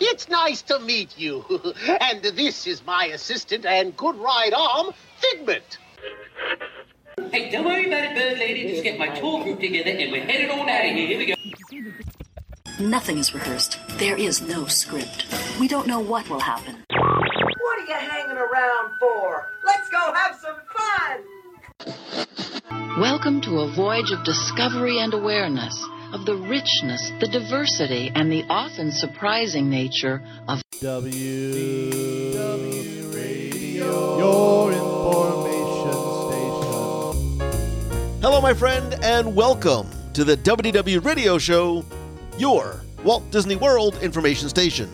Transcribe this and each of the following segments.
It's nice to meet you. and this is my assistant and good right arm, Figment. Hey, don't worry about it, bird lady. Just get my tour group together and we're headed on out of here. Here we go. Nothing is rehearsed. There is no script. We don't know what will happen. What are you hanging around for? Let's go have some fun! Welcome to a voyage of discovery and awareness of the richness, the diversity, and the often surprising nature of W W Radio, your information station. Hello, my friend, and welcome to the WDW Radio Show, your Walt Disney World information station.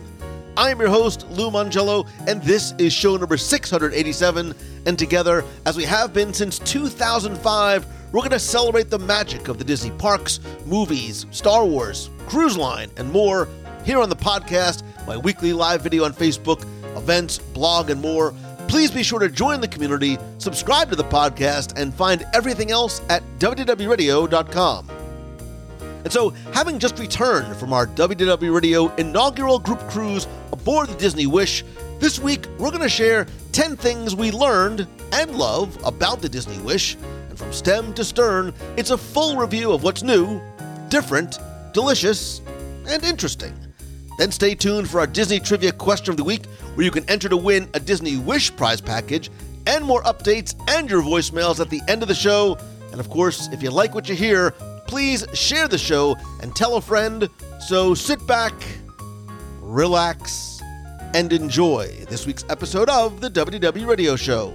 I am your host, Lou Mongello, and this is show number 687. And together, as we have been since 2005, we're going to celebrate the magic of the Disney parks, movies, Star Wars, cruise line, and more here on the podcast, my weekly live video on Facebook, events, blog, and more. Please be sure to join the community, subscribe to the podcast, and find everything else at WDWRadio.com. And so, having just returned from our WDW Radio inaugural group cruise aboard the Disney Wish, this week we're going to share 10 things we learned and love about the Disney Wish. And from stem to stern, it's a full review of what's new, different, delicious, and interesting. Then stay tuned for our Disney Trivia Question of the Week, where you can enter to win a Disney Wish prize package and more updates and your voicemails at the end of the show. And of course, if you like what you hear, please share the show and tell a friend. So sit back, relax, and enjoy this week's episode of the WW Radio Show.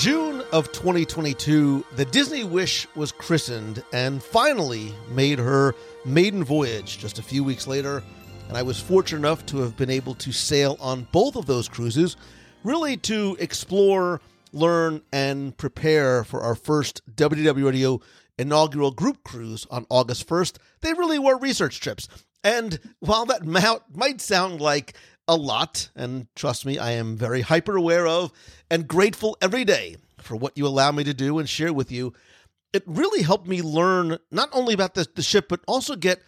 June of 2022, the Disney Wish was christened and finally made her maiden voyage just a few weeks later. And I was fortunate enough to have been able to sail on both of those cruises, really to explore, learn, and prepare for our first WDW Radio inaugural group cruise on August 1st. They really were research trips. And while that might sound like a lot, and trust me, I am very hyper aware of and grateful every day for what you allow me to do and share with you. It really helped me learn not only about the, the ship, but also get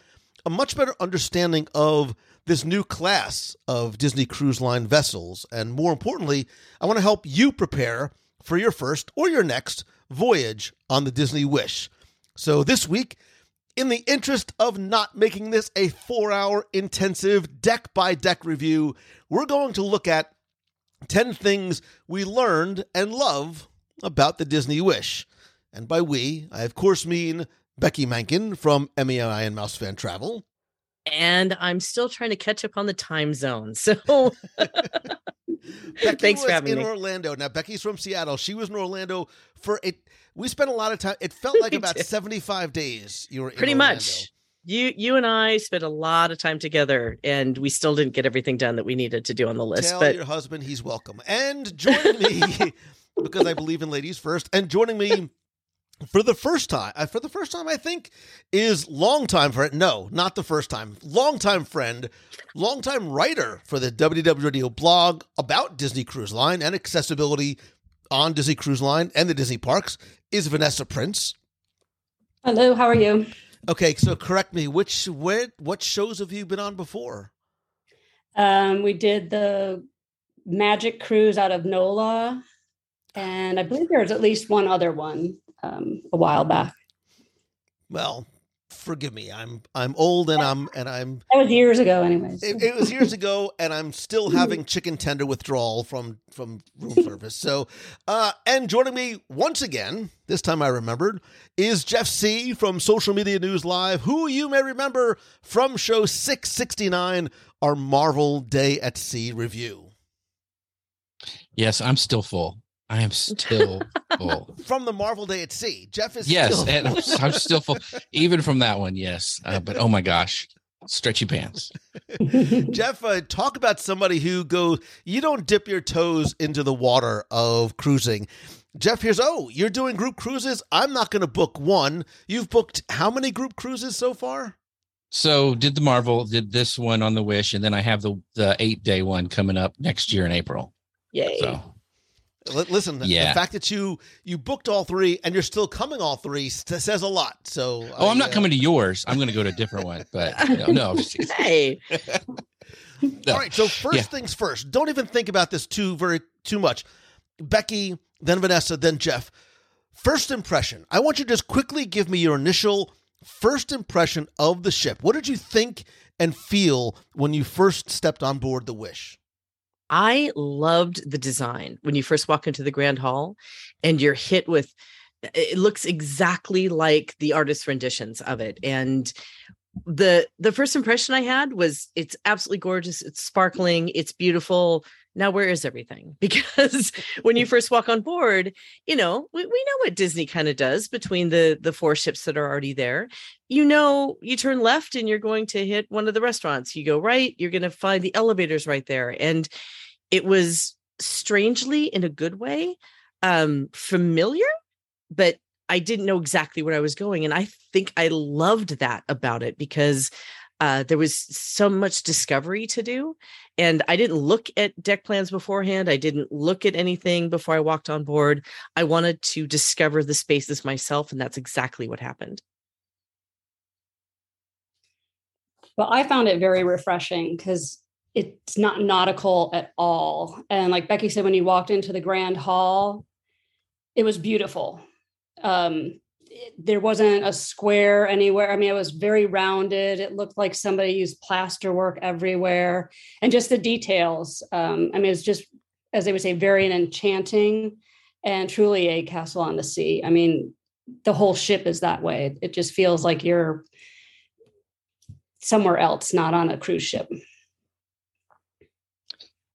a much better understanding of this new class of Disney Cruise Line vessels. And more importantly, I want to help you prepare for your first or your next voyage on the Disney Wish. So this week, in the interest of not making this a four hour intensive deck by deck review, we're going to look at 10 things we learned and love about the Disney Wish. And by we, I of course mean Becky Mankin from MEI and Mouse Fan Travel. And I'm still trying to catch up on the time zone. So Becky Thanks was for having in me. Orlando. Now Becky's from Seattle. She was in Orlando for it. We spent a lot of time. It felt like about 75 days you were pretty much you you and I spent a lot of time together and we still didn't get everything done that we needed to do on the list. Tell but your husband he's welcome. And joining me, because I believe in ladies first, and joining me for the first time, uh, for the first time, I think, is longtime friend. No, not the first time. Longtime friend, longtime writer for the WW Radio blog about Disney Cruise Line and accessibility on Disney Cruise Line and the Disney parks is Vanessa Prince. Hello, how are you? Okay, so correct me. Which where what shows have you been on before? Um, we did the Magic Cruise out of NOLA, and I believe there was at least one other one um, a while back. Well, forgive me. I'm I'm old and I'm and I'm That was years ago, anyways. it, it was years ago and I'm still having chicken tender withdrawal from from room service. So, uh and joining me once again, this time I remembered, is Jeff Sieh from Social Media News Live, who you may remember from show 669, our Marvel Day at Sea review. Yes, I'm still full. I am still full. From the Marvel Day at Sea. Jeff is Yes, still- and I'm, I'm still full. Even from that one, yes. Uh, but oh my gosh, stretchy pants. Jeff, uh, talk about somebody who goes, you don't dip your toes into the water of cruising. Jeff here's, oh, you're doing group cruises. I'm not going to book one. You've booked how many group cruises so far? So did the Marvel, did this one on the Wish, and then I have the the eight day one coming up next year in April. yay. So Li- Listen, the fact that you you booked all three and you're still coming all three st- says a lot. So, Oh, I'm not uh, coming to yours. I'm going to go to a different one. But no, no I'm just- hey, no. All right. So first Yeah. things first. Don't even think about this too very too much. Becky, then Vanessa, then Jeff. First impression. I want you to just quickly give me your initial first impression of the ship. What did you think and feel when you first stepped on board the Wish? I loved the design when you first walk into the Grand Hall and you're hit with uh, it looks exactly like the artist renditions of it. And the the first impression I had was it's absolutely gorgeous it's sparkling it's beautiful. Now where is everything? Because when you first walk on board you know we, we know what Disney kind of does between the the four ships that are already there. You know you turn left and you're going to hit one of the restaurants. You go right you're going to find the elevators right there. And it was strangely in a good way um familiar but i didn't know exactly where i was going and i think i loved that about it because uh, there was so much discovery to do and i didn't look at deck plans beforehand i didn't look at anything before i walked on board. I wanted to discover the spaces myself and that's exactly what happened. Well, I found it very refreshing because it's not nautical at all. And like Becky said, when you walked into the Grand Hall, it was beautiful. Um, it- there wasn't a square anywhere. I mean, it was very rounded. It looked like somebody used plaster work everywhere, and just the details. Um, I mean, it's just, as they would say, very enchanting and truly a castle on the sea. I mean, the whole ship is that way. It just feels like you're somewhere else, not on a cruise ship.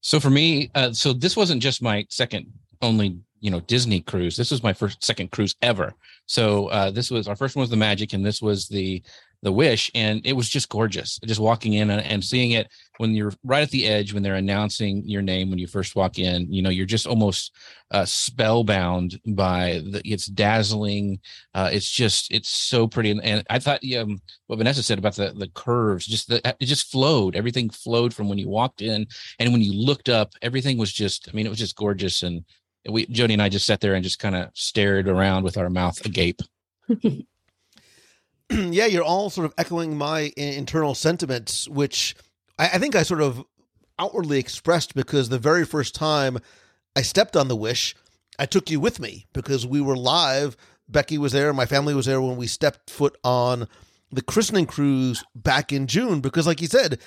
So for me, uh, so this wasn't just my second only, you know, Disney cruise. This was my first second cruise ever. So uh, this was our first one was the Magic, and this was the the Wish, and it was just gorgeous. Just walking in and, seeing it when you're right at the edge when they're announcing your name when you first walk in. You know, you're just almost uh, spellbound by the. It's dazzling. Uh, it's just it's so pretty, and, and I thought um, what Vanessa said about the the curves, just the it just flowed. Everything flowed from when you walked in and when you looked up everything was just i mean it was just gorgeous and we jody and i just sat there and just kind of stared around with our mouth agape yeah, you're all sort of echoing my internal sentiments, which I, I think I sort of outwardly expressed because the very first time I stepped on the Wish, I took you with me because we were live. Becky was there, my family was there when we stepped foot on the christening cruise back in June. Because, like you said,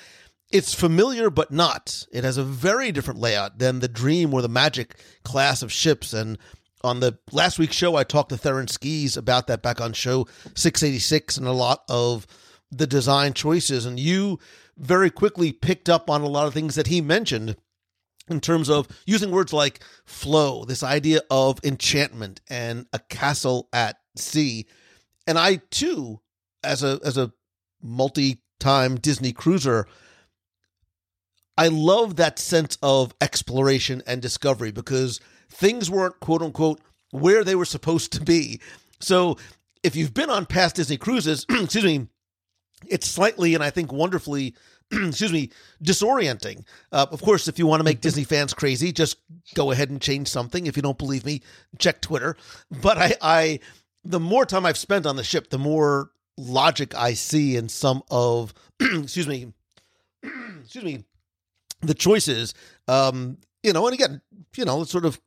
it's familiar but not. It has a very different layout than the Dream or the Magic class of ships. And on the last week's show, I talked to Theron Skees about that back on show 686 and a lot of the design choices. And you very quickly picked up on a lot of things that he mentioned in terms of using words like flow, this idea of enchantment and a castle at sea. And I too, as a as a multi-time Disney cruiser, I love that sense of exploration and discovery because things weren't quote unquote where they were supposed to be. So if you've been on past Disney cruises, excuse me, it's slightly and I think wonderfully, excuse me, disorienting. Uh, of course, if you want to make Disney fans crazy, just go ahead and change something. If you don't believe me, check Twitter. But I, I the more time I've spent on the ship, the more logic I see in some of, excuse me, excuse me, the choices. Um, you know, and again, you know, sort of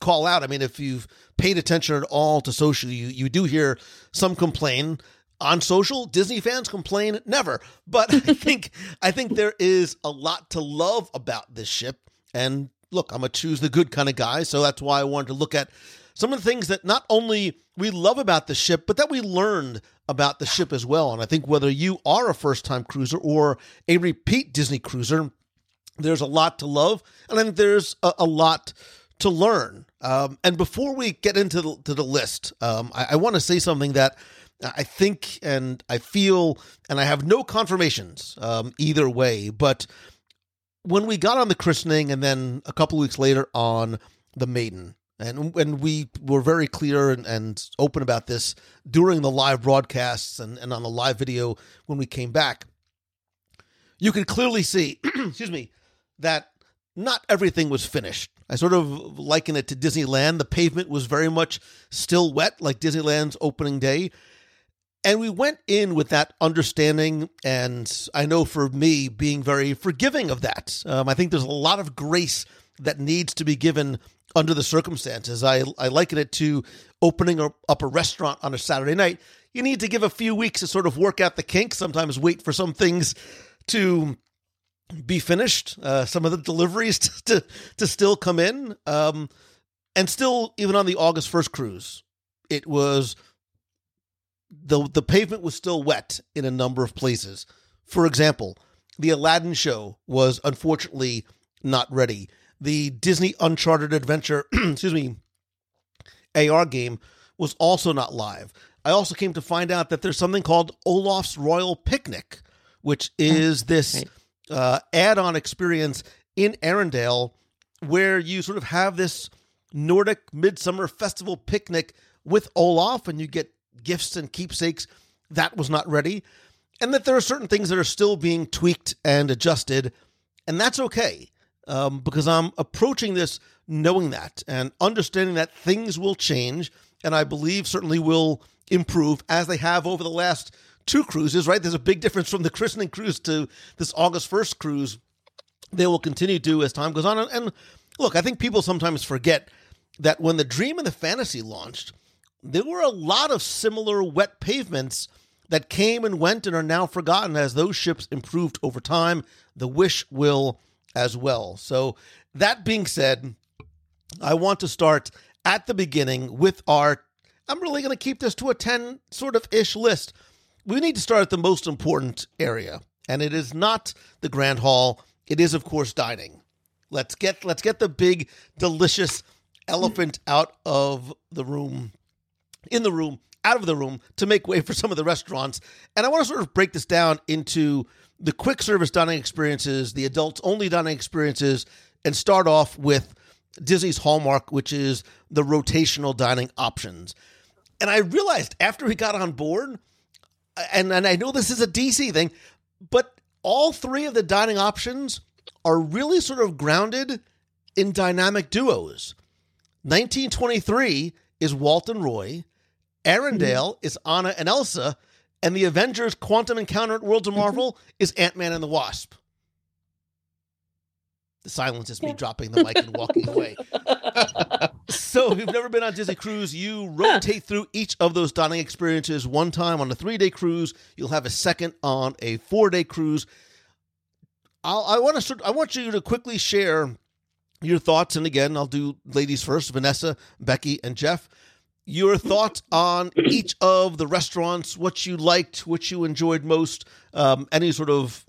call out. I mean, if you've paid attention at all to social, you you do hear some complain on social. Disney fans complain never, but I think I think there is a lot to love about this ship. And look, I'm a choose the good kind of guy, so that's why I wanted to look at some of the things that not only we love about the ship, but that we learned about the ship as well. And I think whether you are a first time cruiser or a repeat Disney cruiser, there's a lot to love, and I think there's a, a lot to learn. Um, and before we get into the, to the list, um, I, I want to say something that I think and I feel, and I have no confirmations um, either way. But when we got on the christening, and then a couple weeks later on the maiden, and when we were very clear and, and open about this during the live broadcasts and, and on the live video when we came back, you could clearly see, excuse me, that not everything was finished I sort of liken it to Disneyland. The pavement was very much still wet, like Disneyland's opening day. And we went in with that understanding, and I know for me, being very forgiving of that. Um, I think there's a lot of grace that needs to be given under the circumstances. I, I liken it to opening up a restaurant on a Saturday night. You need to give a few weeks to sort of work out the kinks, sometimes wait for some things to be finished, uh, some of the deliveries to, to, to still come in. Um, and still, even on the August 1st cruise, it was the the pavement was still wet in a number of places. For example, the Aladdin show was unfortunately not ready. The Disney Uncharted Adventure, excuse me, AR game was also not live. I also came to find out that there's something called Olaf's Royal Picnic, which is this uh, add-on experience in Arendelle where you sort of have this Nordic midsummer festival picnic with Olaf, and you get gifts and keepsakes, that was not ready. And that there are certain things that are still being tweaked and adjusted. And that's okay um, because I'm approaching this knowing that and understanding that things will change. And I believe certainly will improve as they have over the last two cruises, right? There's a big difference from the christening cruise to this August 1st cruise. They will continue to as time goes on. And look, I think people sometimes forget that when the Dream and the Fantasy launched, there were a lot of similar wet pavements that came and went and are now forgotten as those ships improved over time. The Wish will as well. So, that being said, I want to start at the beginning with our. I'm really going to keep this to a 10 sort of ish list. We need to start at the most important area, and it is not the Grand Hall. It is, of course, dining. Let's get let's get the big, delicious elephant out of the room in the room, out of the room to make way for some of the restaurants. And I want to sort of break this down into the quick service dining experiences, the adults only dining experiences, and start off with Disney's hallmark, which is the rotational dining options. And I realized after we got on board, and, and I know this is a DC thing, but all three of the dining options are really sort of grounded in dynamic duos. 1923 is Walt and Roy. Arendelle mm-hmm. is Anna and Elsa, and the Avengers Quantum Encounter at Worlds of mm-hmm. Marvel is Ant Man and the Wasp. The silence is me yeah. dropping the mic and walking away. so, if you've never been on Disney Cruise, you rotate through each of those dining experiences one time on a three day cruise. You'll have a second on a four day cruise. I'll, I want to. I want you to quickly share your thoughts, and again, I'll do ladies first: Vanessa, Becky, and Jeff your thoughts on each of the restaurants, what you liked, what you enjoyed most, um, any sort of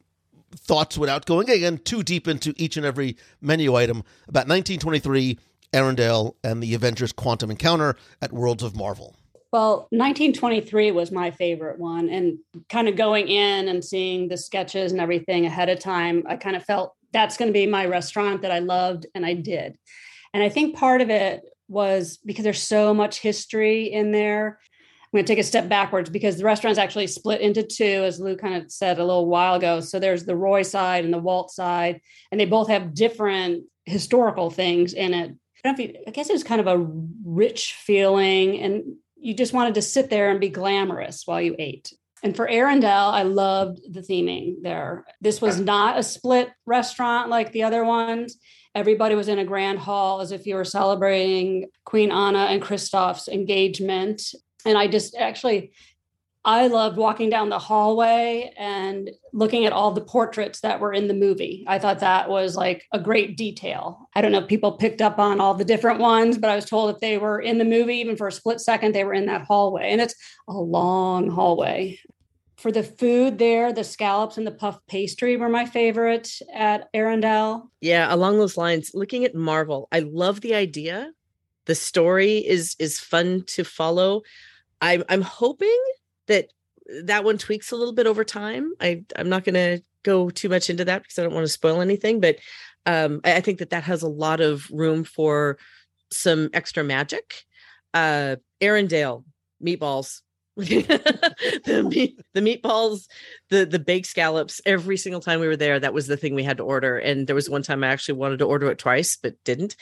thoughts without going again too deep into each and every menu item about 1923, Arendelle, and the Avengers Quantum Encounter at Worlds of Marvel. Well, 1923 was my favorite one. And kind of going in and seeing the sketches and everything ahead of time, I kind of felt that's going to be my restaurant that I loved, and I did. And I think part of it was because there's so much history in there. I'm going to take a step backwards because the restaurant's actually split into two, as Lou kind of said a little while ago. So there's the Roy side and the Walt side, and they both have different historical things in it. I, I guess it was kind of a rich feeling, and you just wanted to sit there and be glamorous while you ate. And for Arendelle, I loved the theming there. This was not a split restaurant like the other ones everybody was in a grand hall as if you were celebrating Queen Anna and Kristoff's engagement. And I just actually, I loved walking down the hallway and looking at all the portraits that were in the movie. I thought that was like a great detail. I don't know if people picked up on all the different ones, but I was told if they were in the movie, even for a split second, they were in that hallway. And it's a long hallway for the food there, the scallops and the puff pastry were my favorite at Arendelle. Yeah, along those lines, looking at Marvel, I love the idea. The story is is fun to follow. I'm I'm hoping that that one tweaks a little bit over time. I I'm not going to go too much into that because I don't want to spoil anything, but um, I, I think that that has a lot of room for some extra magic. Uh, Arendelle meatballs the meat, the meatballs, the the baked scallops. Every single time we were there, that was the thing we had to order. And there was one time I actually wanted to order it twice, but didn't.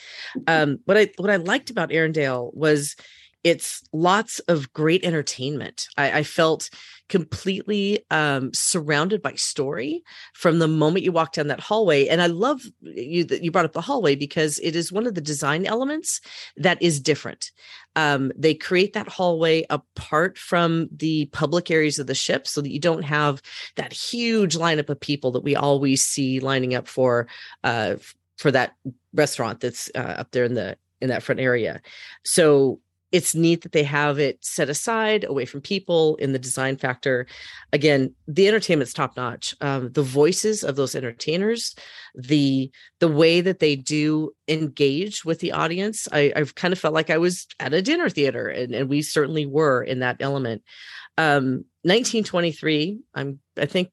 Um, what I what I liked about Arendelle was it's lots of great entertainment. I, I felt completely um, surrounded by story from the moment you walk down that hallway. And I love you that you brought up the hallway because it is one of the design elements that is different. Um, they create that hallway apart from the public areas of the ship so that you don't have that huge lineup of people that we always see lining up for uh, for that restaurant that's uh, up there in the in that front area. So it's neat that they have it set aside away from people in the design factor. Again the entertainment's top notch. Um, the voices of those entertainers the the way that they do engage with the audience I, i've kind of felt like i was at a dinner theater and, and we certainly were in that element. Um 1923 i'm i think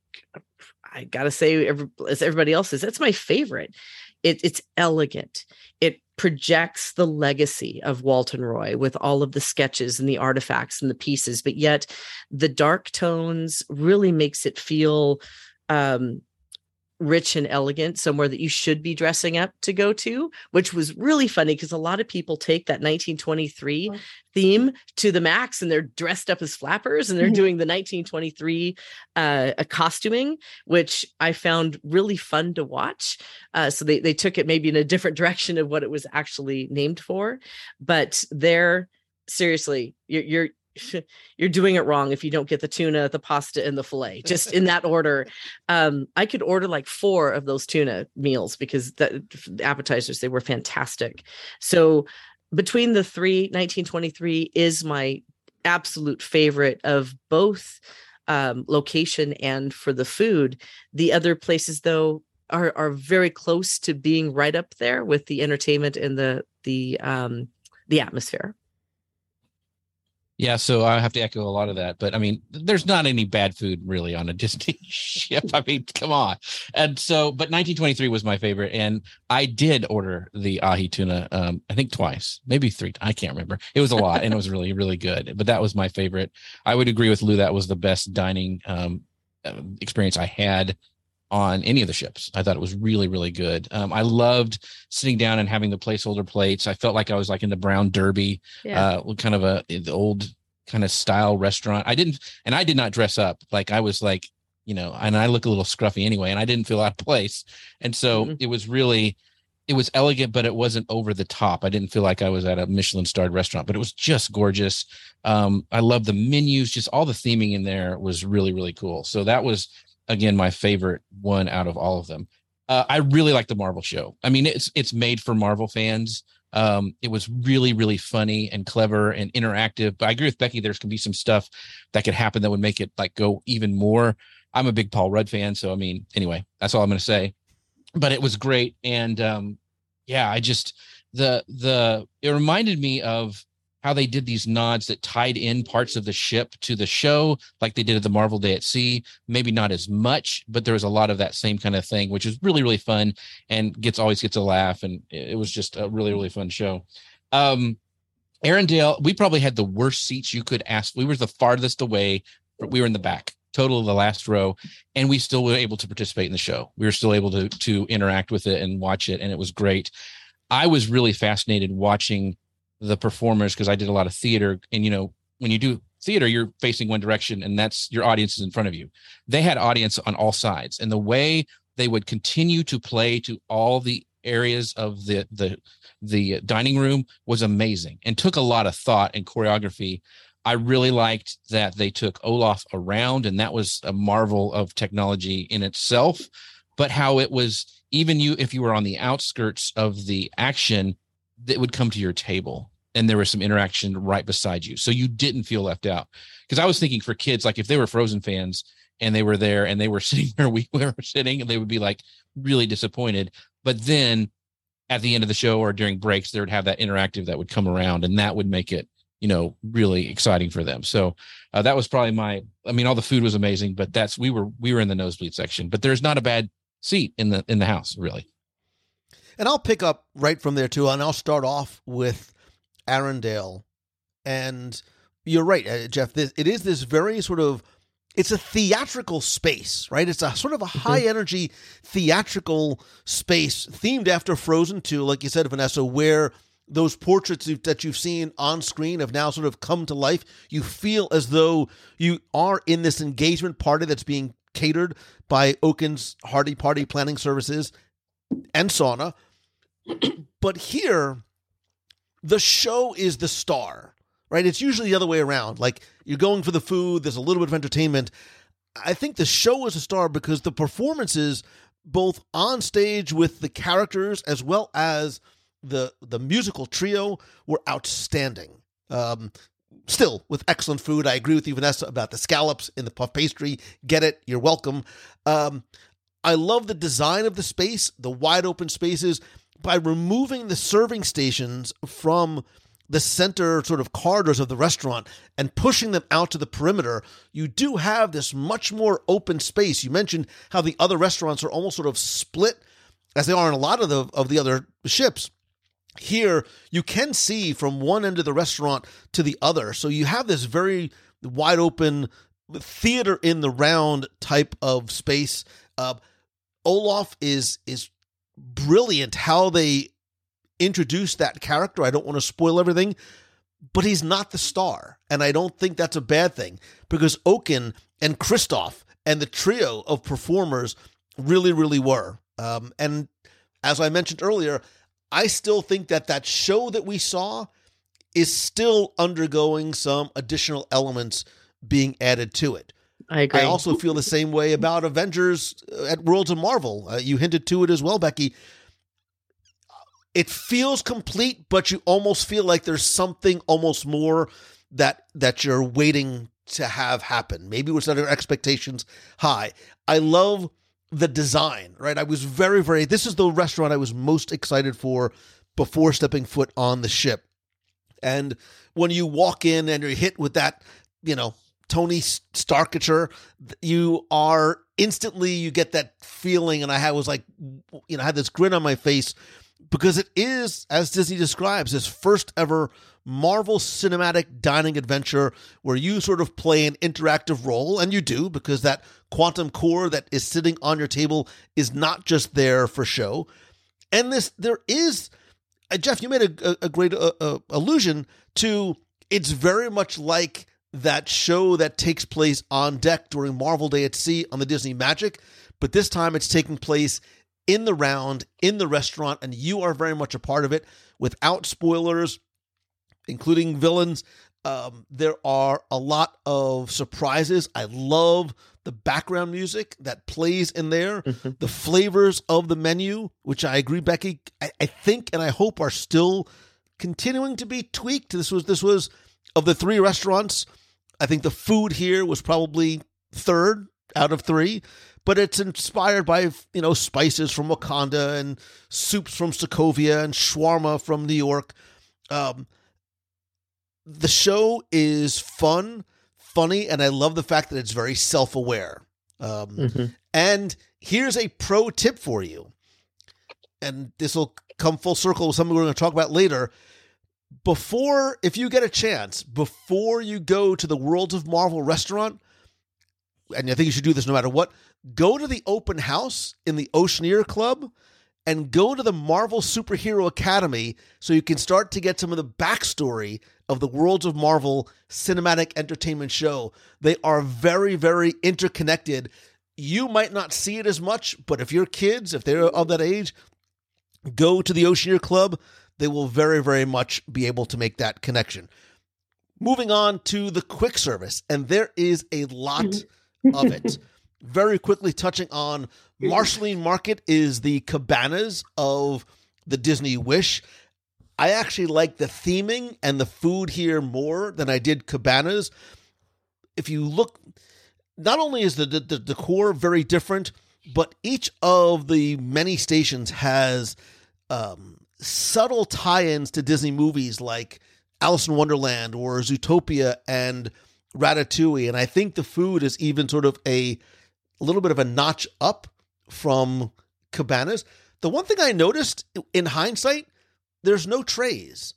i gotta say as everybody else is that's my favorite. It, it's elegant. It projects the legacy of Walt and Roy with all of the sketches and the artifacts and the pieces, but yet the dark tones really makes it feel um, rich and elegant, somewhere that you should be dressing up to go to, which was really funny because a lot of people take that 1923 oh. theme to the max and they're dressed up as flappers and they're mm-hmm. doing the 1923 uh, costuming, which I found really fun to watch. Uh, so they, they took it maybe in a different direction of what it was actually named for, but they're seriously, you're, you're you're doing it wrong if you don't get the tuna, the pasta, and the fillet just in that order. Um, I could order like four of those tuna meals because the appetizers they were fantastic. So between the three, 1923 is my absolute favorite of both um, location and for the food. The other places though are are very close to being right up there with the entertainment and the the um, the atmosphere. Yeah, so I have to echo a lot of that. But I mean, there's not any bad food really on a Disney ship. I mean, come on. And so, but 1923 was my favorite, and I did order the ahi tuna. Um, I think twice, maybe three. I can't remember. It was a lot, and it was really, really good. But that was my favorite. I would agree with Lou. That was the best dining um, uh, experience I had on any of the ships. I thought it was really, really good. Um, I loved sitting down and having the placeholder plates. I felt like I was like in the Brown Derby, yeah. uh, kind of a the old kind of style restaurant. I didn't, and I did not dress up like I was like, you know, and I look a little scruffy anyway, and I didn't feel out of place. And so mm-hmm. it was really, it was elegant, but it wasn't over the top. I didn't feel like I was at a Michelin starred restaurant, but it was just gorgeous. Um, I love the menus, just all the theming in there was really, really cool. So that was again my favorite one out of all of them. Uh, I really like the Marvel show. I mean, it's it's made for Marvel fans. Um, it was really really funny and clever and interactive. But I agree with Becky. There's can be some stuff that could happen that would make it like go even more. I'm a big Paul Rudd fan, so I mean, anyway, that's all I'm going to say. But it was great, and um, yeah, I just the the it reminded me of how they did these nods that tied in parts of the ship to the show, like they did at the Marvel Day at Sea. Maybe not as much, but there was a lot of that same kind of thing, which is really, really fun and gets always gets a laugh. And it was just a really, really fun show. Um, Arendelle, we probably had the worst seats you could ask. We were the farthest away, but we were in the back, total of the last row, and we still were able to participate in the show. We were still able to to interact with it and watch it, and it was great. I was really fascinated watching the performers because I did a lot of theater. And you know, when you do theater, you're facing one direction, and that's your audience is in front of you. They had audience on all sides, and the way they would continue to play to all the areas of the the the dining room was amazing and took a lot of thought and choreography. I really liked that they took Olaf around, and that was a marvel of technology in itself. But how it was even you, if you were on the outskirts of the action, that would come to your table and there was some interaction right beside you. So you didn't feel left out. Because I was thinking for kids, like if they were Frozen fans and they were there and they were sitting where we were sitting, they would be like really disappointed. But then at the end of the show or during breaks, they would have that interactive that would come around and that would make it, you know, really exciting for them. So uh, that was probably my, I mean, all the food was amazing, but that's, we were, we were in the nosebleed section, but there's not a bad seat in the, in the house really. And I'll pick up right from there too. And I'll start off with Arendelle. And you're right, uh, Jeff. This, it is this very sort of it's a theatrical space, right? It's a sort of a high energy theatrical space themed after Frozen 2, like you said, Vanessa, where those portraits that you've seen on screen have now sort of come to life. You feel as though you are in this engagement party that's being catered by Oaken's Hardy Party Planning Services and Sauna. but here, the show is the star, right? It's usually the other way around. Like you're going for the food, there's a little bit of entertainment. I think the show is a star because the performances, both on stage with the characters as well as the the musical trio, were outstanding. Um, still with excellent food. I agree with you, Vanessa, about the scallops in the puff pastry. Get it? You're welcome. Um, I love the design of the space, the wide open spaces. By removing the serving stations from the center sort of corridors of the restaurant and pushing them out to the perimeter, you do have this much more open space. You mentioned how the other restaurants are almost sort of split, as they are in a lot of the of the other ships. Here, you can see from one end of the restaurant to the other. So you have this very wide open theater in the round type of space. Uh, Olaf is is brilliant how they introduced that character. I don't want to spoil everything, but he's not the star. And I don't think that's a bad thing because Oaken and Kristoff and the trio of performers really, really were. Um, and as I mentioned earlier, I still think that that show that we saw is still undergoing some additional elements being added to it. I agree. I also feel the same way about Avengers at Worlds of Marvel. Uh, you hinted to it as well, Becky. It feels complete, but you almost feel like there's something almost more that that you're waiting to have happen. Maybe with set expectations high. I love the design, right? I was very, very. This is the restaurant I was most excited for before stepping foot on the ship. And when you walk in and you're hit with that, you know, Tony Starkature, you are instantly you get that feeling, and I was like, you know, I had this grin on my face because it is, as Disney describes, his first ever Marvel cinematic dining adventure where you sort of play an interactive role, and you do because that quantum core that is sitting on your table is not just there for show. And this, there is, uh, Jeff, you made a, a great uh, uh, allusion to it's very much like that show that takes place on deck during Marvel Day at Sea on the Disney Magic, but this time it's taking place in the round, in the restaurant, and you are very much a part of it without spoilers, including villains. Um, there are a lot of surprises. I love the background music that plays in there, mm-hmm. the flavors of the menu, which I agree, Becky, I, I think and I hope are still continuing to be tweaked. This was this was of the three restaurants I think the food here was probably third out of three, but it's inspired by you know spices from Wakanda and soups from Sokovia and shawarma from New York. Um, the show is fun, funny, and I love the fact that it's very self aware. Um, mm-hmm. And here's a pro tip for you, and this will come full circle with something we're going to talk about later before, if you get a chance, before you go to the Worlds of Marvel restaurant, and I think you should do this no matter what, go to the open house in the Oceaneer Club and go to the Marvel Superhero Academy so you can start to get some of the backstory of the Worlds of Marvel cinematic entertainment show. They are very, very interconnected. You might not see it as much, but if your kids, if they're of that age, go to the Oceaneer Club they will very, very much be able to make that connection. Moving on to the quick service, and there is a lot of it. Very quickly touching on Marceline Market is the cabanas of the Disney Wish. I actually like the theming and the food here more than I did cabanas. If you look, not only is the, the, the decor very different, but each of the many stations has um, subtle tie-ins to Disney movies like Alice in Wonderland or Zootopia and Ratatouille, and I think the food is even sort of a, little bit of a notch up from Cabanas. The one thing I noticed in hindsight, there's no trays.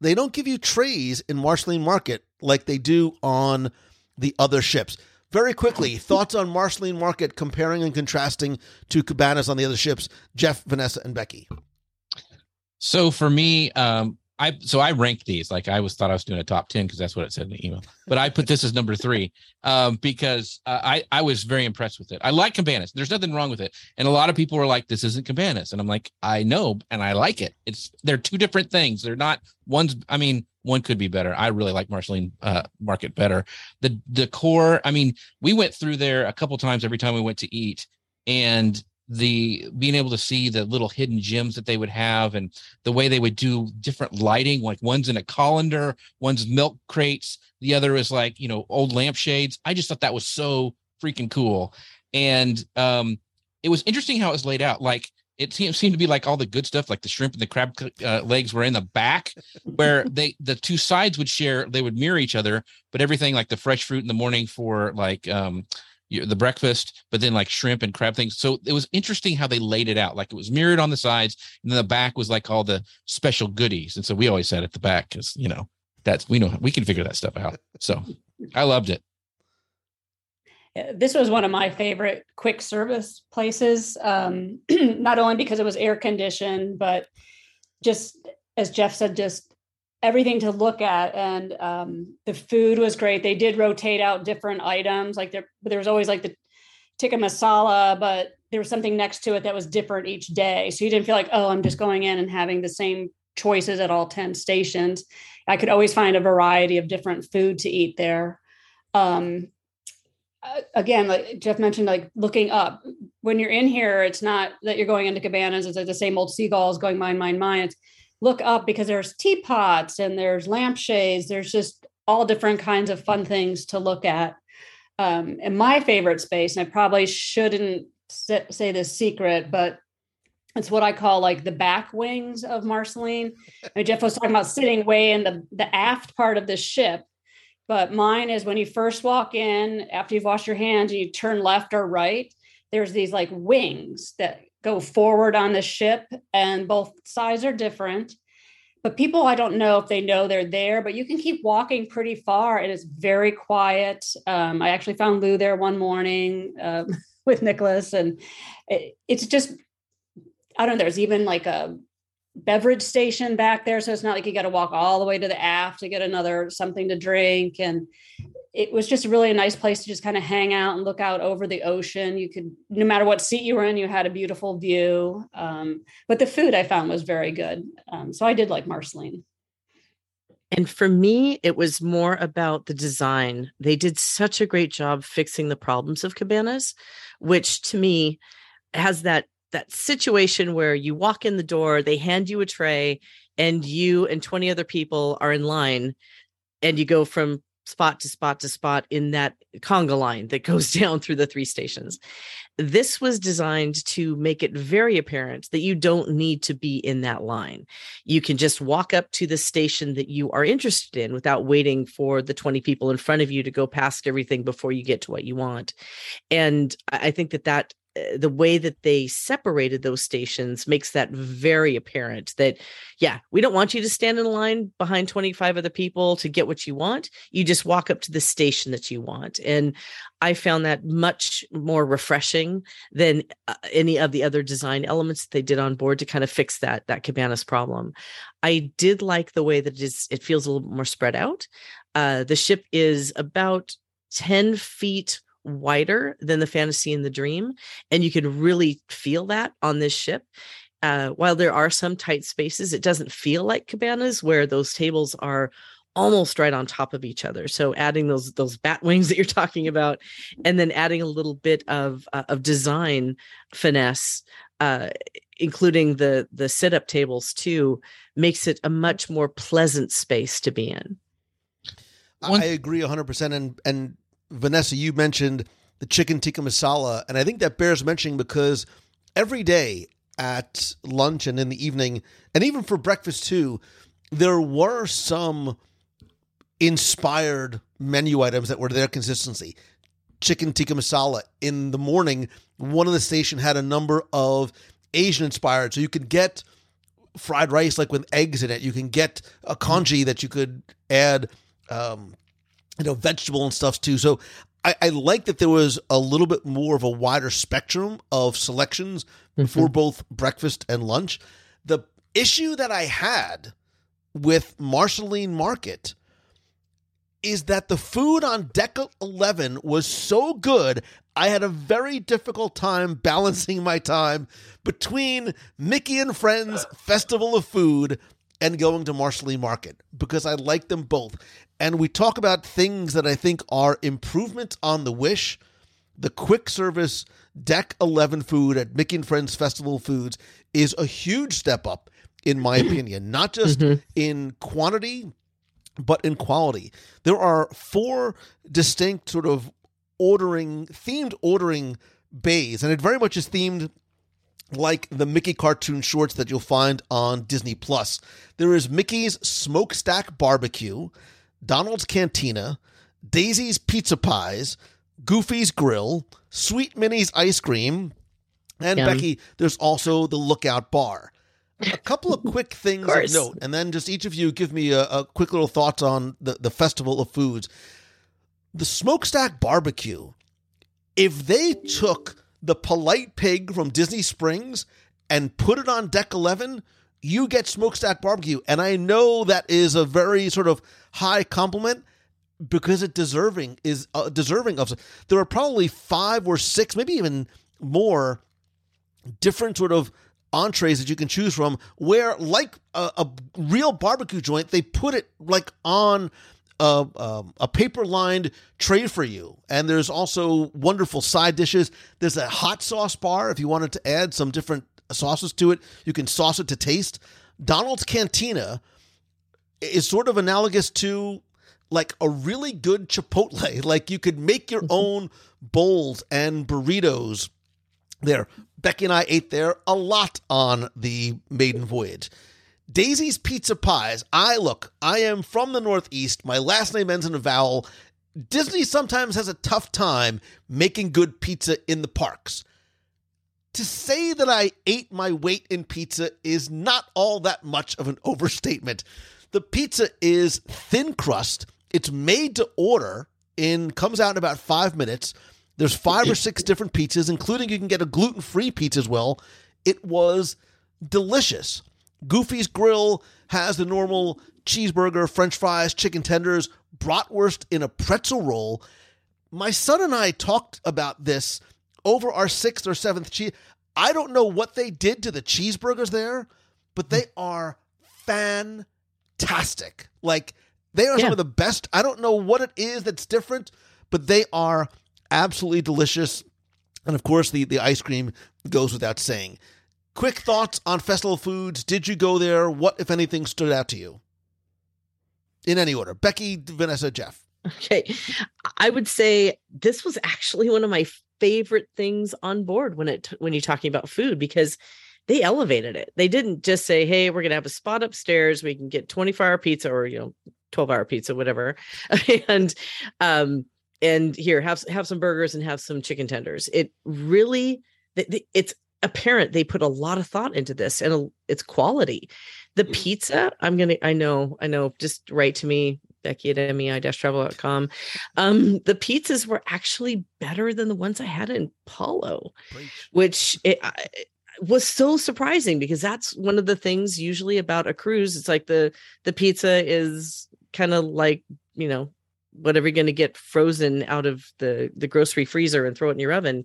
they don't give you trays in Marceline Market like they do on the other ships. Very quickly, thoughts on Marceline Market comparing and contrasting to Cabanas on the other ships, Jeff, Vanessa, and Becky. So for me, um, I so I ranked these like I was thought I was doing a top ten because that's what it said in the email, but I put this as number three um, because uh, I I was very impressed with it. I like Cabanas. There's nothing wrong with it, and a lot of people were like, "This isn't Cabanas," and I'm like, "I know, and I like it. It's they're two different things. They're not one's. I mean, one could be better. I really like Marceline uh, Market better. The decor. I mean, we went through there a couple times every time we went to eat, and the being able to see the little hidden gems that they would have and the way they would do different lighting like one's in a colander one's milk crates the other is like you know old lampshades. I just thought that was so freaking cool. And um it was interesting how it was laid out. Like it seemed, seemed to be like all the good stuff like the shrimp and the crab uh, legs were in the back where they the two sides would share they would mirror each other but everything like the fresh fruit in the morning for like um the breakfast, but then like shrimp and crab things. So it was interesting how they laid it out. Like it was mirrored on the sides, and then the back was like all the special goodies. And so we always said at the back because you know that's we know we can figure that stuff out. So I loved it. This was one of my favorite quick service places, um, not only because it was air conditioned, but just as Jeff said, just everything to look at and um, the food was great. They did rotate out different items like there there was always like the tikka masala but there was something next to it that was different each day. So you didn't feel like oh i'm just going in and having the same choices at all 10 stations. I could always find a variety of different food to eat there. Um, again like jeff mentioned like looking up when you're in here it's not that you're going into cabanas it's like the same old seagulls going mine mine mine. It's look up because there's teapots and there's lampshades. There's just all different kinds of fun things to look at. Um, and my favorite space, and I probably shouldn't say this secret, but it's what I call like the back wings of Marceline. And Jeff was talking about sitting way in the, the aft part of the ship. But mine is when you first walk in, after you've washed your hands and you turn left or right, there's these like wings that go forward on the ship, and both sides are different. But people, I don't know if they know they're there, but you can keep walking pretty far, and it's very quiet. Um, I actually found Lou there one morning um, with Nicholas, and it, it's just, I don't know, there's even like a beverage station back there. So it's not like you got to walk all the way to the aft to get another something to drink. And it was just really a nice place to just kind of hang out and look out over the ocean. You could, no matter what seat you were in, you had a beautiful view. Um, but the food I found was very good. Um, so I did like Marceline. And for me, it was more about the design. They did such a great job fixing the problems of cabanas, which to me has that that situation where you walk in the door, they hand you a tray, and you and 20 other people are in line, and you go from spot to spot to spot in that conga line that goes down through the three stations. This was designed to make it very apparent that you don't need to be in that line. You can just walk up to the station that you are interested in without waiting for the 20 people in front of you to go past everything before you get to what you want. And I think that that the way that they separated those stations makes that very apparent that yeah we don't want you to stand in line behind 25 other people to get what you want. You just walk up to the station that you want. And i found that much more refreshing than uh, any of the other design elements that they did on board to kind of fix that that cabanas problem. I did like the way that it is it feels a little more spread out. Uh, the ship is about 10 feet wider than the fantasy and the dream and you can really feel that on this ship. Uh, while there are some tight spaces it doesn't feel like cabanas where those tables are almost right on top of each other. So adding those those bat wings that you're talking about and then adding a little bit of uh, of design finesse uh, including the the sit up tables too makes it a much more pleasant space to be in. I agree 100% and and Vanessa, you mentioned the chicken tikka masala, and I think that bears mentioning because every day at lunch and in the evening, and even for breakfast too, there were some inspired menu items that were their consistency. Chicken tikka masala in the morning, one of the station had a number of Asian inspired, so you could get fried rice like with eggs in it. You can get a congee that you could add, um, you know, vegetable and stuff too. So I, I like that there was a little bit more of a wider spectrum of selections mm-hmm. for both breakfast and lunch. The issue that I had with Marceline Market is that the food on deck 11 was so good i had a very difficult time balancing my time between mickey and friends festival of food and going to marceline market because i like them both and we talk about things that i think are improvements on the wish the quick service deck 11 food at mickey and friends festival foods is a huge step up in my opinion not just mm-hmm. in quantity but in quality. There are four distinct sort of ordering themed ordering bays, and it very much is themed like the Mickey cartoon shorts that you'll find on Disney Plus. There is Mickey's Smokestack Barbecue, Donald's Cantina, Daisy's Pizza Pies, Goofy's Grill, Sweet Minnie's Ice Cream, and Yum. Becky, there's also the Lookout Bar. A couple of quick things of, course. note, and then just each of you give me a, a quick little thoughts on the, the Festival of Foods. The Smokestack Barbecue, if they took the polite pig from Disney Springs and put it on deck 11, you get smokestack barbecue. And I know that is a very sort of high compliment because it deserving is uh, deserving of there are probably five or six maybe even more different sort of entrees that you can choose from where like a, a real barbecue joint they put it like on a, um, a paper lined tray for you and there's also wonderful side dishes there's a hot sauce bar if you wanted to add some different sauces to it you can sauce it to taste donald's cantina is sort of analogous to like a really good chipotle like you could make your mm-hmm. own bowls and burritos there. Becky and I ate there a lot on the maiden voyage. Daisy's Pizza Pies. I look, I am from the Northeast. My last name ends in a vowel. Disney sometimes has a tough time making good pizza in the parks. To say that I ate my weight in pizza is not all that much of an overstatement. The pizza is thin crust. It's made to order in comes out in about 5 minutes. There's five or six different pizzas, including you can get a gluten free pizza as well. It was delicious. Goofy's Grill has the normal cheeseburger, french fries, chicken tenders, bratwurst in a pretzel roll. My son and I talked about this over our sixth or seventh cheese. I don't know what they did to the cheeseburgers there, but they mm. are fantastic. Like, they are some of the best. I don't know what it is that's different, but they are absolutely delicious. And of course, the, the ice cream goes without saying. Quick thoughts on Festival Foods. Did you go there? What, if anything, stood out to you? In any order. Becky, Vanessa, Jeff. Okay. I would say this was actually one of my favorite things on board when it when you're talking about food because they elevated it. They didn't just say, "Hey, we're going to have a spot upstairs. We can get 24-hour pizza or, you know, 12-hour pizza whatever." and um and here have have some burgers and have some chicken tenders. It really it's apparent they put a lot of thought into this and it's quality. The pizza, I'm going to I know, I know, just write to me Becky at mei-travel.com. Um, the pizzas were actually better than the ones I had in Palo, which it, I, it was so surprising because that's one of the things usually about a cruise. It's like the the pizza is kind of like you know whatever you're going to get frozen out of the the grocery freezer and throw it in your oven.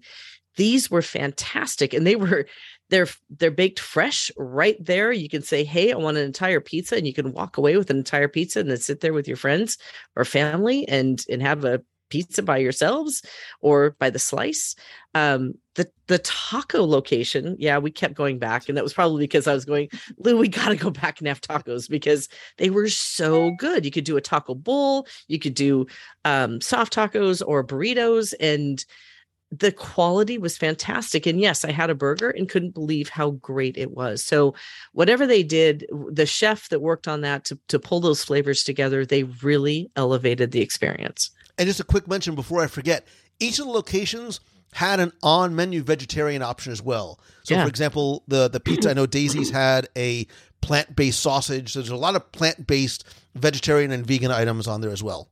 These were fantastic, and they were they're they're baked fresh right there. You can say, "Hey, I want an entire pizza," and you can walk away with an entire pizza and then sit there with your friends or family and and have a pizza by yourselves or by the slice. Um, the the taco location, yeah, we kept going back, and that was probably because I was going, Lou, we got to go back and have tacos because they were so good. You could do a taco bowl, you could do um, soft tacos or burritos, and the quality was fantastic. And yes, I had a burger and couldn't believe how great it was. So, whatever they did, the chef that worked on that to, to pull those flavors together, they really elevated the experience. And just a quick mention before I forget each of the locations had an on menu vegetarian option as well. So, Yeah. for example, the, the pizza, I know Daisy's had a plant based sausage. There's a lot of plant based vegetarian and vegan items on there as well.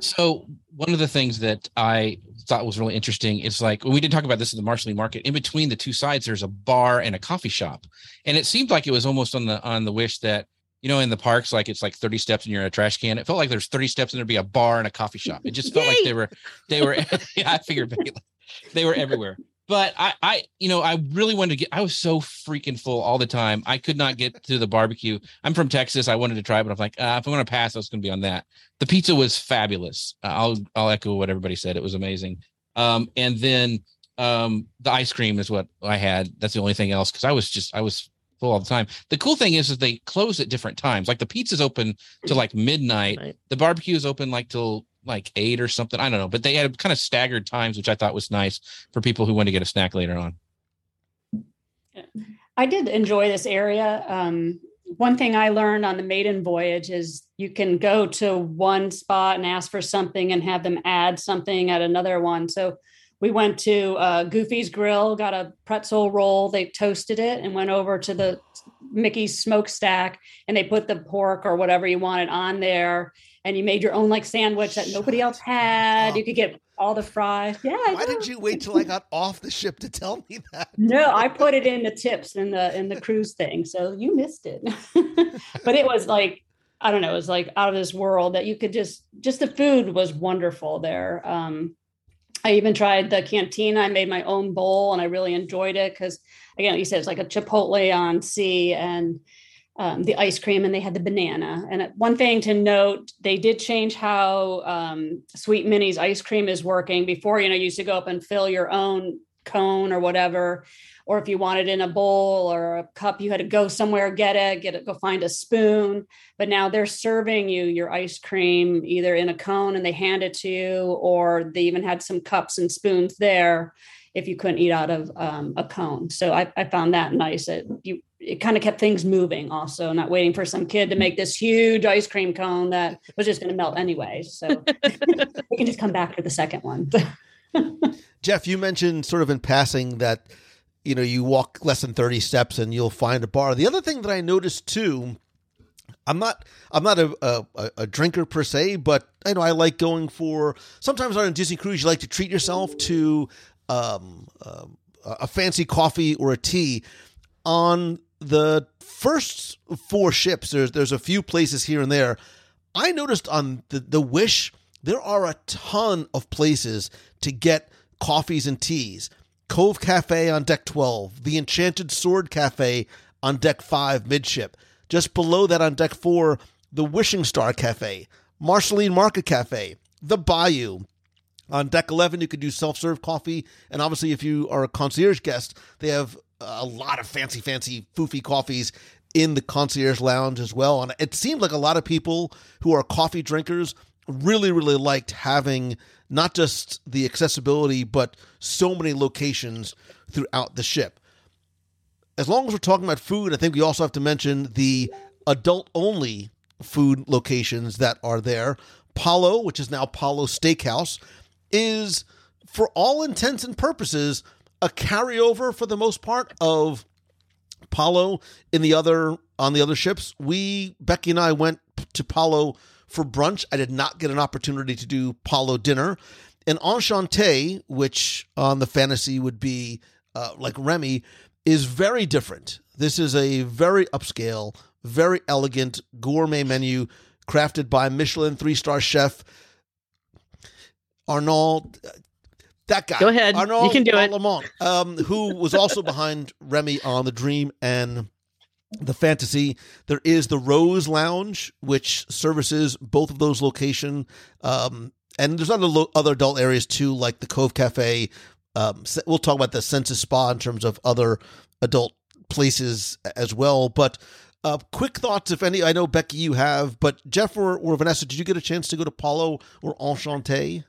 So one of the things that I thought was really interesting is like we didn't talk about this in the Marceline Market. In between the two sides, there's a bar and a coffee shop, and it seemed like it was almost on the on the wish that you know in the parks like it's like 30 steps and you're in a trash can. It felt like there's 30 steps and there'd be a bar and a coffee shop. It just felt like they were they were. yeah, I figured they were everywhere but I, I, you know, I really wanted to get. I was so freaking full all the time. I could not get to the barbecue. I'm from Texas. I wanted to try, but I'm like, uh, if I'm going to pass, I was going to be on that. The pizza was fabulous. Uh, I'll, I'll echo what everybody said. It was amazing. Um, and then um, the ice cream is what I had. That's the only thing else because I was just, I was full all the time. The cool thing is, is they close at different times. Like the pizza's open to like midnight. Right. The barbecue is open like till like eight or something. I don't know, but they had kind of staggered times, which I thought was nice for people who want to get a snack later on. I did enjoy this area. Um, one thing I learned on the maiden voyage is you can go to one spot and ask for something and have them add something at another one. So we went to uh, Goofy's Grill, got a pretzel roll. They toasted it and went over to the Mickey's smokestack and they put the pork or whatever you wanted on there and you made your own like sandwich that nobody else had. You could get all the fries. Yeah. Why did you wait till I got off the ship to tell me that? No, I put it in the tips in the in the cruise thing, so you missed it. but it was like I don't know, it was like out of this world that you could just just the food was wonderful there. Um, I even tried the cantina. I made my own bowl and I really enjoyed it because again, you said it's like a Chipotle on sea and um, the ice cream and they had the banana. And one thing to note, they did change how um, Sweet Minnie's ice cream is working. Before, you know, you used to go up and fill your own cone or whatever. Or if you wanted in a bowl or a cup, you had to go somewhere, get it, get it, go find a spoon. But now they're serving you your ice cream either in a cone and they hand it to you, or they even had some cups and spoons there if you couldn't eat out of um, a cone. So I, I found that nice. It, you it kind of kept things moving also not waiting for some kid to make this huge ice cream cone that was just going to melt anyway so we can just come back for the second one jeff you mentioned sort of in passing that you know you walk less than 30 steps and you'll find a bar the other thing that i noticed too I'm not I'm not a, a, a drinker per se, but I know I like going for sometimes on a Disney cruise you like to treat yourself to um, uh, a fancy coffee or a tea. On the first four ships, there's there's a few places here and there. I noticed on the, the Wish, there are a ton of places to get coffees and teas. Cove Cafe on deck 12, the Enchanted Sword Cafe on deck 5 midship. Just below that on deck 4, the Wishing Star Cafe, Marceline Market Cafe, the Bayou. On deck 11, you could do self serve coffee. And obviously, if you are a concierge guest, they have a lot of fancy, fancy, foofy coffees in the concierge lounge as well. And it seemed like a lot of people who are coffee drinkers really, really liked having not just the accessibility, but so many locations throughout the ship. As long as we're talking about food, I think we also have to mention the adult only food locations that are there. Palo, which is now Palo Steakhouse, is for all intents and purposes a carryover for the most part of Palo in the other on the other ships. We Becky and I went to Palo for brunch. I did not get an opportunity to do Palo dinner. And Enchante, which on the fantasy would be uh, like Remy, is very different. This is a very upscale, very elegant gourmet menu crafted by Michelin three star chef Arnaud that guy. Go ahead. Arnaud you can do Lallement, it. Um, who was also behind Remy on the Dream and the Fantasy. There is the Rose Lounge, which services both of those location Um, and there's other lo- other adult areas too, like the Cove Cafe. Um, we'll talk about the Senses Spa in terms of other adult places as well. But uh, quick thoughts, if any. I know Becky, you have, but Jeff or, or Vanessa, did you get a chance to go to Palo or Enchante?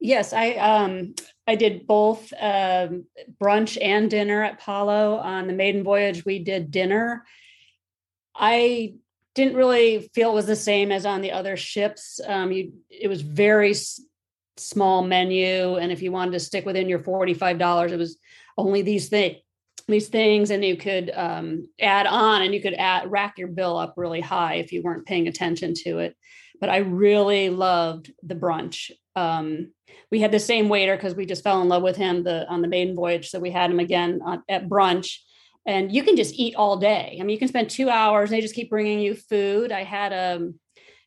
Yes, I um I did both um, brunch and dinner at Palo on the maiden voyage. We did dinner. I didn't really feel it was the same as on the other ships. Um, you, it was very s- small menu, and if you wanted to stick within your forty five dollars, it was only these things these things and you could um, add on and you could add rack your bill up really high if you weren't paying attention to it but i really loved the brunch um, we had the same waiter because we just fell in love with him the on the maiden voyage so we had him again on, at brunch. And you can just eat all day. I mean you can spend two hours and they just keep bringing you food. I had um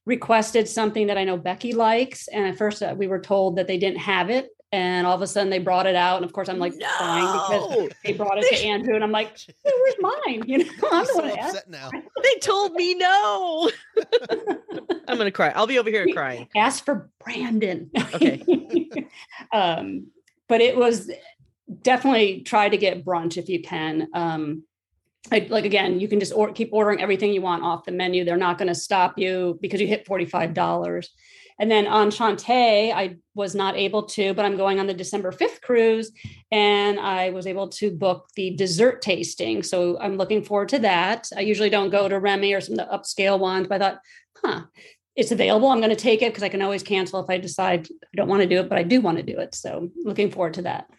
requested something that i know becky likes and at first uh, we were told that they didn't have it and all of a sudden they brought it out and of course i'm like fine because they brought it to andrew and i'm like "Hey, where's mine you know i'm the so one that asked, now. They told me no. I'm gonna cry. I'll be over here crying. Ask for brandon Okay. um but it was definitely try to get brunch if you can um like, like again you can just or, keep ordering everything you want off the menu they're not going to stop you because you hit $45 and then Enchante, I was not able to, but I'm going on the December 5th cruise and I was able to book the dessert tasting. So I'm looking forward to that. I usually don't go to Remy or some of the upscale ones, but I thought, huh, it's available. I'm going to take it because I can always cancel if I decide I don't want to do it, but I do want to do it. So looking forward to that.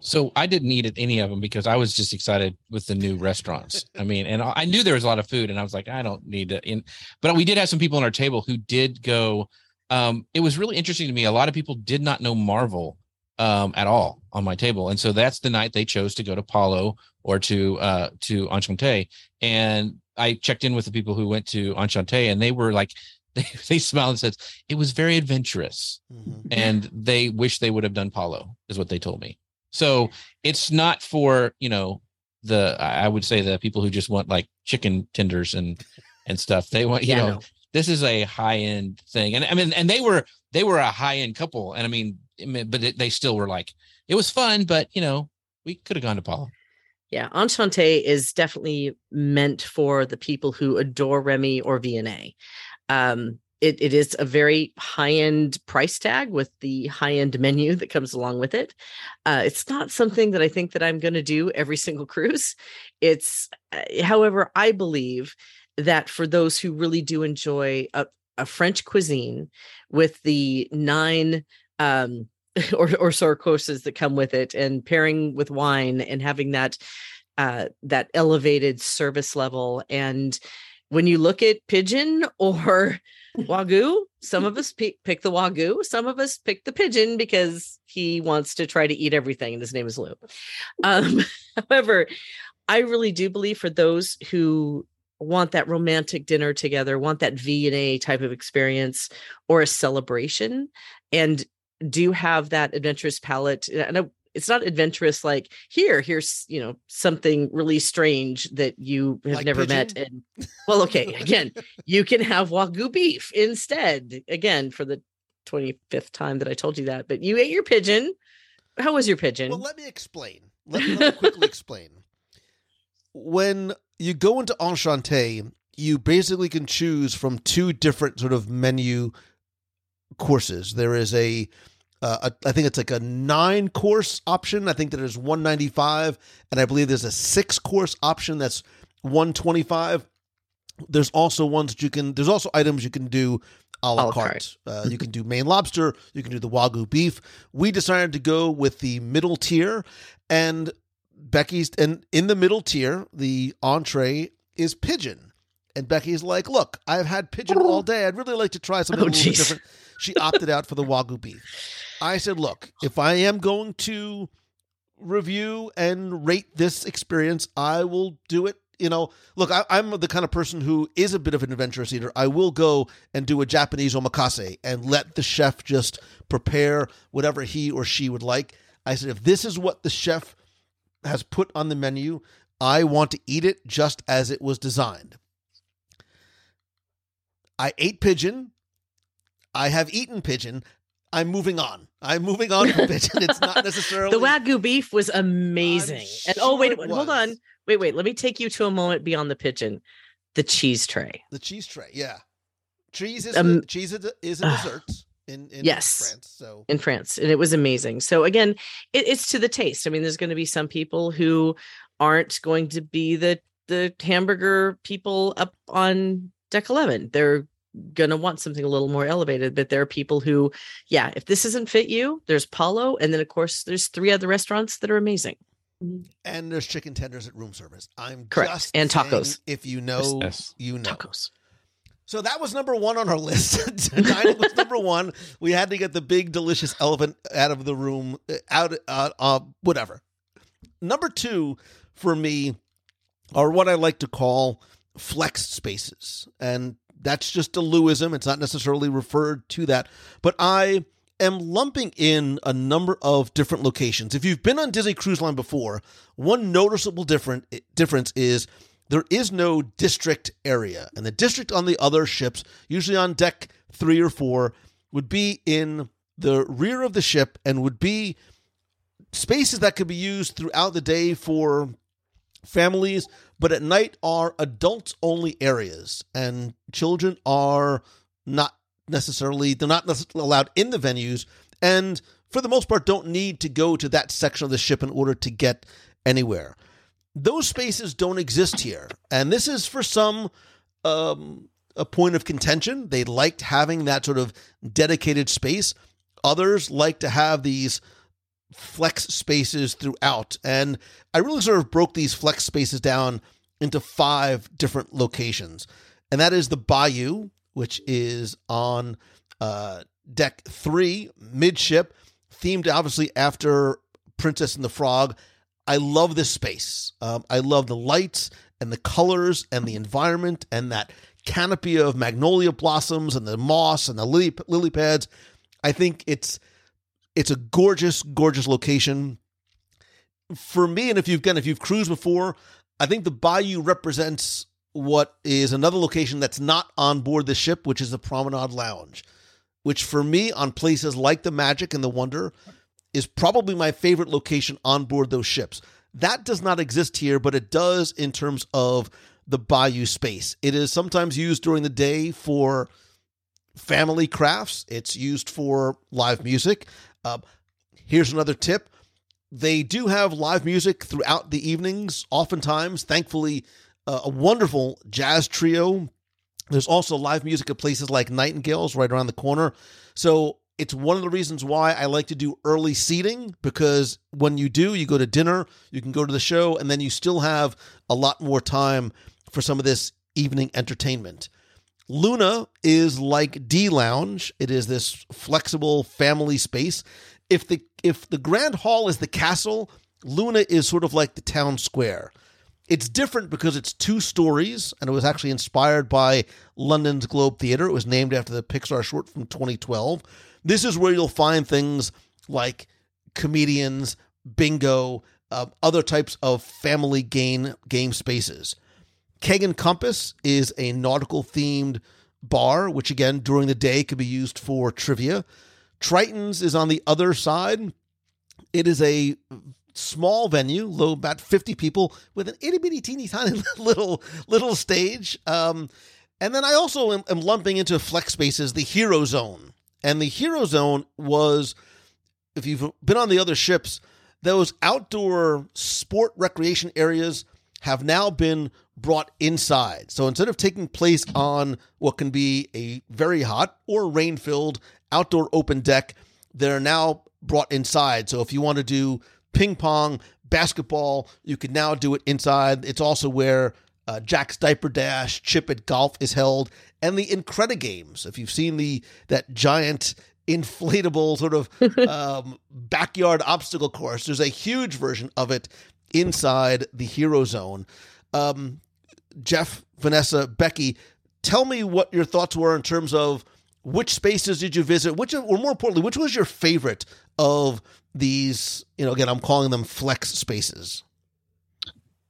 So I didn't eat at any of them because I was just excited with the new restaurants. I mean, and I knew there was a lot of food, and I was like, I don't need to. In, but we did have some people on our table who did go. Um, it was really interesting to me. A lot of people did not know Marvel um, at all on my table, and so that's the night they chose to go to Palo or to uh, to Enchante. And I checked in with the people who went to Enchante, and they were like, they, they smiled and said it was very adventurous, Mhm. and they wish they would have done Palo, is what they told me. So it's not for you know the I would say the people who just want like chicken tenders and and stuff. They want you Yeah, know no. this is a high end thing, and I mean and they were they were a high end couple, and I mean I mean, but it, they still were like it was fun, but you know we could have gone to Palo. Yeah, Enchante is definitely meant for the people who adore Remy or VNA. Um, it, it is a very high end price tag with the high end menu that comes along with it. Uh, it's not something that I think that I'm going to do every single cruise. It's, uh, however, I believe that for those who really do enjoy a, a French cuisine with the nine um, or or that come with it, and pairing with wine and having that uh, that elevated service level. And when you look at pigeon or wagyu, some of us pick, pick the wagyu, some of us pick the pigeon because he wants to try to eat everything, and his name is Lou. Um, however, I really do believe for those who want that romantic dinner together, want that V and A type of experience or a celebration, and do have that adventurous palate. And it's not adventurous like here, here's you know something really strange that you have Like never met. And well, okay, again, you can have wagyu beef instead. Again, for the 25th time that I told you that, but you ate your pigeon. How was your pigeon? Well, let me explain. Let me, let me quickly explain. When you go into Enchante, you basically can choose from two different sort of menu courses. There is a, uh, I think it's like a nine course option. I think that is one ninety five, and I believe there's a six course option that's one twenty five. There's also ones that you can. There's also items you can do a la A la carte. Uh, you can do Maine lobster. You can do the wagyu beef. We decided to go with the middle tier, and Becky's and in the middle tier, the entree is pigeon. And Becky's like, "Look, I've had pigeon all day. I'd really like to try something Oh, a little bit different." She opted out for the wagyu beef. I said, "Look, if I am going to review and rate this experience, I will do it. You know, look, I, I'm the kind of person who is a bit of an adventurous eater. I will go and do a Japanese omakase and let the chef just prepare whatever he or she would like. I said, if this is what the chef has put on the menu, I want to eat it just as it was designed. I ate pigeon. I have eaten pigeon. I'm moving on. I'm moving on from pigeon. It's not necessarily the wagyu beef was amazing. and oh wait, sure it hold on. Wait, wait. Let me take you to a moment beyond the pigeon. The cheese tray. The cheese tray, yeah. Cheese is Um, cheese is a, is a ugh. dessert in, in Yes. France. So in France, and it was amazing. So again, it, it's to the taste. I mean, there's going to be some people who aren't going to be the the hamburger people up on deck eleven. They're going to want something a little more elevated. But there are people who, yeah, if this doesn't fit you, there's Palo. And then, of course, there's three other restaurants that are amazing. And there's chicken tenders at room service. I'm Correct. just And tacos. If you know, Yes. you know. Tacos. So that was number one on our list. Dining was number one. We had to get the big, delicious elephant out of the room, uh, out, uh, uh, whatever. Number two for me are what I like to call flex spaces. And that's just a Lewism. It's not necessarily referred to that. But I am lumping in a number of different locations. If you've been on Disney Cruise Line before, one noticeable different eh, difference is there is no district area. And the district on the other ships, usually on deck three or four, would be in the rear of the ship and would be spaces that could be used throughout the day for families, but at night are adults only areas. And children are not necessarily, they're not necessarily allowed in the venues. And for the most part, don't need to go to that section of the ship in order to get anywhere those spaces don't exist here and this is for some um, a point of contention they liked having that sort of dedicated space others like to have these flex spaces throughout and i really sort of broke these flex spaces down into five different locations and that is the bayou which is on uh, deck three midship themed obviously after princess and the frog I love this space. Um, I love the lights and the colors and the environment and that canopy of magnolia blossoms and the moss and the lily, lily pads. I think it's it's a gorgeous, gorgeous location. For me, and if you've again, if you've cruised before, I think the Bayou represents what is another location that's not on board the ship, which is the Promenade Lounge. Which for me, on places like the Magic and the Wonder, is probably my favorite location on board those ships. That does not exist here, but it does in terms of the bayou space. It is sometimes used during the day for family crafts, it's used for live music. Uh, here's another tip they do have live music throughout the evenings, oftentimes, thankfully, uh, a wonderful jazz trio. There's also live music at places like Nightingales right around the corner. So it's one of the reasons why I like to do early seating because when you do, you go to dinner, you can go to the show, and then you still have a lot more time for some of this evening entertainment. Luna is like D Lounge. It is this flexible family space. If the if the Grand Hall is the castle, Luna is sort of like the town square. It's different because it's two stories, and it was actually inspired by London's Globe Theatre. It was named after the Pixar short from 2012. This is where you'll find things like comedians, bingo, uh, other types of family game game spaces. Keg and Compass is a nautical themed bar, which again during the day could be used for trivia. Triton's is on the other side. It is a small venue, low about 50 people with an itty bitty teeny tiny little little stage. Um, and then I also am, am lumping into flex spaces the Hero Zone. And the Hero Zone was, if you've been on the other ships, those outdoor sport recreation areas have now been brought inside. So instead of taking place on what can be a very hot or rain filled outdoor open deck, they're now brought inside. So if you want to do ping pong, basketball, you can now do it inside. It's also where uh, Jack's Diaper Dash, Chip at Golf is held, and the Incredi Games. If you've seen the that giant inflatable sort of um, backyard obstacle course, there's a huge version of it inside the Hero Zone. Um, Jeff, Vanessa, Becky, tell me what your thoughts were in terms of which spaces did you visit? Which, or more importantly, which was your favorite of these? You know, again, I'm calling them flex spaces.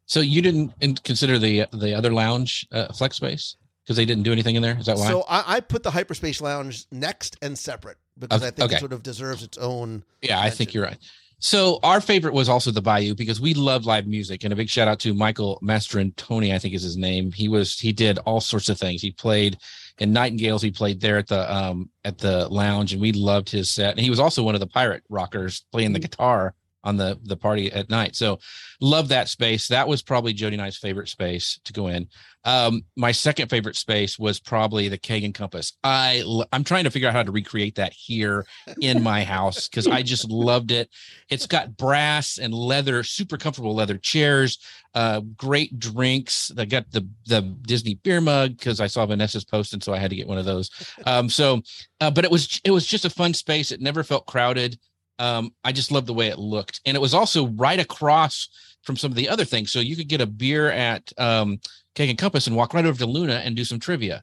So you didn't consider the the other lounge uh, flex space because they didn't do anything in there. Is that why? So I, I put the hyperspace lounge next and separate because Okay, I think okay. it sort of deserves its own. Yeah, I think you're right. So our favorite was also the Bayou because we love live music, and a big shout out to Michael Mastrantoni, I think is his name. He was he did all sorts of things. He played in Nightingales. He played there at the um at the lounge, and we loved his set. And he was also one of the pirate rockers playing the guitar on the the party at night. So love that space. That was probably Jody and I's favorite space to go in. Um, my second favorite space was probably the Keg and Compass. I I'm trying to figure out how to recreate that here in my house because I just loved it. It's got brass and leather, super comfortable leather chairs, uh, great drinks. I got the the Disney beer mug because I saw Vanessa's post, and so I had to get one of those. Um, so, uh, but it was it was just a fun space. It never felt crowded. Um, I just loved the way it looked, and it was also right across from some of the other things. So you could get a beer at um, Keg and Compass and walk right over to Luna and do some trivia.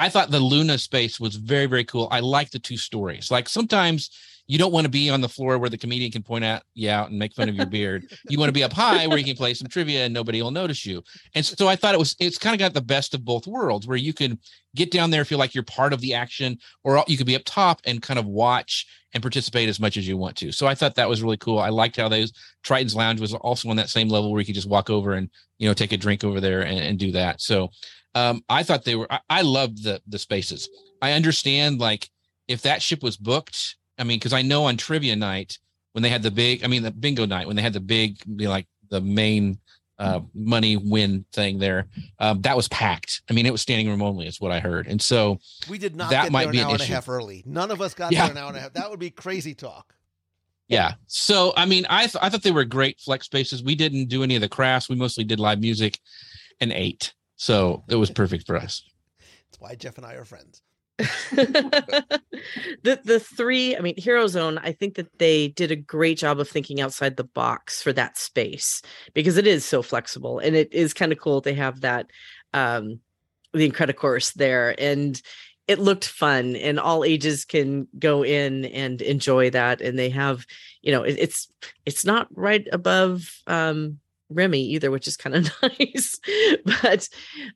I thought the Luna space was very, very cool. I like the two stories. Like sometimes you don't want to be on the floor where the comedian can point at you out and make fun of your beard. You want to be up high where you can play some trivia and nobody will notice you. And so I thought it was it's kind of got the best of both worlds where you can get down there feel like you're part of the action or you could be up top and kind of watch and participate as much as you want to. So I thought that was really cool. I liked how those Triton's Lounge was also on that same level where you could just walk over and you know take a drink over there and, and do that. So um, I thought they were. I, I loved the the spaces. I understand like if that ship was booked I mean, because I know on trivia night when they had the big, I mean, the bingo night when they had the big, you know, like the main uh, money win thing there, um, that was packed. I mean, it was standing room only, is what I heard. And so we did not that get might there be an an hour and a half early. None of us got Yeah. there an hour and a half. That would be crazy talk. Yeah. So I mean, I th- I thought they were great flex spaces. We didn't do any of the crafts. We mostly did live music and ate. So it was perfect for us. That's why Jeff and I are friends. the the three i mean hero zone i think that they did a great job of thinking outside the box for that space because it is so flexible and it is kind of cool to have that um the incredicourse there and it looked fun and all ages can go in and enjoy that and they have you know it, it's it's not right above um Remy either, which is kind of nice. but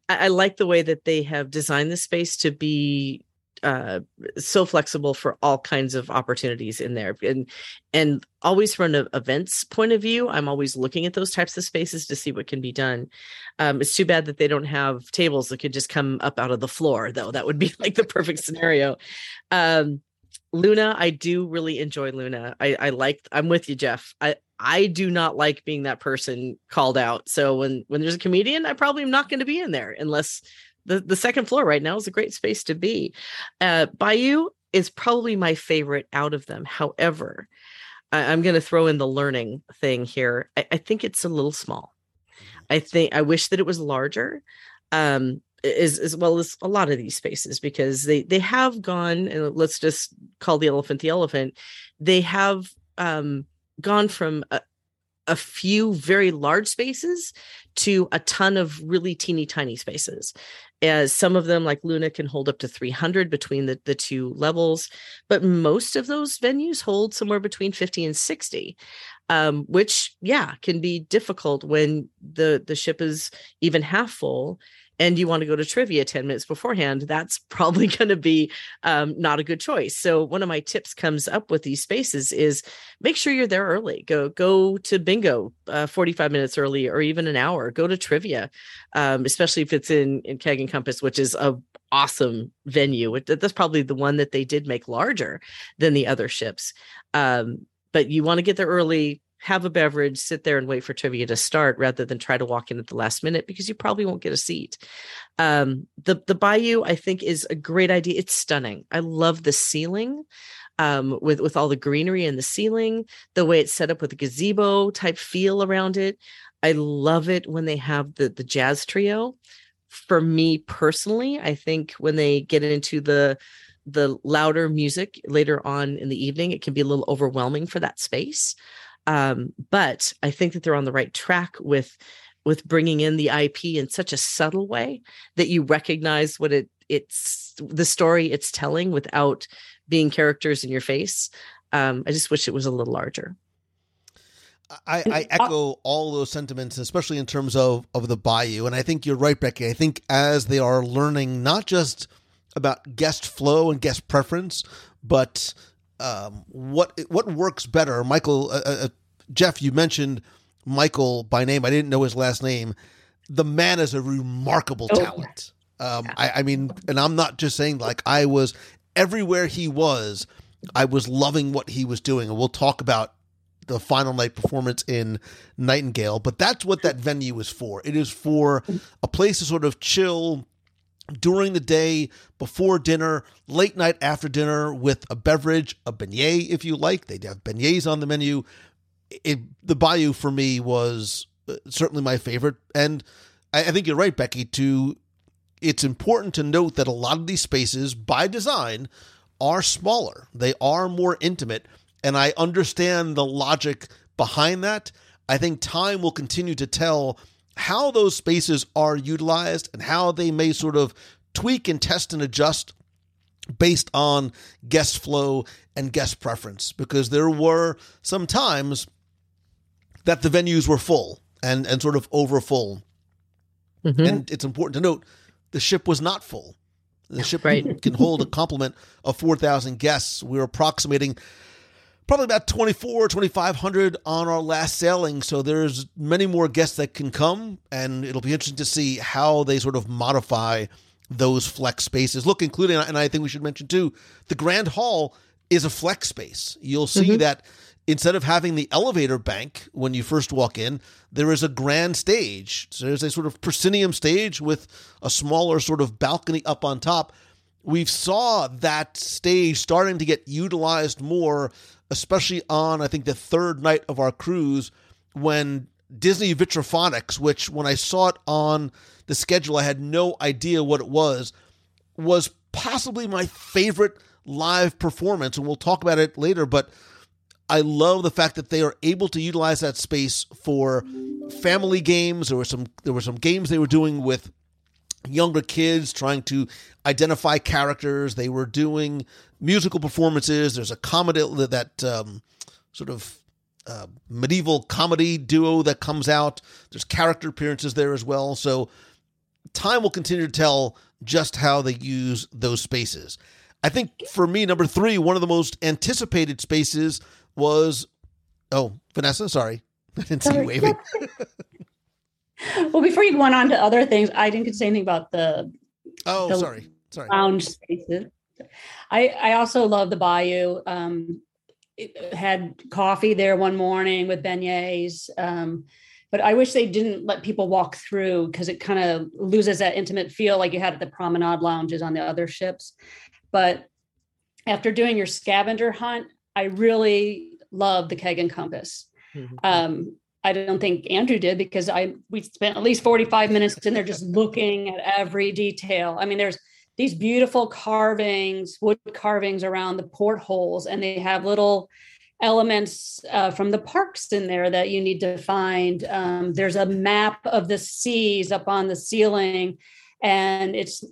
I, I like the way that they have designed the space to be uh so flexible for all kinds of opportunities in there and and always from an events point of view i'm always looking at those types of spaces to see what can be done. Um it's too bad that they don't have tables that could just come up out of the floor though that would be like the perfect scenario. Um luna i do really enjoy luna. I i like i'm with you jeff. I i do not like being that person called out so when when there's a comedian i probably am not going to be in there unless the the second floor right now is a great space to be. Uh, Bayou is probably my favorite out of them. However, I, I'm going to throw in the learning thing here. I, I think it's a little small. I think I wish that it was larger. Um, as as well as a lot of these spaces because they they have gone and let's just call the elephant the elephant. They have um, gone from a, a few very large spaces to a ton of really teeny tiny spaces. As some of them like luna can hold up to 300 between the, the two levels but most of those venues hold somewhere between 50 and 60 um, which yeah can be difficult when the the ship is even half full and you want to go to trivia 10 minutes beforehand that's probably going to be um, not a good choice. So one of my tips comes up with these spaces is make sure you're there early. Go go to bingo uh, 45 minutes early or even an hour. Go to trivia um, especially if it's in in keg and compass which is a awesome venue. That's probably the one that they did make larger than the other ships. Um, but you want to get there early have a beverage sit there and wait for trivia to start rather than try to walk in at the last minute because you probably won't get a seat. Um, the the bayou i think is a great idea. It's stunning. I love the ceiling um, with with all the greenery in the ceiling the way it's set up with a gazebo type feel around it. I love it when they have the the jazz trio. For me personally i think when they get into the the louder music later on in the evening it can be a little overwhelming for that space um, but i think that they're on the right track with with bringing in the ip in such a subtle way that you recognize what it it's the story it's telling without being characters in your face um, i just wish it was a little larger I, I echo all those sentiments, especially in terms of, of the Bayou. And I think you're right, Becky. I think as they are learning not just about guest flow and guest preference, but um, what what works better. Michael, uh, uh, Jeff, you mentioned Michael by name. I didn't know his last name. The man is a remarkable Oh, talent. Um, I, I mean, and I'm not just saying like I was everywhere he was. I was loving what he was doing, and we'll talk about the final night performance in Nightingale. But that's what that venue is for. It is for a place to sort of chill during the day, before dinner, late night after dinner with a beverage, a beignet if you like. They have beignets on the menu. It, the Bayou for me was uh, certainly my favorite, and I, I think you're right, Becky. To it's important to note that a lot of these spaces, by design, are smaller. They are more intimate, and I understand the logic behind that. I think time will continue to tell how those spaces are utilized and how they may sort of tweak and test and adjust based on guest flow and guest preference because there were some times that the venues were full and and sort of over full Mm-hmm. and it's important to note the ship was not full the ship Right. can hold a complement of 4000 guests we're approximating probably about 24 2500 on our last sailing so there's many more guests that can come and it'll be interesting to see how they sort of modify those flex spaces. Look including and i think we should mention too the grand hall is a flex space. You'll see Mhm. that instead of having the elevator bank when you first walk in there is a grand stage. So there's a sort of proscenium stage with a smaller sort of balcony up on top. We've saw that stage starting to get utilized more especially on i think the third night of our cruise when disney vitrophonics which when i saw it on the schedule i had no idea what it was was possibly my favorite live performance and we'll talk about it later but I love the fact that they are able to utilize that space for family games. There were some there were some games they were doing with younger kids trying to identify characters. They were doing musical performances. There's a comedy that um, sort of uh, medieval comedy duo that comes out. There's character appearances there as well. So time will continue to tell just how they use those spaces. I think for me, number three, one of the most anticipated spaces was oh Vanessa, sorry, I didn't see you waving. well, before you go on to other things, I didn't say anything about the Oh, the sorry, sorry. lounge spaces. I I also love the Bayou. Um, it had coffee there one morning with beignets. Um, but I wish they didn't let people walk through because it kind of loses that intimate feel like you had at the promenade lounges on the other ships. But after doing your scavenger hunt, I really love the keg and compass. Um, I don't think Andrew did because I we spent at least 45 minutes in there just looking at every detail. I mean, there's these beautiful carvings, wood carvings around the portholes, and they have little elements uh, from the parks in there that you need to find. Um, there's a map of the seas up on the ceiling, and it's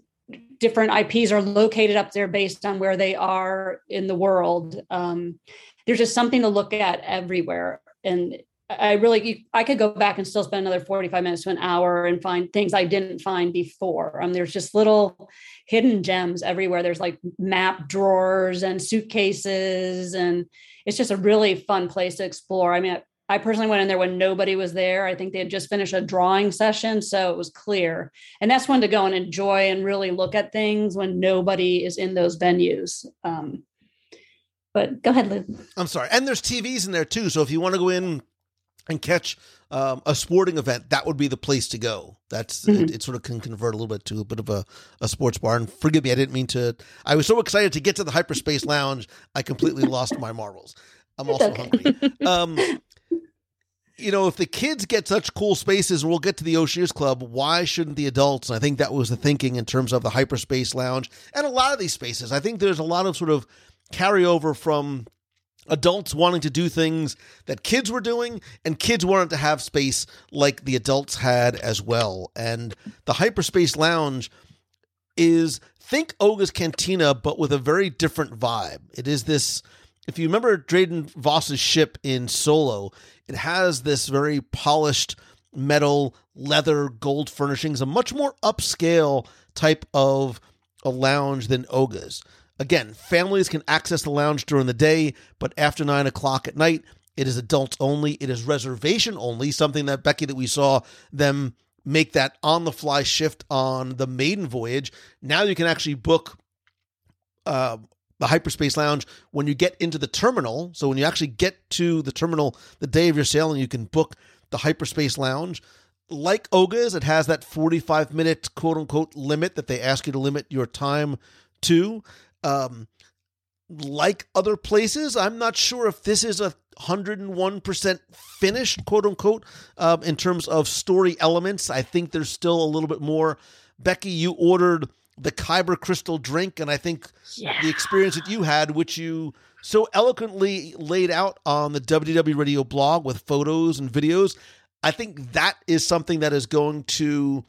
different IPs are located up there based on where they are in the world. Um, there's just something to look at everywhere, and I really I could go back and still spend another 45 minutes to an hour and find things I didn't find before. Um, there's just little hidden gems everywhere. There's like map drawers and suitcases, and it's just a really fun place to explore. I mean, I, I personally went in there when nobody was there. I think they had just finished a drawing session, so it was clear. And that's one to go and enjoy and really look at things when nobody is in those venues. Um, but go ahead, Lou. I'm sorry. And there's TVs in there too. So if you want to go in and catch um, a sporting event, that would be the place to go. That's Mhm. it, it. Sort of can convert a little bit to a bit of a, a sports bar. And forgive me, I didn't mean to. I was so excited to get to the hyperspace lounge, I completely lost my marbles. I'm It's also okay. hungry. Um, you know, if the kids get such cool spaces, and we'll get to the Oceans Club, why shouldn't the adults? And I think that was the thinking in terms of the hyperspace lounge and a lot of these spaces. I think there's a lot of sort of carryover from adults wanting to do things that kids were doing and kids wanted to have space like the adults had as well. And the hyperspace lounge is think Oga's Cantina but with a very different vibe. It is this if you remember Dryden Vos's ship in Solo it has this very polished metal leather gold furnishings a much more upscale type of a lounge than Oga's Again, families can access the lounge during the day, but after nine o'clock at night, it is adults only. It is reservation only, something that Becky, that we saw them make that on the fly shift on the maiden voyage. Now you can actually book uh, the hyperspace lounge when you get into the terminal. So when you actually get to the terminal the day of your sailing, you can book the hyperspace lounge. Like Oga's, it has that 45 minute quote unquote limit that they ask you to limit your time to. Um, like other places, I'm not sure if this is a 101% finished, quote unquote, um, in terms of story elements. I think there's still a little bit more. Becky, you ordered the Kyber crystal drink, and I think Yeah. the experience that you had, which you so eloquently laid out on the WDW Radio blog with photos and videos, I think that is something that is going to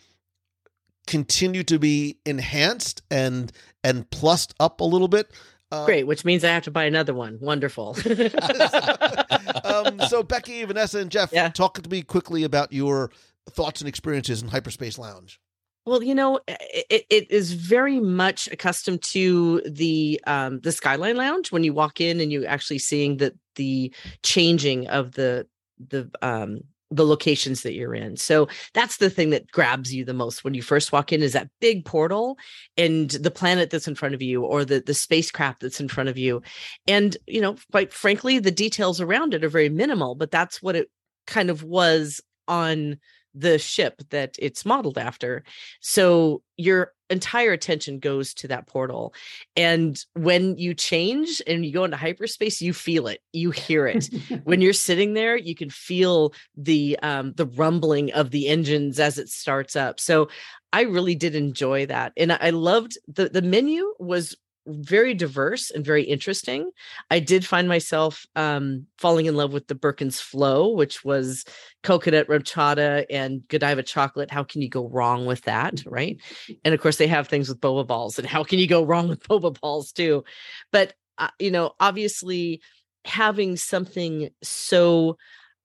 continue to be enhanced and and plussed up a little bit. Uh, Great, which means I have to buy another one. Wonderful. um, so Becky, Vanessa, and Jeff, Yeah. talk to me quickly about your thoughts and experiences in Hyperspace Lounge. Well, you know, it, it is very much accustomed to the um, the Skyline Lounge when you walk in and you actually seeing the the changing of the the um, the locations that you're in. So that's the thing that grabs you the most when you first walk in is that big portal and the planet that's in front of you or the the spacecraft that's in front of you. And you know, quite frankly, the details around it are very minimal, but that's what it kind of was on the ship that it's modeled after. So your entire attention goes to that portal. And when you change and you go into hyperspace, you feel it, you hear it. when you're sitting there, you can feel the um the rumbling of the engines as it starts up. So I really did enjoy that. And I loved the the menu was very diverse and very interesting. I did find myself um, falling in love with the Birkin's Flow, which was coconut chata and Godiva chocolate. How can you go wrong with that? Right. And of course, they have things with boba balls, and how can you go wrong with boba balls too? But, uh, you know, obviously having something so,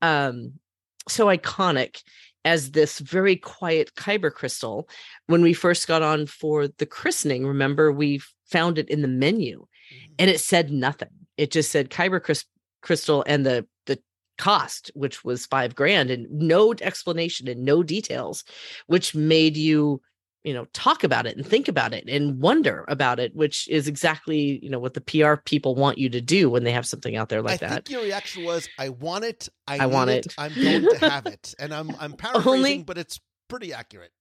um, so iconic as this very quiet kyber crystal when we first got on for the christening remember we found it in the menu mm-hmm. and it said nothing it just said kyber crys- crystal and the the cost which was five grand and no explanation and no details which made you you know talk about it and think about it and wonder about it which is exactly you know what the pr people want you to do when they have something out there like I that think your reaction was, "I want it. I, I want it. it." I'm going to have it." And I'm I'm paraphrasing, Only- but it's pretty accurate.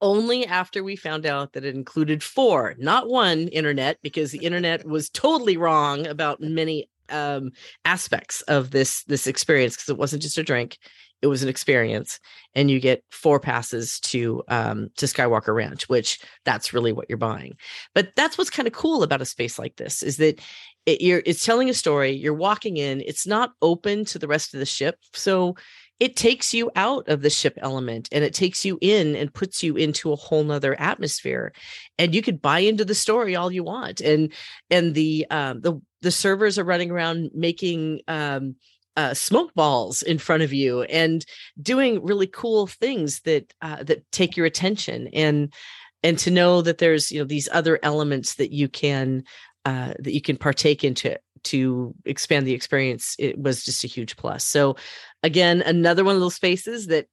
Only after we found out that it included four, not one internet, because the internet was totally wrong about many um, aspects of this this experience. Because it wasn't just a drink; it was an experience, and you get four passes to um, to Skywalker Ranch, which that's really what you're buying. But that's what's kind of cool about a space like this is that it, you're it's telling a story. You're walking in; it's not open to the rest of the ship, so it takes you out of the ship element and it takes you in and puts you into a whole nother atmosphere and you could buy into the story all you want and and the um the the servers are running around making um uh, smoke balls in front of you and doing really cool things that uh, that take your attention and and to know that there's you know these other elements that you can uh, that you can partake into to expand the experience it was just a huge plus. So again another one of those spaces that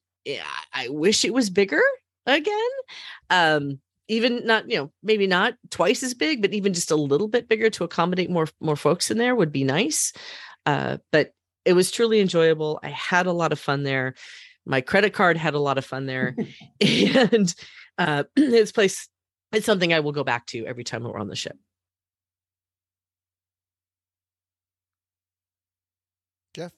i wish it was bigger again um even not you know maybe not twice as big but even just a little bit bigger to accommodate more more folks in there would be nice uh but it was truly enjoyable. I had a lot of fun there. My credit card had a lot of fun there. And uh this place it's something i will go back to every time we're on the ship Jeff,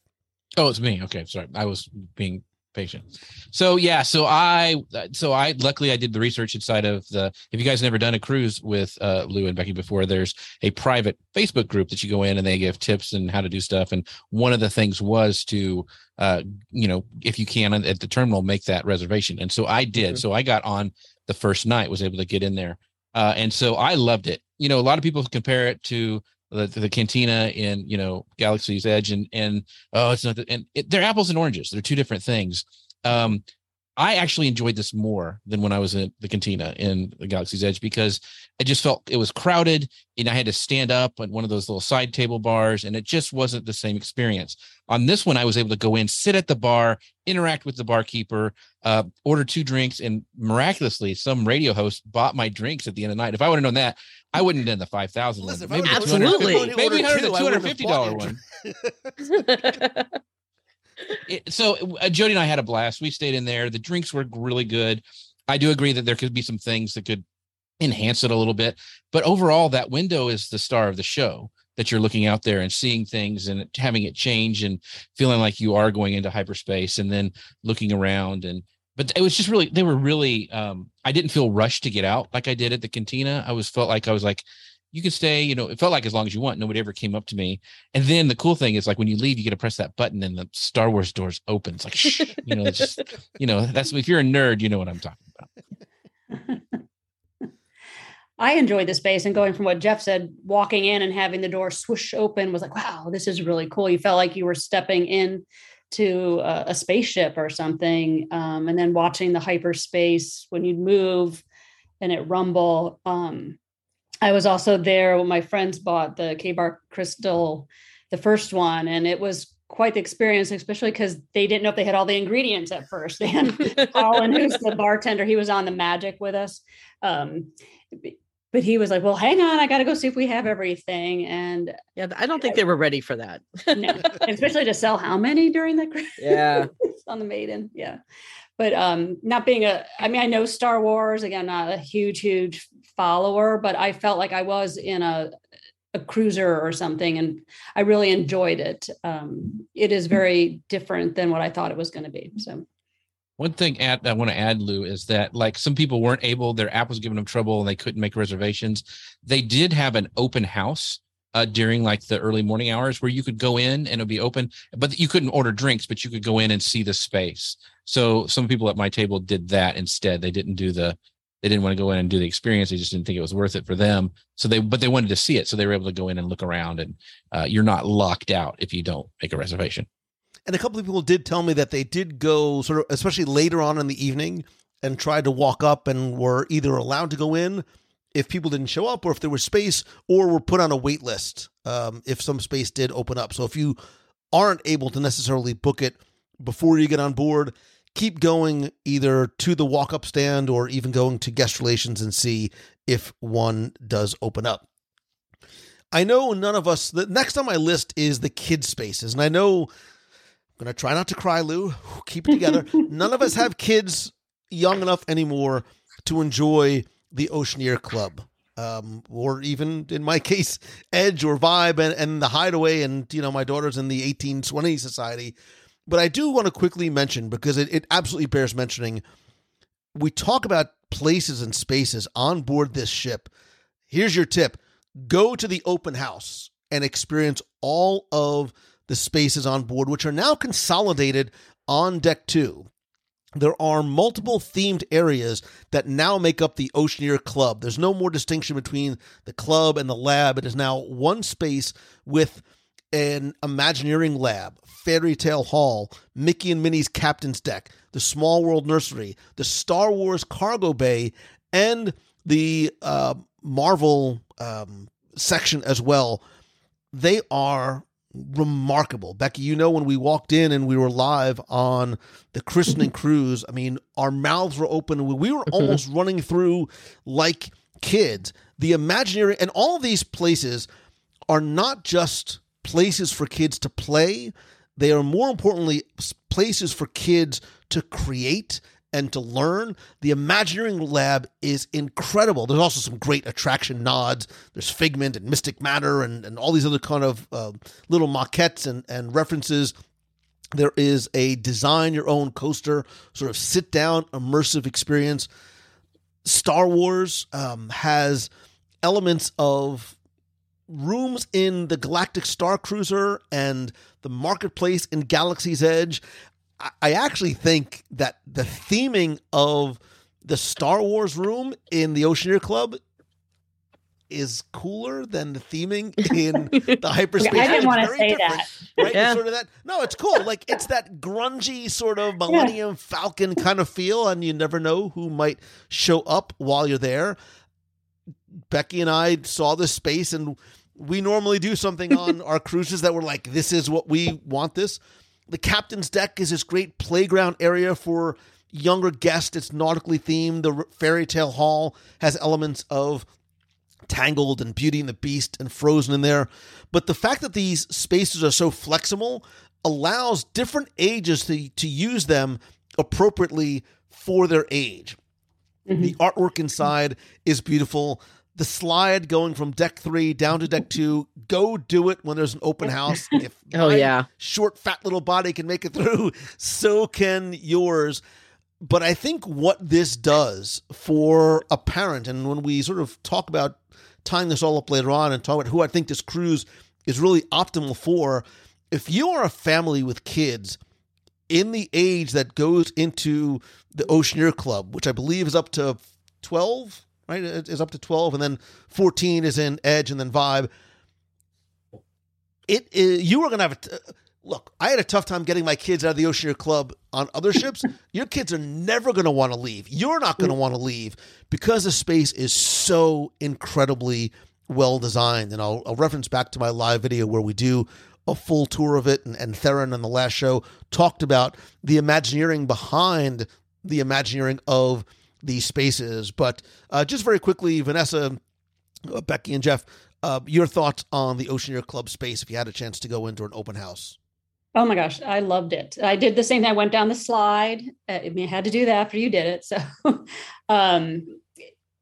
Oh, it's me. Okay, sorry. I was being patient. So yeah, so I so I luckily I did the research inside of the if you guys never done a cruise with uh Lou and Becky before, there's a private Facebook group that you go in and they give tips and how to do stuff. And one of the things was to uh you know, if you can at the terminal make that reservation. And so I did. Mhm. So I got on the first night, was able to get in there. Uh and so I loved it. You know, a lot of people compare it to the, the cantina in you know Galaxy's Edge and and oh it's not the, and it, they're apples and oranges they're two different things um I actually enjoyed this more than when I was in the cantina in the Galaxy's Edge because I just felt it was crowded and I had to stand up at one of those little side table bars and it just wasn't the same experience. On this one, I was able to go in, sit at the bar, interact with the barkeeper, uh, order two drinks, and miraculously, some radio host bought my drinks at the end of the night. If I would have known that, I wouldn't have done the five thousand. Listen, Maybe Absolutely. 250 maybe the two, I two wouldn't hundred fifty dollar one. It- so uh, Jody and I had a blast. We stayed in there. The drinks were really good. I do agree that there could be some things that could enhance it a little bit, but overall, that window is the star of the show. That you're looking out there and seeing things and having it change and feeling like you are going into hyperspace and then looking around and but it was just really they were really um I didn't feel rushed to get out like I did at the cantina. I was felt like I was like you can stay, you know, it felt like as long as you want. Nobody ever came up to me. And then the cool thing is like when you leave, you get to press that button and the Star Wars doors open. It's like, shh, you know, it's just, you know, that's if you're a nerd, you know what I'm talking about. I enjoyed the space and going from what Jeff said, walking in and having the door swoosh open was like, wow, this is really cool. You felt like you were stepping in to a, a spaceship or something. Um, and then watching the hyperspace when you'd move and it rumble. Um, I was also there when my friends bought the Kyber Crystal, the first one, and it was quite the experience, especially because they didn't know if they had all the ingredients at first. And Colin, who's the bartender, he was on the magic with us. Um, but he was like, "Well, hang on, I got to go see if we have everything." And Yeah, I don't think they were ready for that. no, especially to sell how many during the Yeah. on the maiden, yeah. But um, not being a, I mean, I know Star Wars again, not a huge, huge follower, but I felt like I was in a a cruiser or something, and I really enjoyed it. Um, it is very different than what I thought it was going to be. So One thing add, I want to add, Lou, is that like some people weren't able, their app was giving them trouble and they couldn't make reservations. They did have an open house uh, during like the early morning hours where you could go in and it'd be open, but you couldn't order drinks, but you could go in and see the space. So some people at my table did that instead. They didn't do the, they didn't want to go in and do the experience. They just didn't think it was worth it for them. So they, but they wanted to see it. So they were able to go in and look around and uh, you're not locked out if you don't make a reservation. And a couple of people did tell me that they did go sort of, especially later on in the evening, and tried to walk up and were either allowed to go in if people didn't show up, or if there was space, or were put on a wait list um, if some space did open up. So if you aren't able to necessarily book it before you get on board, keep going either to the walk up stand or even going to guest relations and see if one does open up. I know none of us, the next on my list is the kid spaces. And I know To try not to cry, Lou. Keep it together. none of us have kids young enough anymore to enjoy the Oceaneer Club. Um, or even in my case, Edge or Vibe and, and the Hideaway, and you know, my daughter's in the 1820 Society. But I do want to quickly mention because it, it absolutely bears mentioning. We talk about places and spaces on board this ship. Here's your tip go to the open house and experience all of the spaces on board, which are now consolidated on deck two. There are multiple themed areas that now make up the Oceaneer Club. There's no more distinction between the club and the lab. It is now one space with an Imagineering lab, Fairy Tale Hall, Mickey and Minnie's Captain's Deck, the Small World Nursery, the Star Wars Cargo Bay, and the uh, Marvel um, section as well. They are remarkable. Becky, you know, when we walked in and we were live on the christening cruise, I mean, our mouths were open. We were mm-hmm. almost running through like kids. The imaginary, and all these places are not just places for kids to play, they are more importantly places for kids to create and to learn. The Imagineering Lab is incredible. There's also some great attraction nods. There's Figment and Mystic Manor and, and all these other kind of uh, little maquettes and, and references. There is a design your own coaster, sort of sit down, immersive experience. Star Wars um, has elements of rooms in the Galactic Star Cruiser and the marketplace in Galaxy's Edge. I, I actually think that the theming of the Star Wars room in the Oceaneer Club is cooler than the theming in the hyperspace. Okay, I didn't want to say that. Right? Yeah. Sort of that. No, it's cool. Like it's that grungy sort of Millennium Falcon kind of feel, and you never know who might show up while you're there. Becky and I saw this space, and we normally do something on our cruises that we're like, this is what we want. This. The captain's deck is this great playground area for younger guests. It's nautically themed. The fairy tale hall has elements of Tangled and Beauty and the Beast and Frozen in there. But the fact that these spaces are so flexible allows different ages to, to use them appropriately for their age. Mm-hmm. The artwork inside is beautiful. The slide going from deck three down to deck two, go do it when there's an open house. If Oh, my yeah. short, fat little body can make it through, so can yours. But I think what this does for a parent, and when we sort of talk about tying this all up later on and talk about who I think this cruise is really optimal for, if you are a family with kids in the age that goes into the Oceaneer Club, which I believe is up to 12, right? It is up to 12, and then 14 is in Edge and then Vibe. It is, you are going to have a. T- uh, look, I had a tough time getting my kids out of the Oceaneer Club on other ships. Your kids are never going to want to leave. You're not going to want to leave because the space is so incredibly well designed. And I'll, I'll reference back to my live video where we do a full tour of it, and, and Theron on the last show talked about the Imagineering behind the Imagineering of these spaces. But uh, just very quickly, Vanessa, uh, Becky, and Jeff, uh, your thoughts on the Oceaneer Club space if you had a chance to go into an open house? Oh my gosh, I loved it. I did the same thing. I went down the slide. Uh, I mean, I had to do that after you did it. So, um,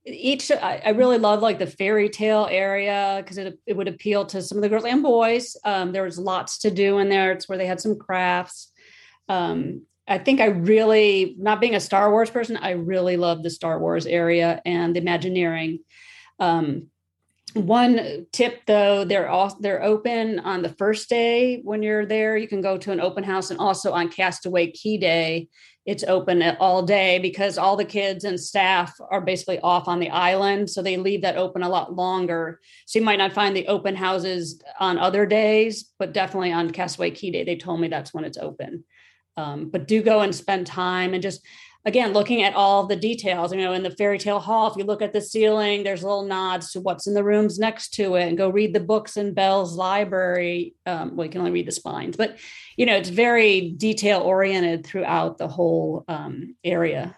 each I, really love like the fairy tale area because it it would appeal to some of the girls and boys. Um, there was lots to do in there. It's where they had some crafts. Um, I think I really, not being a Star Wars person, I really love the Star Wars area and the Imagineering. Um, one tip though, they're all they're open on the first day when you're there. You can go to an open house, and also on Castaway Cay Day, it's open all day because all the kids and staff are basically off on the island, so they leave that open a lot longer. So you might not find the open houses on other days, but definitely on Castaway Cay Day, they told me that's when it's open. Um, but do go and spend time and just again looking at all the details you know in the fairy tale hall if you look at the ceiling there's little nods to what's in the rooms next to it and go read the books in Belle's library um, well you can only read the spines but you know it's very detail oriented throughout the whole um, area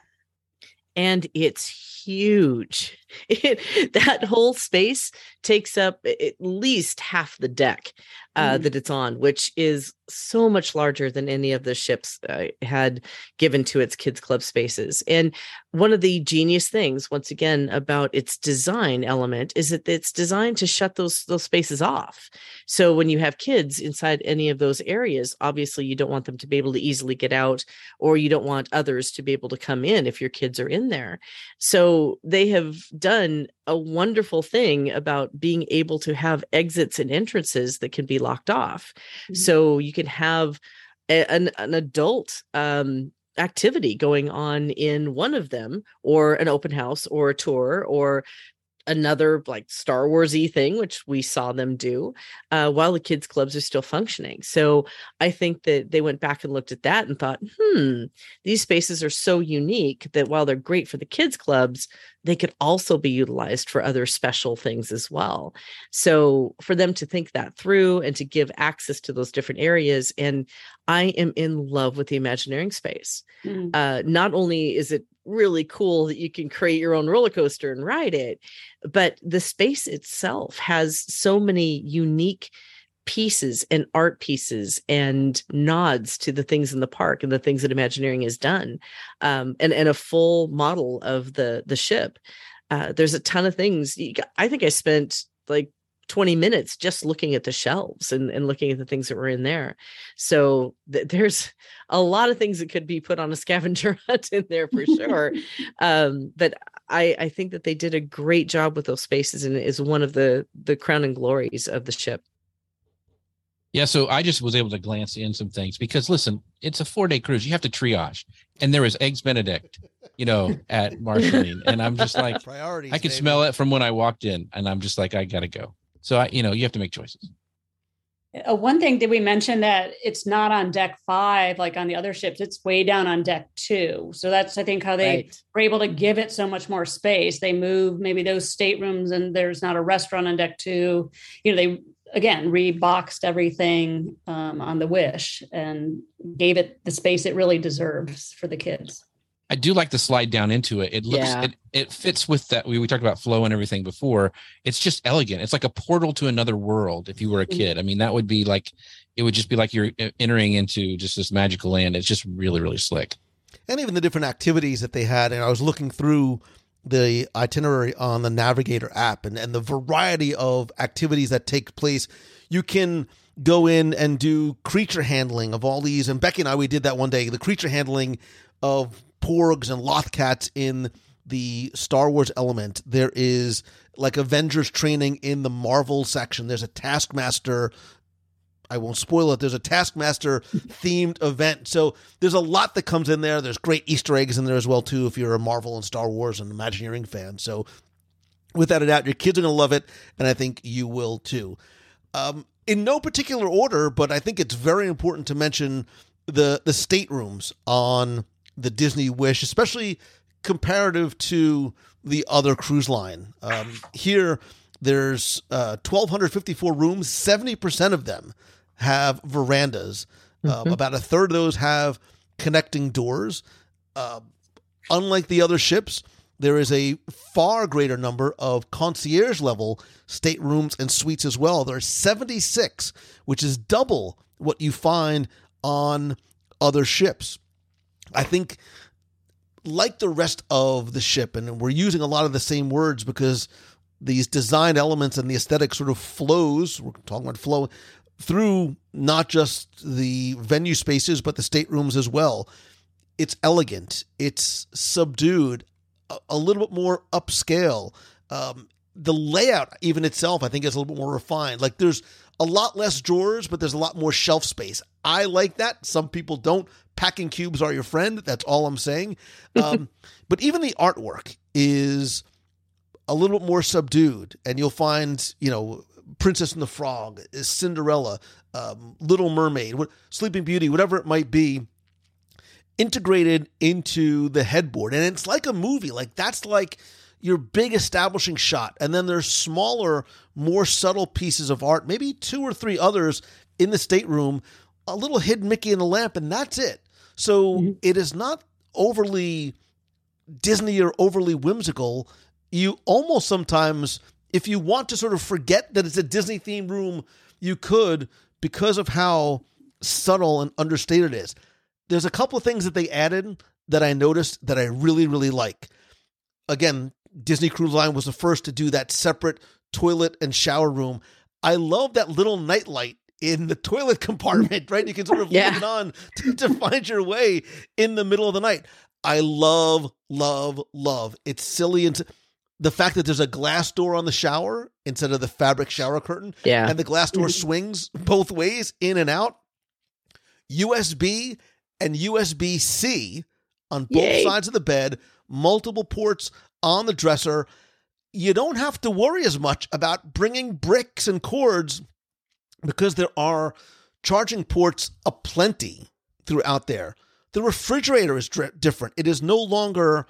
and it's huge. It, that whole space takes up at least half the deck uh, Mhm. that it's on, which is so much larger than any of the ships uh, had given to its kids club spaces. And one of the genius things, once again, about its design element is that it's designed to shut those those spaces off. So when you have kids inside any of those areas, obviously you don't want them to be able to easily get out, or you don't want others to be able to come in if your kids are in there. So they have done a wonderful thing about being able to have exits and entrances that can be locked off. So you can have a- an, an adult um, activity going on in one of them, or an open house, or a tour, or another like Star Warsy thing, which we saw them do, uh, while the kids' clubs are still functioning. So I think that they went back and looked at that and thought, hmm, these spaces are so unique that while they're great for the kids' clubs, they could also be utilized for other special things as well. So for them to think that through and to give access to those different areas, and I am in love with the Imagineering space. Mhm. Uh, not only is it really cool that you can create your own roller coaster and ride it, but the space itself has so many unique pieces and art pieces and nods to the things in the park and the things that Imagineering has done, um, and and a full model of the the ship. Uh, there's a ton of things. I think I spent like 20 minutes just looking at the shelves and, and looking at the things that were in there. So th- there's a lot of things that could be put on a scavenger hunt in there for sure. um, but I, I think that they did a great job with those spaces and it is one of the the crowning glories of the ship. Yeah, so I just was able to glance in some things because listen, it's a four day cruise. You have to triage, and there was eggs Benedict, you know, at Marceline, and I'm just like, Priorities. I could baby. smell it from when I walked in, and I'm just like, I gotta go. So I, you know, you have to make choices. Uh, one thing did we mention that it's not on deck five like on the other ships it's way down on deck two so that's i think how they Right. were able to give it so much more space they move maybe those staterooms and there's not a restaurant on deck two you know they again reboxed everything um, on the wish and gave it the space it really deserves for the kids I do like the slide down into it. It looks Yeah. it, it fits with that. We, we talked about flow and everything before. It's just elegant. It's like a portal to another world. If you were a Mm-hmm. kid, I mean, that would be like it would just be like you're uh, entering into just this magical land. It's just really really slick. and even the different activities that they had. And I was looking through the itinerary on the Navigator app and, and the variety of activities that take place. You can go in and do creature handling of all these. And Becky and I, we did that one day the creature handling of porgs and lothcats in the Star Wars element. There is like Avengers training in the Marvel section. There's a Taskmaster I won't spoil it. There's a Taskmaster themed event. So there's a lot that comes in there. There's great Easter eggs in there as well too if you're a Marvel and Star Wars and Imagineering fan. So without a doubt, your kids are going to love it, and I think you will too. Um, in no particular order, but I think it's very important to mention the the staterooms on the Disney Wish, especially comparative to the other cruise line. Um, here, there's uh, 1,254 rooms. 70% of them have verandas. Uh, about a third of those have connecting doors. Uh, unlike the other ships, there is a far greater number of concierge level staterooms and suites as well. There are 76, which is double what you find on other ships. I think, like the rest of the ship, and we're using a lot of the same words because these design elements and the aesthetic sort of flows. We're talking about flow through not just the venue spaces, but the staterooms as well. It's elegant. It's subdued, a, a little bit more upscale. Um, the layout, even itself, I think is a little bit more refined. Like there's a lot less drawers, but there's a lot more shelf space. I like that. Some people don't. Packing cubes are your friend. That's all I'm saying. Um, but even the artwork is a little bit more subdued, and you'll find, you know, Princess and the Frog, Cinderella, um, Little Mermaid, Sleeping Beauty, whatever it might be, integrated into the headboard. And it's like a movie. Like that's like your big establishing shot. And then there's smaller, more subtle pieces of art, maybe two or three others in the stateroom, a little hidden Mickey in the lamp, and that's it. So mm-hmm. it is not overly Disney or overly whimsical. You almost sometimes, if you want to sort of forget that it's a Disney themed room, you could because of how subtle and understated it is. There's a couple of things that they added that I noticed that I really, really like. Again, Disney Cruise Line was the first to do that separate toilet and shower room. I love that little nightlight in the toilet compartment, right? You can sort of Yeah. it on to, to find your way in the middle of the night. I love, love, love. It's silly and the fact that there's a glass door on the shower instead of the fabric shower curtain, Yeah. and the glass door mm-hmm. swings both ways, in and out. USB and USB C on both Yay. sides of the bed, multiple ports on the dresser. You don't have to worry as much about bringing bricks and cords because there are charging ports aplenty throughout there. The refrigerator is dri- different. It is no longer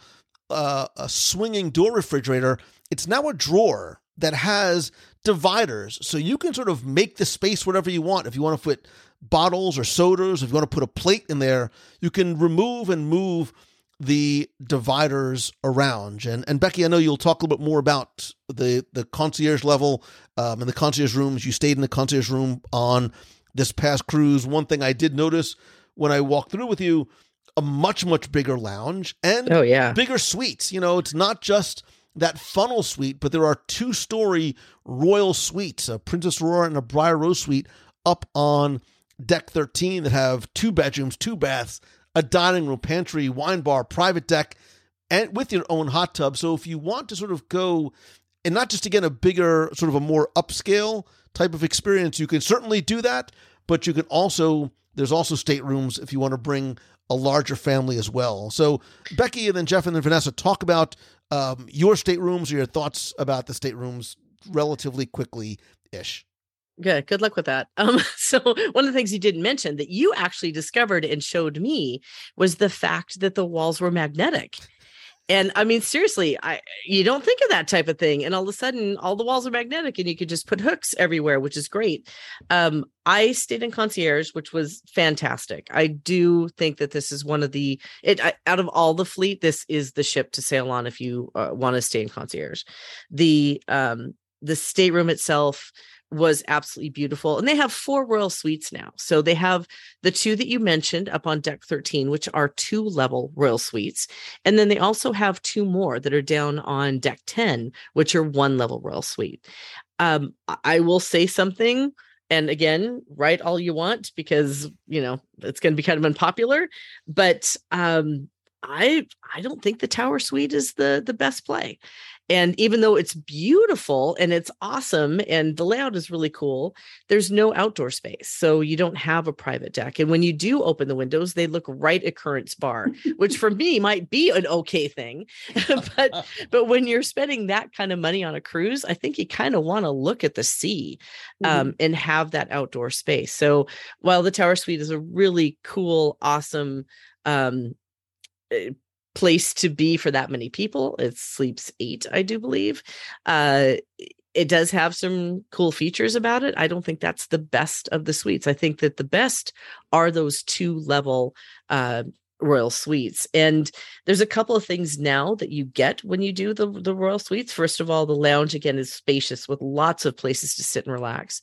uh, a swinging door refrigerator. It's now a drawer that has dividers, so you can sort of make the space whatever you want. If you want to put bottles or sodas, if you want to put a plate in there, you can remove and move the dividers around. And and Becky, I know you'll talk a little bit more about the the concierge level um, and the concierge rooms. You stayed in the concierge room on this past cruise. One thing I did notice when I walked through with you, a much much bigger lounge and Oh, yeah. bigger suites. You know, it's not just that funnel suite, but there are two story royal suites, a Princess Aurora and a Briar Rose suite up on deck 13 that have two bedrooms, two baths, a dining room, pantry, wine bar, private deck, and with your own hot tub. So if you want to sort of go and not just again a bigger, sort of a more upscale type of experience, you can certainly do that. but you can also there's also staterooms if you want to bring a larger family as well. So Becky and then Jeff and then Vanessa talk about um, your staterooms or your thoughts about the staterooms relatively quickly ish. Good. Good luck with that. Um, so one of the things you didn't mention that you actually discovered and showed me was the fact that the walls were magnetic. And I mean, seriously, I you don't think of that type of thing, and all of a sudden, all the walls are magnetic, and you could just put hooks everywhere, which is great. Um, I stayed in concierge, which was fantastic. I do think that this is one of the it I, out of all the fleet, this is the ship to sail on if you uh, want to stay in concierge. The um, the stateroom itself was absolutely beautiful. And they have four royal suites now. So they have the two that you mentioned up on deck 13, which are two level royal suites. And then they also have two more that are down on deck 10, which are one level royal suite. Um, I will say something. And again, write all you want because you know it's going to be kind of unpopular. But um, I I don't think the tower suite is the the best play. And even though it's beautiful and it's awesome and the layout is really cool, there's no outdoor space. So you don't have a private deck. And when you do open the windows, they look right at Currents Bar, which for me might be an okay thing. but but when you're spending that kind of money on a cruise, I think you kind of want to look at the sea um, mm-hmm. and have that outdoor space. So while the Tower Suite is a really cool, awesome um, eh, place to be for that many people. It sleeps eight, I do believe. Uh, it does have some cool features about it. I don't think that's the best of the suites. I think that the best are those two level uh, royal suites and there's a couple of things now that you get when you do the the royal suites first of all the lounge again is spacious with lots of places to sit and relax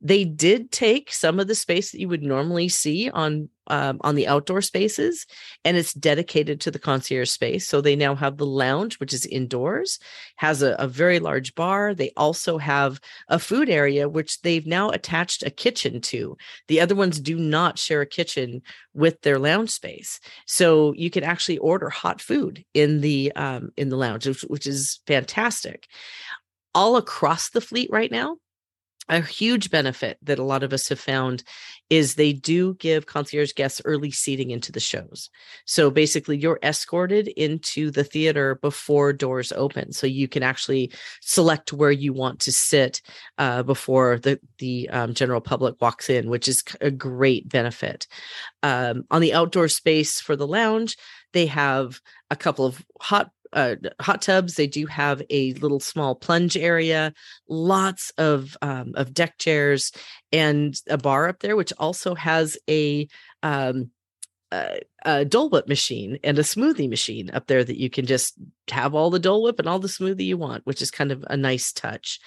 they did take some of the space that you would normally see on um, on the outdoor spaces and it's dedicated to the concierge space. So they now have the lounge which is indoors has a, a, very large bar. They also have a food area which they've now attached a kitchen to. The other ones do not share a kitchen with their lounge space. So you can actually order hot food in the um, in the lounge which, which is fantastic. All across the fleet right now a huge benefit that a lot of us have found is they do give concierge guests early seating into the shows. So basically, you're escorted into the theater before doors open, so you can actually select where you want to sit uh, before the the um, general public walks in, which is a great benefit. Um, on the outdoor space for the lounge, they have a couple of hot uh, hot tubs. They do have a little small plunge area, lots of um, of deck chairs, and a bar up there, which also has a um, a, a Dole Whip machine and a smoothie machine up there that you can just have all the Dole Whip and all the smoothie you want, which is kind of a nice touch.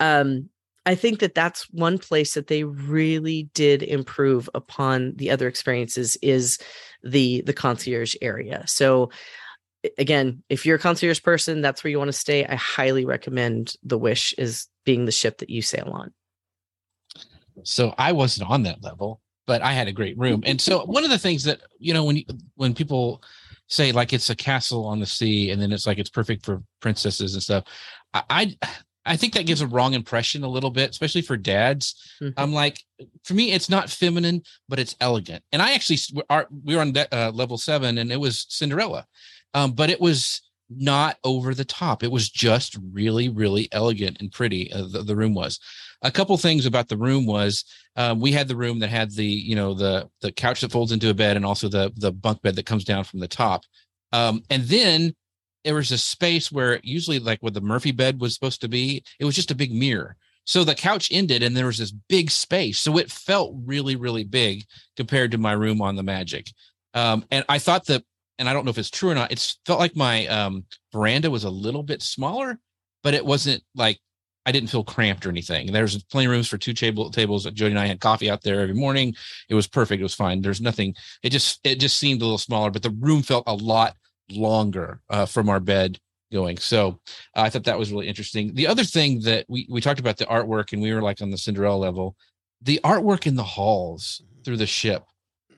Um, I think that that's one place that they really did improve upon the other experiences is the the concierge area. So again, if you're a concierge person, that's where you want to stay. I highly recommend the Wish is being the ship that you sail on. So I wasn't on that level, but I had a great room. And so one of the things that you know when you, when people say like it's a castle on the sea and then it's like it's perfect for princesses and stuff, I I, I think that gives a wrong impression a little bit, especially for dads. Mm-hmm. I'm like, for me, it's not feminine, but it's elegant. And I actually, our, we were on de- uh, level seven, and it was Cinderella um, but it was not over the top. It was just really, really elegant and pretty. Uh, the, the, room was. A couple things about the room was um, we had the room that had the you know the the couch that folds into a bed and also the the bunk bed that comes down from the top. Um, and then there was a space where usually like where the Murphy bed was supposed to be, it was just a big mirror. So the couch ended and there was this big space. So it felt really, really big compared to my room on the Magic. Um, and I thought that and I don't know if it's true or not. It felt like my um, veranda was a little bit smaller, but it wasn't like I didn't feel cramped or anything. There's plenty of rooms for two table tables. Jody and I had coffee out there every morning. It was perfect. It was fine. There's nothing. It just it just seemed a little smaller, but the room felt a lot longer uh, from our bed going. So uh, I thought that was really interesting. The other thing that we we talked about the artwork, and we were like on the Cinderella level. The artwork in the halls through the ship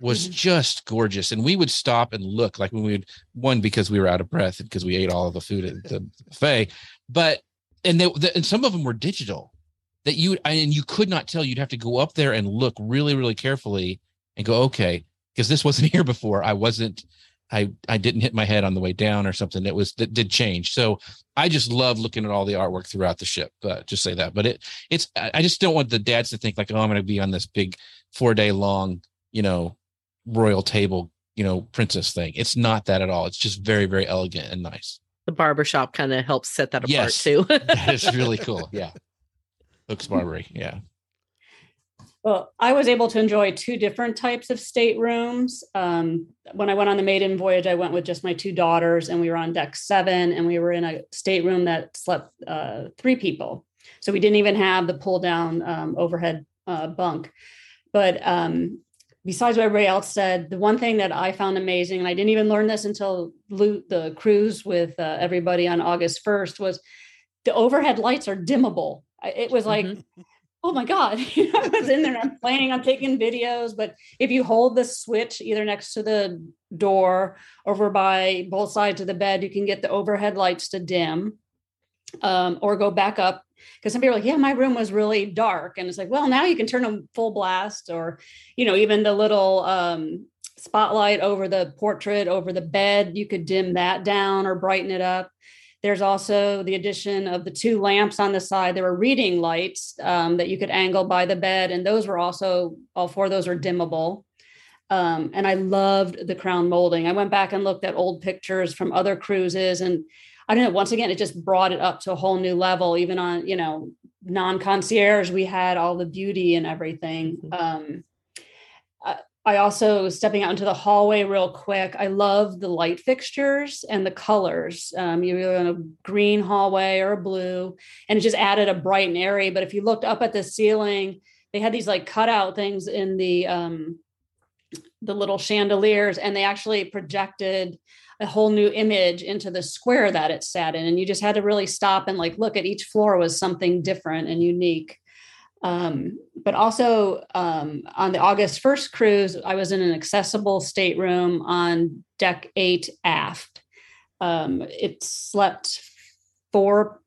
was mm-hmm. just gorgeous. And we would stop and look like when we would one because we were out of breath and because we ate all of the food at the buffet, but and they and some of them were digital. that you and you could not tell. You'd have to go up there and look really, really carefully and go, okay, because this wasn't here before. I wasn't. I I didn't hit my head on the way down or something. That was that did change. So I just love looking at all the artwork throughout the ship. Uh, just say that. But it it's I just don't want the dads to think like, oh, I'm going to be on this big four day long, you know, royal table, you know, princess thing. It's not that at all. It's just very very elegant and nice. The barbershop kind of helps set that apart Yes. too. that is really cool. Yeah. Looks Barbary. Yeah. Well, I was able to enjoy two different types of staterooms. Um, when I went on the maiden voyage, I went with just my two daughters, and we were on deck seven, and we were in a stateroom that slept uh, three people. So we didn't even have the pull down um, overhead uh, bunk. But um, besides what everybody else said, the one thing that I found amazing, and I didn't even learn this until the cruise with uh, everybody on August 1st, was the overhead lights are dimmable. It was like, oh my God, I was in there, I'm planning on taking videos. But if you hold the switch either next to the door over by both sides of the bed, you can get the overhead lights to dim um, or go back up. Because some people are like, yeah, my room was really dark. And it's like, well, now you can turn them full blast or, you know, even the little um, spotlight over the portrait over the bed, you could dim that down or brighten it up. There's also the addition of the two lamps on the side. There were reading lights um, that you could angle by the bed, and those were also all four of those are dimmable. Um, and I loved the crown molding. I went back and looked at old pictures from other cruises, and I don't know. Once again, it just brought it up to a whole new level. Even on you know non concierge, we had all the beauty and everything. Um, I- I also stepping out into the hallway real quick. I love the light fixtures and the colors. Um, you were in a green hallway or a blue, and it just added a bright and airy. But if you looked up at the ceiling, they had these like cutout things in the um, the little chandeliers, and they actually projected a whole new image into the square that it sat in. And you just had to really stop and like look at each floor was something different and unique. Um, but also um, on the August 1st cruise, I was in an accessible stateroom on deck eight aft. Um, it slept four,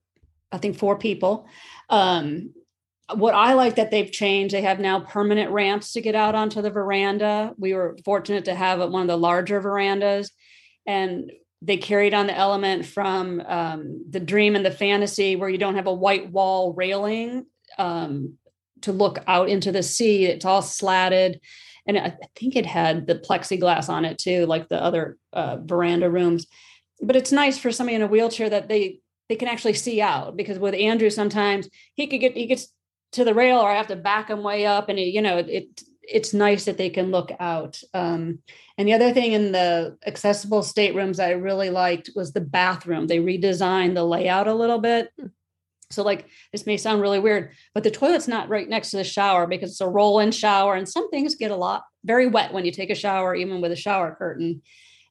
I think four people. Um, what I like that they've changed, they have now permanent ramps to get out onto the veranda. We were fortunate to have one of the larger verandas, and they carried on the element from um, the dream and the fantasy, where you don't have a white wall railing um, to look out into the sea. It's all slatted, and I think it had the plexiglass on it too, like the other uh, veranda rooms. But it's nice for somebody in a wheelchair that they they can actually see out because with Andrew sometimes he could get he gets to the rail or I have to back him way up and you know it it's nice that they can look out. Um, and the other thing in the accessible staterooms I really liked was the bathroom. They redesigned the layout a little bit. So like this may sound really weird, but the toilet's not right next to the shower because it's a roll-in shower and some things get a lot very wet when you take a shower even with a shower curtain.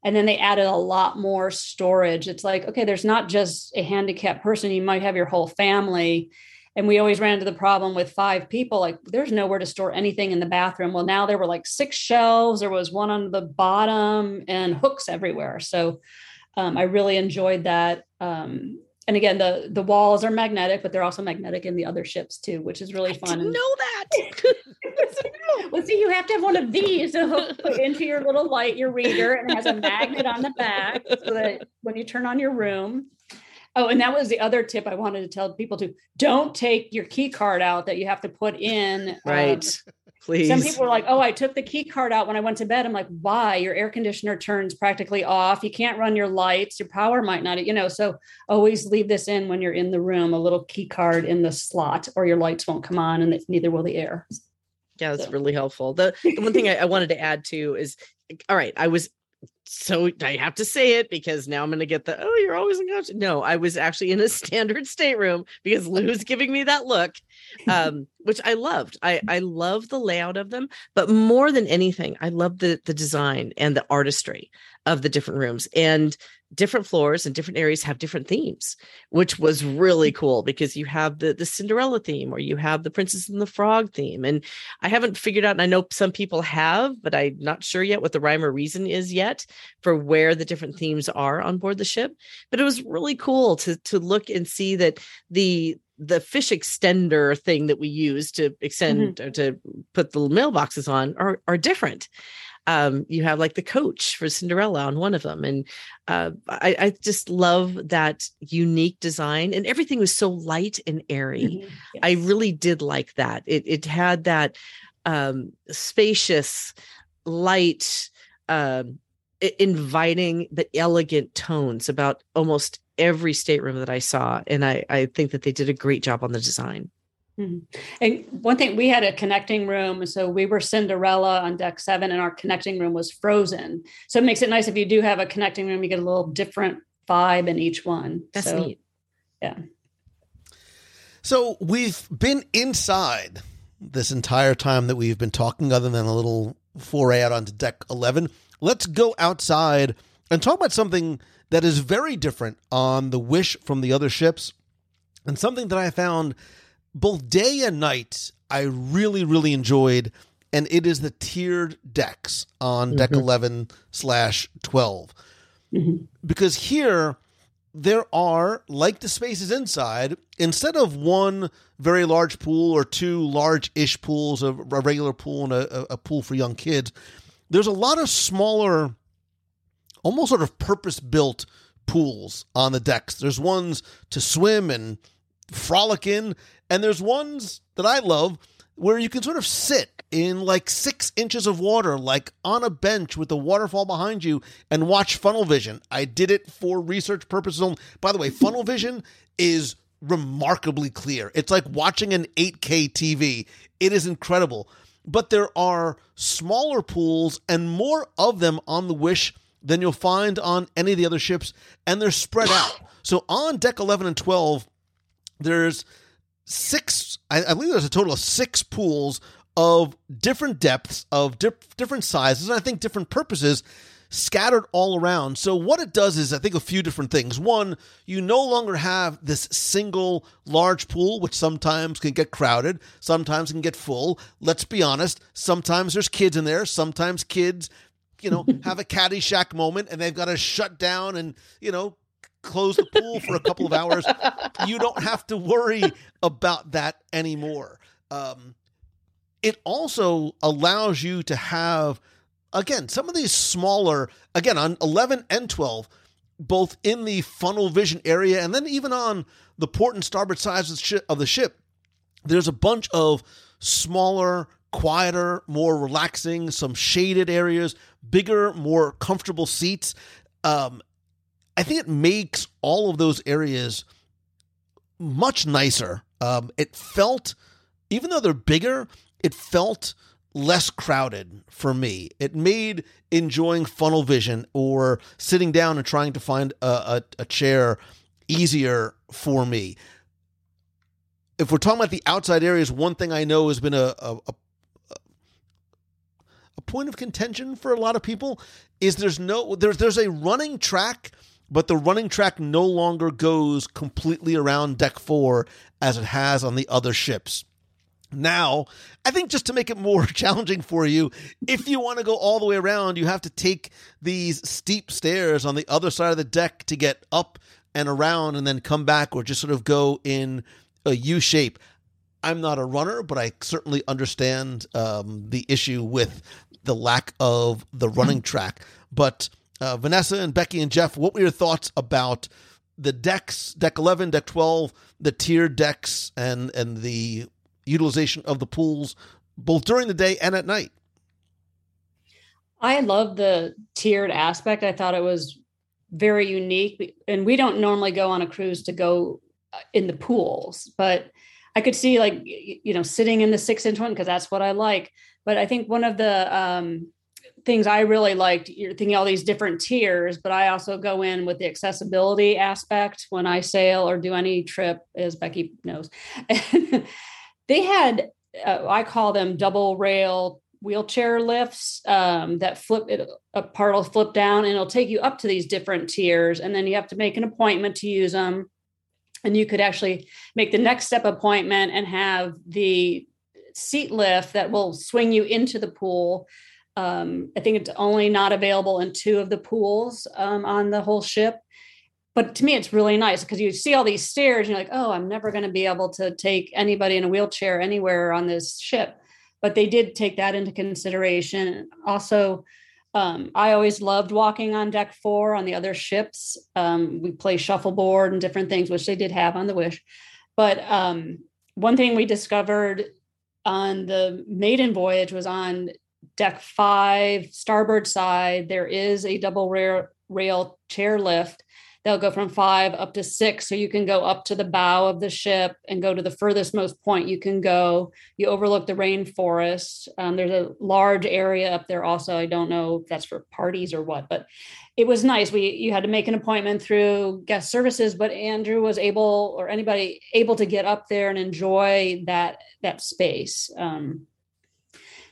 And then they added a lot more storage. It's like, okay, there's not just a handicapped person, you might have your whole family. And we always ran into the problem with five people, like there's nowhere to store anything in the bathroom. Well, now there were like six shelves, there was one on the bottom and hooks everywhere. So um, I really enjoyed that. Um, and again, the the walls are magnetic, but they're also magnetic in the other ships too, which is really fun. Didn't know that. well, see, you have to have one of these to hook put into your little light, your reader, and it has a magnet on the back so that when you turn on your room. Oh, and that was the other tip I wanted to tell people to don't take your key card out that you have to put in. uh, right. Please. some people are like, oh, I took the key card out when I went to bed. I'm like, why? Your air conditioner turns practically off. You can't run your lights. Your power might not, you know. So always leave this in when you're in the room, a little key card in the slot, or your lights won't come on and neither will the air. Yeah, that's So- really helpful. The, the one thing I, I wanted to add too is all right, I was so I have to say it because now I'm gonna get the oh, you're always in couch. No, I was actually in a standard stateroom because Lou's giving me that look. Um, which I loved. I I love the layout of them, but more than anything, I love the the design and the artistry of the different rooms and different floors and different areas have different themes which was really mm-hmm. cool because you have the the cinderella theme or you have the princess and the frog theme and i haven't figured out and i know some people have but i'm not sure yet what the rhyme or reason is yet for where the different mm-hmm. themes are on board the ship but it was really cool to to look and see that the the fish extender thing that we use to extend mm-hmm. or to put the mailboxes on are are different um, you have like the coach for Cinderella on one of them. And uh, I, I, just love that unique design. And everything was so light and airy. Mm-hmm. Yes. I really did like that. It, it had that um, spacious, light, uh, inviting, the elegant tones about almost every stateroom that I saw. And I, I think that they did a great job on the design. Mm-hmm. And one thing, we had a connecting room. So we were Cinderella on deck seven, and our connecting room was frozen. So it makes it nice if you do have a connecting room, you get a little different vibe in each one. That's so, neat. Yeah. So we've been inside this entire time that we've been talking, other than a little foray out onto deck 11. Let's go outside and talk about something that is very different on the Wish from the other ships, and something that I found both day and night I really really enjoyed, and it is the tiered decks on mm-hmm. deck eleven slash twelve, mm-hmm. because here there are like the spaces inside instead of one very large pool or two large-ish pools of a regular pool and a, a pool for young kids there's a lot of smaller almost sort of purpose built pools on the decks there's ones to swim and frolic in and there's ones that I love where you can sort of sit in like six inches of water, like on a bench with the waterfall behind you and watch funnel vision. I did it for research purposes only. By the way, funnel vision is remarkably clear. It's like watching an 8K TV. It is incredible. But there are smaller pools and more of them on the Wish than you'll find on any of the other ships, and they're spread out. So on deck 11 and 12, there's six, I, I believe there's a total of six pools of different depths, of different sizes, and I think different purposes scattered all around. So what it does is I think a few different things. One, you no longer have this single large pool which sometimes can get crowded, sometimes can get full. Let's be honest, sometimes there's kids in there, sometimes kids you know, have a Caddyshack moment and they've got to shut down and, you know, close the pool for a couple of hours. You don't have to worry about that anymore. Um, it also allows you to have, again, some of these smaller, again, on 11 and 12, both in the funnel vision area and then even on the port and starboard sides of the ship, there's a bunch of smaller, quieter, more relaxing, some shaded areas, bigger, more comfortable seats. Um, I think it makes all of those areas much nicer. Um, it felt, even though they're bigger, it felt less crowded for me. It made enjoying funnel vision or sitting down and trying to find a, a, a chair easier for me. If we're talking about the outside areas, one thing I know has been a, a, a point of contention for a lot of people is there's no there's there's a running track but the running track no longer goes completely around deck four as it has on the other ships. Now, I think just to make it more challenging for you, if you want to go all the way around, you have to take these steep stairs on the other side of the deck to get up and around and then come back or just sort of go in a U shape. I'm not a runner, but I certainly understand um, the issue with the lack of the running track. But uh, Vanessa and Becky and Jeff, what were your thoughts about the decks, deck 11, deck 12, the tiered decks, and and the utilization of the pools both during the day and at night? I love the tiered aspect. I thought it was very unique. And we don't normally go on a cruise to go uh, in the pools, but I could see like you know sitting in the six inch one because that's what I like. But I think one of the um, things I really liked. You're thinking all these different tiers, but I also go in with the accessibility aspect when I sail or do any trip, as Becky knows. they had, uh, I call them double rail wheelchair lifts um, that flip it a part will flip down and it'll take you up to these different tiers and then you have to make an appointment to use them and you could actually make the next step appointment and have the seat lift that will swing you into the pool um, I think it's only not available in two of the pools um, on the whole ship. but to me, it's really nice because you see all these stairs. And you're like, oh, I'm never going to be able to take anybody in a wheelchair anywhere on this ship. But they did take that into consideration. Also, um, I always loved walking on deck four on the other ships. Um, we play shuffleboard and different things, which they did have on the Wish. But um, one thing we discovered on the maiden voyage was on deck five, starboard side, there is a double rail, rail chair lift they'll go from five up to six. So you can go up to the bow of the ship and go to the furthest most point you can go. You overlook the rainforest. Um, there's a large area up there also. I don't know if that's for parties or what, but it was nice. We you had to make an appointment through guest services, but Andrew was able or anybody able to get up there and enjoy that that space. Um,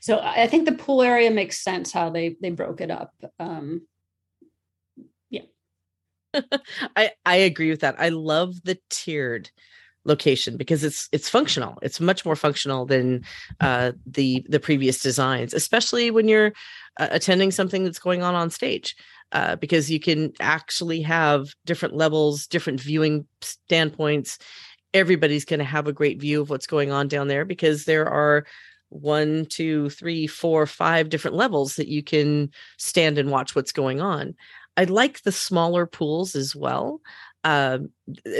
so I think the pool area makes sense how they they broke it up. Um, yeah, I I agree with that. I love the tiered location because it's it's functional. It's much more functional than uh, the the previous designs, especially when you're uh, attending something that's going on on stage. Uh, because you can actually have different levels, different viewing standpoints. Everybody's going to have a great view of what's going on down there because there are one, two, three, four, five different levels that you can stand and watch what's going on. I like the smaller pools as well. Uh,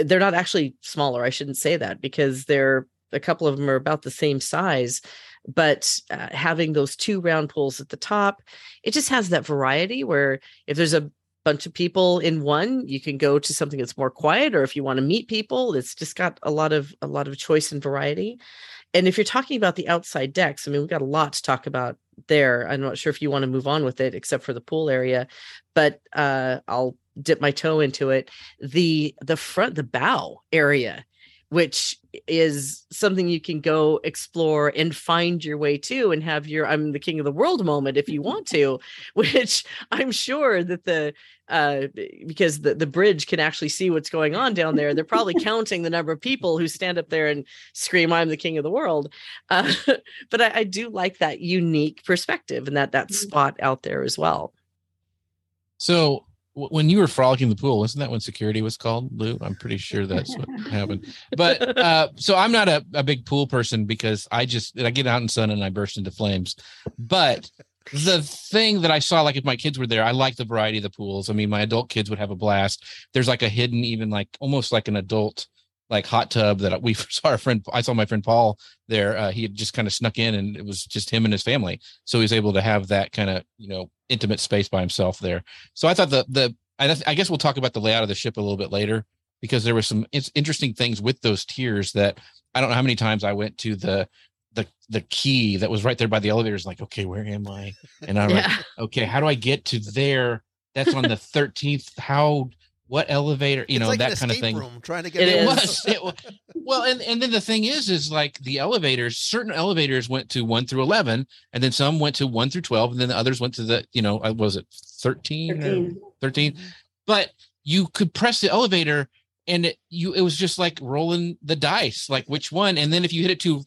they're not actually smaller. I shouldn't say that because they're a couple of them are about the same size. But uh, having those two round pools at the top, it just has that variety where if there's a bunch of people in one you can go to something that's more quiet or if you want to meet people it's just got a lot of a lot of choice and variety and if you're talking about the outside decks i mean we've got a lot to talk about there. I'm not sure if you want to move on with it, except for the pool area, but uh, I'll dip my toe into it. The the front, the bow area, which is something you can go explore and find your way to and have your I'm the king of the world moment if you want to, which I'm sure that the uh because the, the bridge can actually see what's going on down there. They're probably counting the number of people who stand up there and scream, I'm the king of the world. Uh, but I, I do like that unique perspective and that that mm-hmm. spot out there as well. So when you were frolicking the pool, wasn't that when security was called, Lou? I'm pretty sure that's what happened. But uh, so I'm not a, a big pool person because I just I get out in sun and I burst into flames. But the thing that I saw, like if my kids were there, I like the variety of the pools. I mean, my adult kids would have a blast. There's like a hidden, even like almost like an adult like hot tub that we saw our friend i saw my friend paul there uh, he had just kind of snuck in and it was just him and his family so he was able to have that kind of you know intimate space by himself there. So i thought the the I, I guess we'll talk about the layout of the ship a little bit later because there were some interesting things with those tiers that i don't know how many times i went to the the the key that was right there by the elevators like okay where am i? And i'm yeah. like okay how do i get to there? That's on the 13th how what elevator you it's know like that kind of thing. room, trying to get it, was, it was well and, and then the thing is is like the elevators certain elevators went to 1 through 11 and then some went to 1 through 12 and then the others went to the you know uh, was it 13 13, 13? Mm-hmm. but you could press the elevator and it, you it was just like rolling the dice like which one and then if you hit it too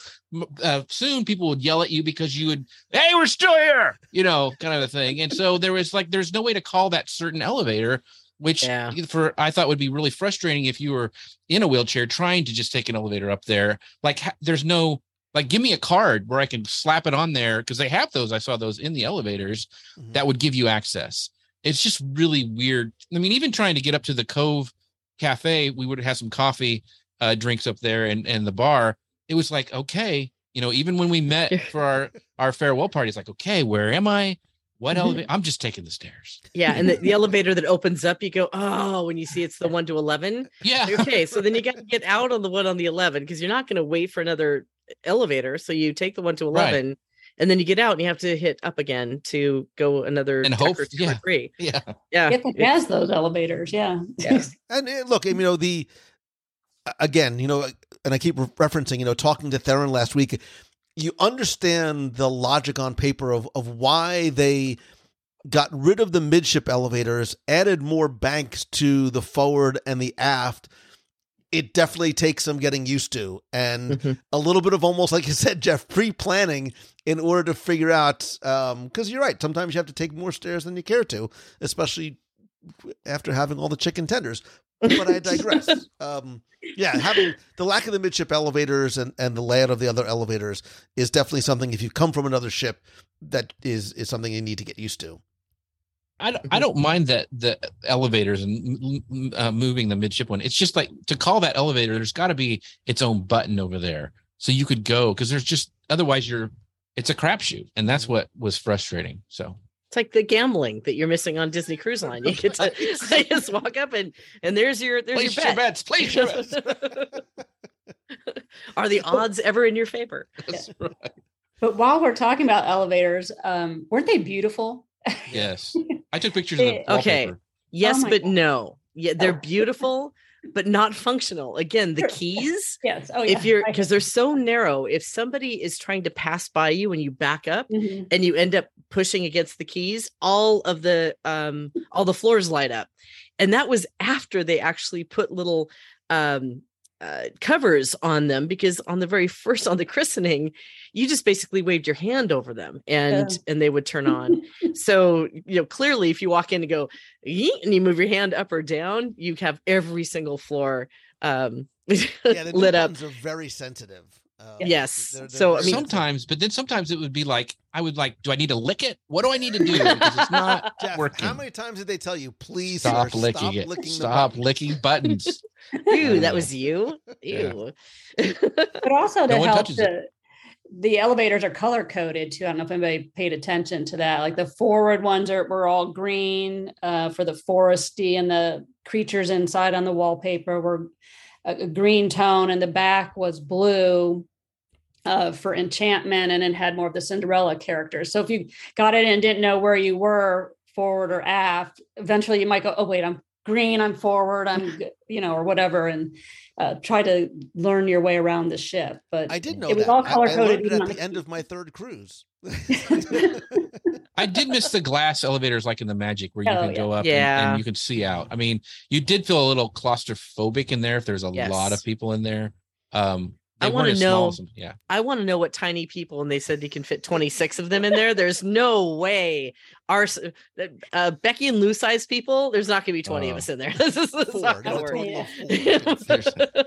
uh, soon people would yell at you because you would hey we're still here! you know kind of a thing and so there was like there's no way to call that certain elevator which yeah. for I thought would be really frustrating if you were in a wheelchair trying to just take an elevator up there. Like there's no like give me a card where I can slap it on there because they have those. I saw those in the elevators mm-hmm. that would give you access. It's just really weird. I mean, even trying to get up to the Cove Cafe, we would have some coffee uh, drinks up there and and the bar. It was like okay, you know, even when we met for our our farewell party, it's like okay, where am I? What mm-hmm. elevator? I'm just taking the stairs. Yeah, and the, the elevator that opens up, you go, oh, when you see it's the one to eleven. Yeah. okay, so then you got to get out on the one on the eleven because you're not going to wait for another elevator. So you take the one to eleven, right. and then you get out and you have to hit up again to go another and hope yeah. three. Yeah, yeah. Get the has those elevators. Yeah. Yeah. and uh, look, you know the again, you know, and I keep referencing, you know, talking to Theron last week you understand the logic on paper of, of why they got rid of the midship elevators, added more banks to the forward and the aft. It definitely takes some getting used to and mm-hmm. a little bit of almost like you said, Jeff, pre planning in order to figure out. Because um, you're right, sometimes you have to take more stairs than you care to, especially after having all the chicken tenders. but I digress. um, yeah, having the lack of the midship elevators and, and the layout of the other elevators is definitely something. If you come from another ship, that is is something you need to get used to. I don't, I don't mind that the elevators and uh, moving the midship one. It's just like to call that elevator. There's got to be its own button over there, so you could go because there's just otherwise you're. It's a crapshoot, and that's what was frustrating. So It's like the gambling that you're missing on Disney Cruise Line. You get to just walk up and and there's your there's Place your your bets, place your bets. Are the odds ever in your favor? That's right. But while we're talking about elevators, um, weren't they beautiful? Yes, I took pictures of the Okay. wallpaper. Yes, my but God. no. Yeah, they're Oh. beautiful, but not functional. Again, the Sure. keys. Yes. Oh, if yeah. you're because they're so narrow, if somebody is trying to pass by you and you back up Mhm. and you end up pushing against the keys, all of the um all the floors light up. And that was after they actually put little um uh, covers on them because on the very first on the christening you just basically waved your hand over them and Yeah. and they would turn on so you know clearly if you walk in and go and you move your hand up or down you have every single floor um Yeah, the new lit up ones are very sensitive. Um, Yes. they're- they're So, I mean- sometimes, but then sometimes it would be like I would like, do I need to lick it? What do I need to do? Because it's not Jeff, working. how many times did they tell you, please Stop sir, licking stop it. licking Stop button." licking buttons. Ew that was you yeah. ew but also to No help touches it. the, the elevators are color coded too. I don't know if anybody paid attention to that. Like the forward ones are were all green uh, for the foresty, and the creatures inside on the wallpaper were a, a green tone, and the back was blue. Uh, for enchantment, and then had more of the Cinderella characters. So if you got it and didn't know where you were, forward or aft, eventually you might go, "Oh wait, I'm green, I'm forward, I'm you know, or whatever," and uh, try to learn your way around the ship. But I did know it was that. all color coded even at the end of my third cruise. I did miss the glass elevators like in the magic where you Oh, can yeah. go up and- Yeah. and, you can see out. I mean, you did feel a little claustrophobic in there if there's a lot of people in there. Um I they wanna weren't as small know- as. Yeah. I want to know what tiny people, and they said you can fit 26 of them in there. There's no way our uh, Becky and Lou size people, there's not going to be 20 of Oh. us in there. this is Four. not going to work. four.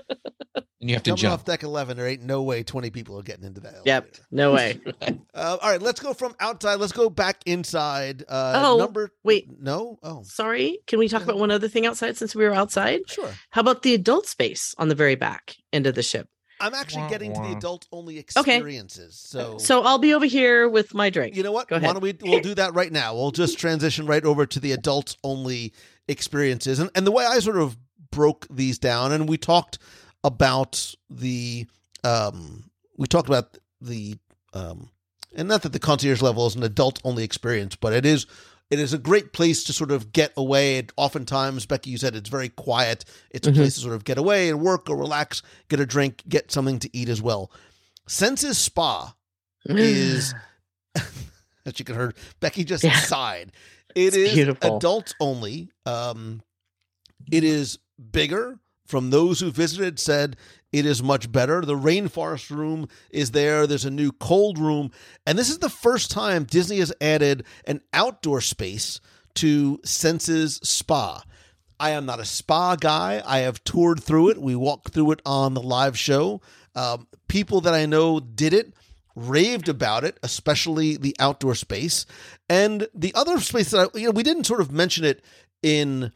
And you have to Coming jump. off deck 11, there ain't no way 20 people are getting into that. Yep, no way. Uh, all right, let's go from outside. Let's go back inside. Uh, Oh, number wait. no. Oh, Sorry, can we talk about one other thing outside since we were outside? sure. How about the adult space on the very back end of the ship? I'm actually Wah, getting to the adult only Okay. experiences. So, So I'll be over here with my drink. you know what? Go ahead. Why don't we? We'll do that right now. We'll just transition right over to the adult only experiences, and and the way I sort of broke these down, and we talked about the um, we talked about the um, and not that the concierge level is an adult only experience, but it is it is a great place to sort of get away. And oftentimes, Becky, you said it's very quiet. It's a Mhm. place to sort of get away and work or relax, get a drink, get something to eat as well. Senses Spa is as you can hear, Becky just Yeah. sighed. It It's is beautiful. adults only. Um, it is bigger. From those who visited, said it is much better. The rainforest room is there. There's a new cold room, and this is the first time Disney has added an outdoor space to Senses Spa. I am not a spa guy. I have toured through it. We walked through it on the live show. Um, people that I know did it, raved about it, especially the outdoor space. And the other space that I, you know, we didn't sort of mention it in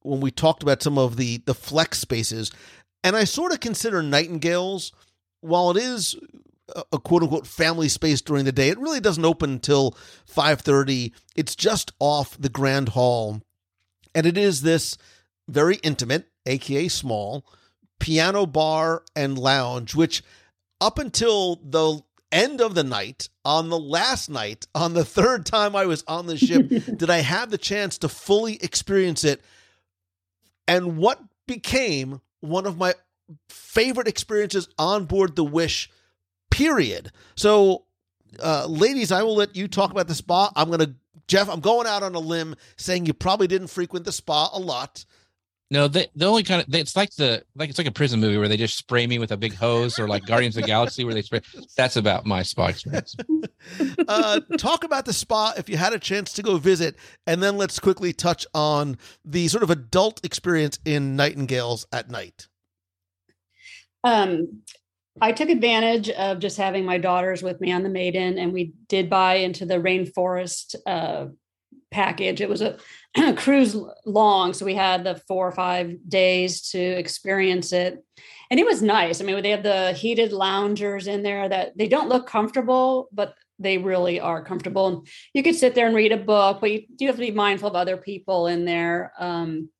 when we talked about some of the the flex spaces. And I sort of consider Nightingales, while it is a, quote unquote family space during the day, it really doesn't open until 5:30. It's just off the Grand Hall. And it is this very intimate, aka small, piano bar and lounge, which up until the end of the night, on the last night, on the third time I was on the ship, did I have the chance to fully experience it. And what became one of my favorite experiences on board the Wish, period. So, uh, ladies, I will let you talk about the spa. I'm going to, Jeff, I'm going out on a limb saying you probably didn't frequent the spa a lot. No, the the only kind of it's like the like it's like a prison movie where they just spray me with a big hose, or like Guardians of the Galaxy where they spray. That's about my spa experience. uh, talk about the spa if you had a chance to go visit, and then let's quickly touch on the sort of adult experience in Nightingales at night. Um, I took advantage of just having my daughters with me on the maiden, and we did buy into the rainforest uh, package. It was a cruise long, so we had the four or five days to experience it, and it was nice. I mean, they have the heated loungers in there that they don't look comfortable, but they really are comfortable. And you could sit there and read a book, but you do have to be mindful of other people in there. Um,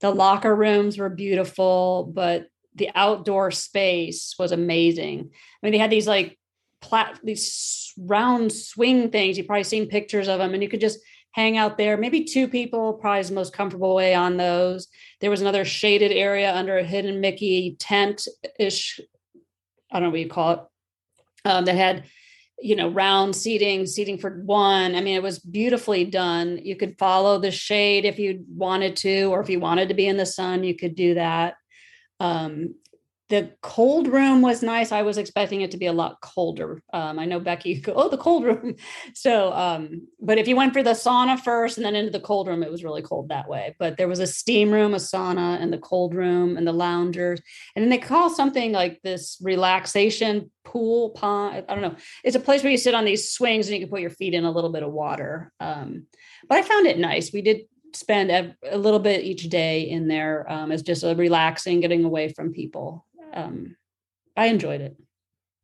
the locker rooms were beautiful, but the outdoor space was amazing. I mean, they had these like plat these round swing things. You've probably seen pictures of them, and you could just hang out there. Maybe two people, probably is the most comfortable way on those. There was another shaded area under a hidden Mickey tent ish. I don't know what you call it. Um, that had you know round seating seating for one i mean it was beautifully done you could follow the shade if you wanted to or if you wanted to be in the sun you could do that um, the cold room was nice. I was expecting it to be a lot colder. Um, I know Becky, go, oh, the cold room. So, um, but if you went for the sauna first and then into the cold room, it was really cold that way. But there was a steam room, a sauna, and the cold room, and the loungers. And then they call something like this relaxation pool pond. I don't know. It's a place where you sit on these swings and you can put your feet in a little bit of water. Um, but I found it nice. We did spend a, a little bit each day in there um, as just a relaxing, getting away from people. Um, I enjoyed it.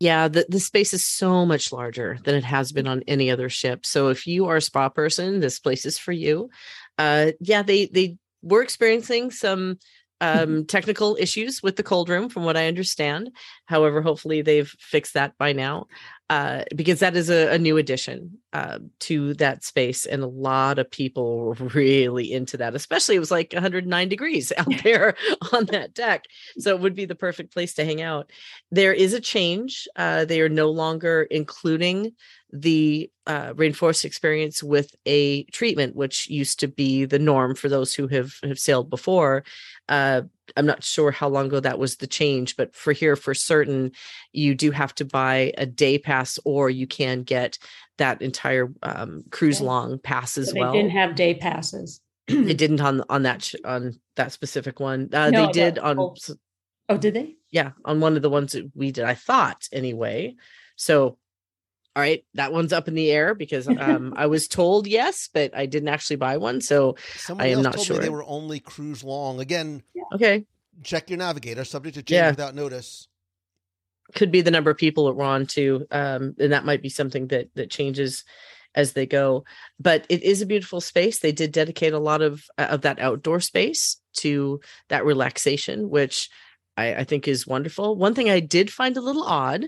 Yeah, the, the space is so much larger than it has been on any other ship. So if you are a spa person, this place is for you. Uh, yeah, they they were experiencing some um, technical issues with the cold room, from what I understand. However, hopefully they've fixed that by now uh, because that is a, a new addition uh, to that space, and a lot of people were really into that. Especially, it was like 109 degrees out there on that deck, so it would be the perfect place to hang out. There is a change; uh, they are no longer including the uh, rainforest experience with a treatment, which used to be the norm for those who have have sailed before. I'm not sure how long ago that was the change, but for here, for certain, you do have to buy a day pass, or you can get that entire um, cruise long pass as So they well. didn't have day passes. they didn't on on that sh- on that specific one. Uh, No, they did on oh. Oh, did they? yeah on one of the ones that we did. I thought anyway. So all right, that one's up in the air because um, I was told yes, but I didn't actually buy one. So Someone I am else not told sure. me they were only cruise long. Again, okay, check your navigator, subject to change Yeah. without notice. could be the number of people that were on too, um, and that might be something that that changes as they go. But it is a beautiful space. They did dedicate a lot of uh, of that outdoor space to that relaxation, which I, I think is wonderful. One thing I did find a little odd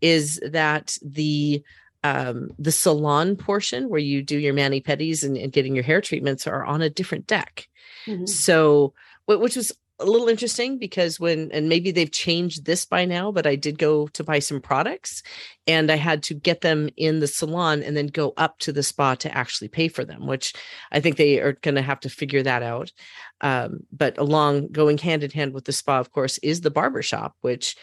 is that the um, the salon portion where you do your mani pedis and, and getting your hair treatments are on a different deck. Mhm. So, which was a little interesting because when, and maybe they've changed this by now, but I did go to buy some products and I had to get them in the salon and then go up to the spa to actually pay for them, which I think they are going to have to figure that out. Um, but along going hand in hand with the spa, of course, is the barber shop, which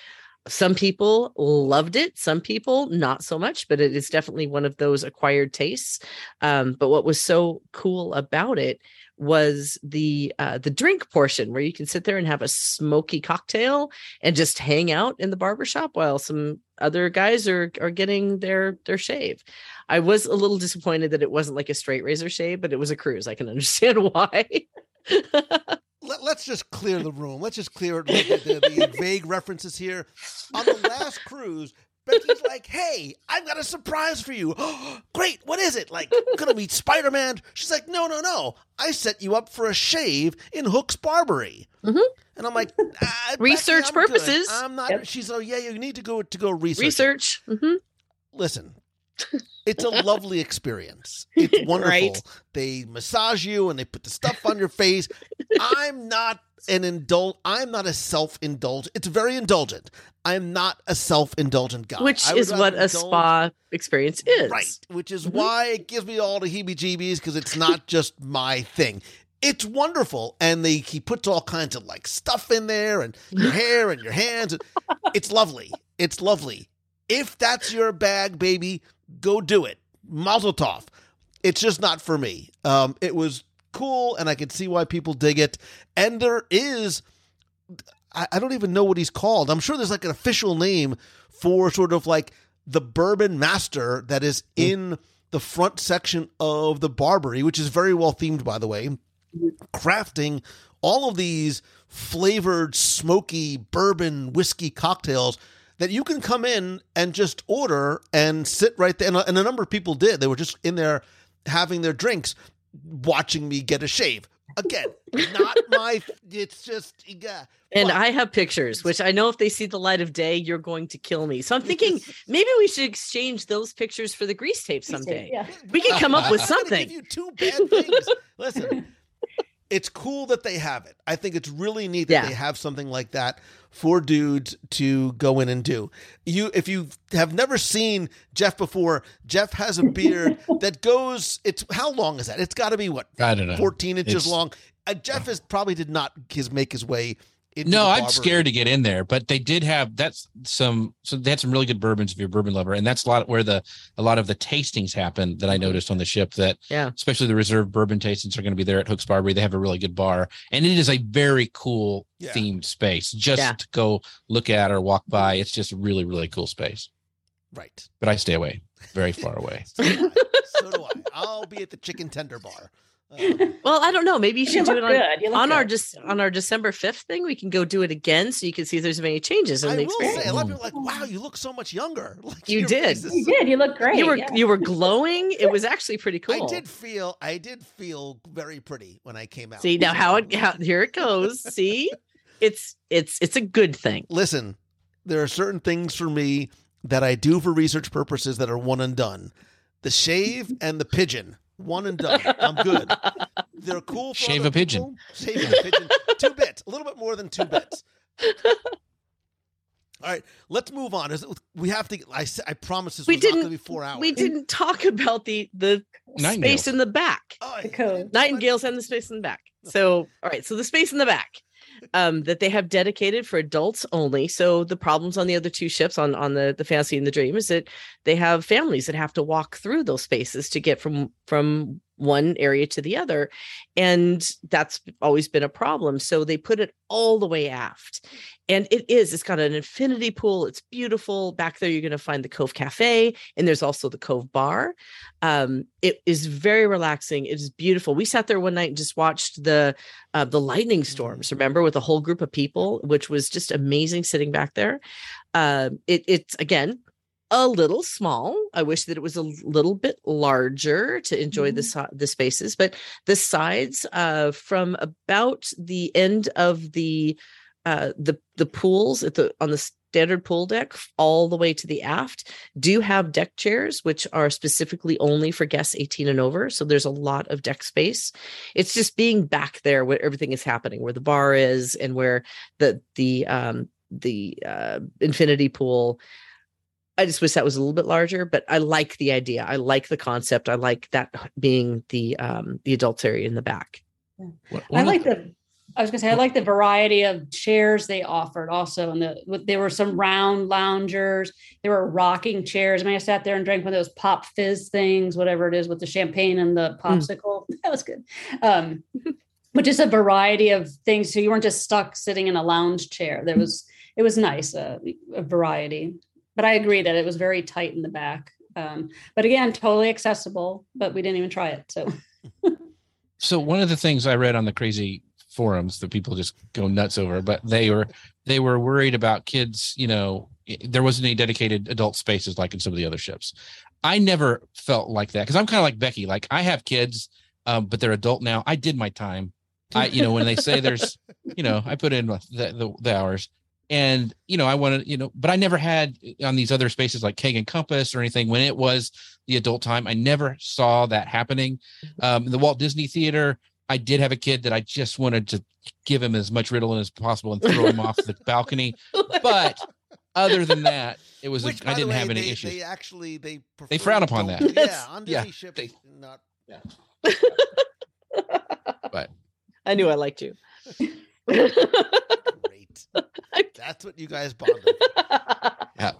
some people loved it some people not so much but it is definitely one of those acquired tastes um, but what was so cool about it was the uh, the drink portion where you can sit there and have a smoky cocktail and just hang out in the barbershop while some other guys are are getting their their shave. I was a little disappointed that it wasn't like a straight razor shave, but it was a cruise. I can understand why. Let, let's just clear the room. Let's just clear the, the, the, vague references here. On the last cruise, Becky's like, "Hey, I've got a surprise for you. Great, what is it? Like, gonna meet Spider Man." She's like, "No, no, no. I set you up for a shave in Hook's Barbery." Mhm. And I'm like, "Ah, Becky, Research I'm good. purposes. I'm not. Yep. She's like, yeah, you need to go to go research. it." Research. Mhm. listen it's a lovely experience it's wonderful Right. they massage you and they put the stuff on your face i'm not an indul i'm not a self-indulgent it's very indulgent i'm not a self-indulgent guy Which is what rather a spa experience is. right which is Mhm. why it gives me all the heebie-jeebies because it's not just my thing It's wonderful, and they he puts all kinds of like stuff in there, and your hair and your hands. It's lovely. It's lovely. If that's your bag, baby, go do it. Mazel tov. It's just not for me. Um, it was cool, and I can see why people dig it. And there is, I, I don't even know what he's called. I'm sure there's like an official name for sort of like the bourbon master that is in the front section of the Barbery, which is very well themed, by the way, crafting all of these flavored, smoky bourbon whiskey cocktails that you can come in and just order and sit right there. And a, and a number of people did. They were just in there having their drinks, watching me get a shave. Again, not my. It's just yeah. And I have pictures, which I know if they see the light of day, you're going to kill me. So I'm thinking maybe we should exchange those pictures for the grease tape someday. Yeah. We can come up with something. Give you two bad things. Listen, it's cool that they have it. I think it's really neat that Yeah. they have something like that for dudes to go in and do. You, if you have never seen Jeff before, Jeff has a beard that goes. It's how long is that? It's got to be what I don't know. 14 inches It's- long. Uh, Jeff is probably did not his make his way. No, I'm scared to get in there, but they did have that's some so they had some really good bourbons if you're a bourbon lover, and that's a lot where the a lot of the tastings happen that I noticed on the ship. That Yeah. especially the reserve bourbon tastings are going to be there at Hooks Barbery. They have a really good bar, and it is a very cool Yeah. themed space just Yeah. to go look at or walk by. It's just a really really cool space, Right. but I stay away, very far away. So do so do I. I'll be at the chicken tender bar. Uh, Well, I don't know. Maybe you You should do it on, good. On our good. just on our December 5th thing. We can go do it again so you can see if there's any changes in I the will experience. say, a lot of people are like, wow, you look so much younger. Like You did. face You so- did. You look great. you were yeah. you were glowing. It was actually pretty cool. I did feel, I did feel very pretty when I came out. See now how it how here it goes. See, it's it's it's a good thing. Listen, there are certain things for me that I do for research purposes that are one and done. The shave and the pigeon, one and done. I'm good. They're cool. For Shave other a pigeon. Shave a pigeon. two bits, a little bit more than two bits. All right, let's move on. Is- We have to. I, I promise this We was not didn't- going to be four hours. We didn't talk about the the Nightingales. space in the back. Oh, The code. Nightingales and the space in the back. So, all right. So the space in the back um, that they have dedicated for adults only. So the problems on the other two ships on on the the Fantasy and the Dream is that they have families that have to walk through those spaces to get from from one area to the other, and that's always been a problem. So they put it all the way aft, and it is. It's got an infinity pool. It's beautiful. Back there, you're going to find the Cove Cafe, and there's also the Cove Bar. Um, it is very relaxing. It is beautiful. We sat there one night and just watched the uh, the lightning storms. Remember, with a whole group of people, which was just amazing sitting back there. Um, it, it's again a little small. I wish that it was a little bit larger to enjoy the si- the spaces, but the sides uh, from about the end of the uh, the the pools at the on the standard pool deck all the way to the aft do have deck chairs which are specifically only for guests 18 and over so there's a lot of deck space it's just being back there where everything is happening where the bar is and where the the um the uh infinity pool i just wish that was a little bit larger but i like the idea i like the concept i like that being the um the adults area in the back What- I like the. I was gonna say I like the variety of chairs they offered also, and the there were some round loungers. There were rocking chairs. I mean, I sat there and drank one of those pop fizz things, whatever it is, with the champagne and the popsicle. That was good. Um, but just a variety of things, so you weren't just stuck sitting in a lounge chair. There was it was nice, uh, a variety. But I agree that it was very tight in the back. Um, but again, totally accessible. But we didn't even try it, so. so one of the things I read on the crazy forums that people just go nuts over, but they were they were worried about kids. You know, there wasn't any dedicated adult spaces like in some of the other ships. I never felt like that because I'm kind of like Becky. Like I have kids, um, but they're adult now. I did my time. I, you know, when they say there's, you know, I put in the, the, the hours and, you know, I wanted, you know, but I never had on these other spaces like Keg and Compass or anything when it was the adult time. I never saw that happening. Um, the Walt Disney Theater, I did have a kid that I just wanted to give him as much Ritalin as possible and throw him off the balcony. But other than that, it was, Which, a, I didn't way, have any they, issues. They actually they They frown upon that. Yeah, on Yeah, Disney ships, they- not. but I knew I liked you. Great. That's what you guys bonded. Yeah.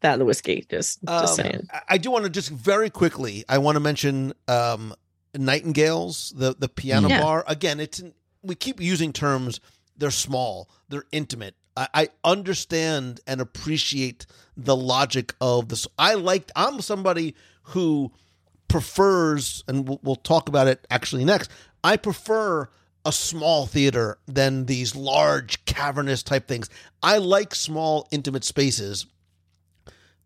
That and the whiskey. Just, just Um, saying. I- do want to just very quickly. I want to mention um, Nightingales, the the piano Yeah. bar. Again, it's we keep using terms. They're small. They're intimate. I, I understand and appreciate the logic of this. I like. I'm somebody who prefers, and we'll, we'll talk about it actually next. I prefer a small theater than these large cavernous type things. I like small intimate spaces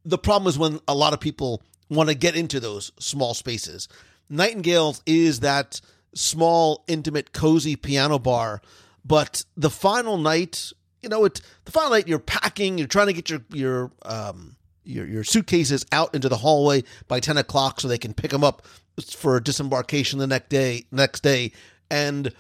the problem is when a lot of people want to get into those small spaces. Nightingales is that small, intimate, cozy piano bar, but the final night, you know, it the final night you're packing, you're trying to get your your um your your suitcases out into the hallway by ten o'clock so they can pick them up for disembarkation the next day. Next day, and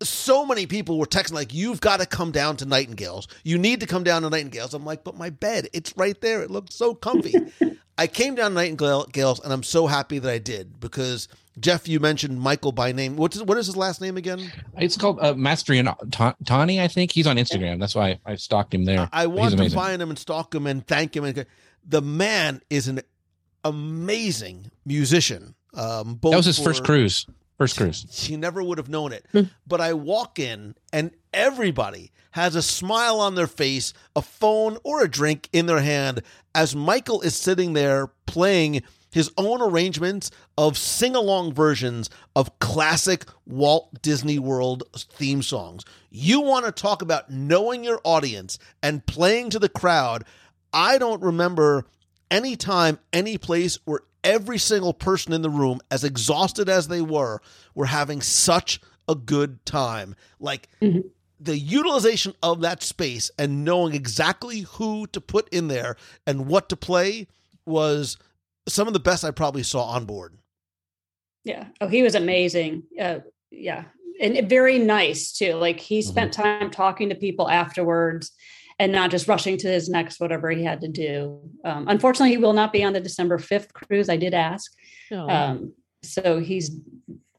so many people were texting like you've got to come down to nightingales you need to come down to nightingales i'm like but my bed it's right there it looks so comfy i came down to nightingales and i'm so happy that i did because jeff you mentioned michael by name what is, what is his last name again It's called uh, Mastriani, I think. He's on Instagram. That's why I stalked him there. i He's want to find him and stalk him and thank him and the man is an amazing musician um both That was his for- first cruise. First cruise. She never would have known it. Hmm. but I walk in and everybody has a smile on their face, a phone or a drink in their hand as Michael is sitting there playing his own arrangements of sing along versions of classic Walt Disney World theme songs. You want to talk about knowing your audience and playing to the crowd. I don't remember any time, any place where every single person in the room, as exhausted as they were, were having such a good time. Like the utilization of that space and knowing exactly who to put in there and what to play was some of the best I probably saw on board. Yeah. Oh, he was amazing. Uh, yeah. And very nice too. Like he spent time talking to people afterwards and not just rushing to his next whatever he had to do. Um, unfortunately, he will not be on the December 5th cruise. I did ask. Oh. Um, so he's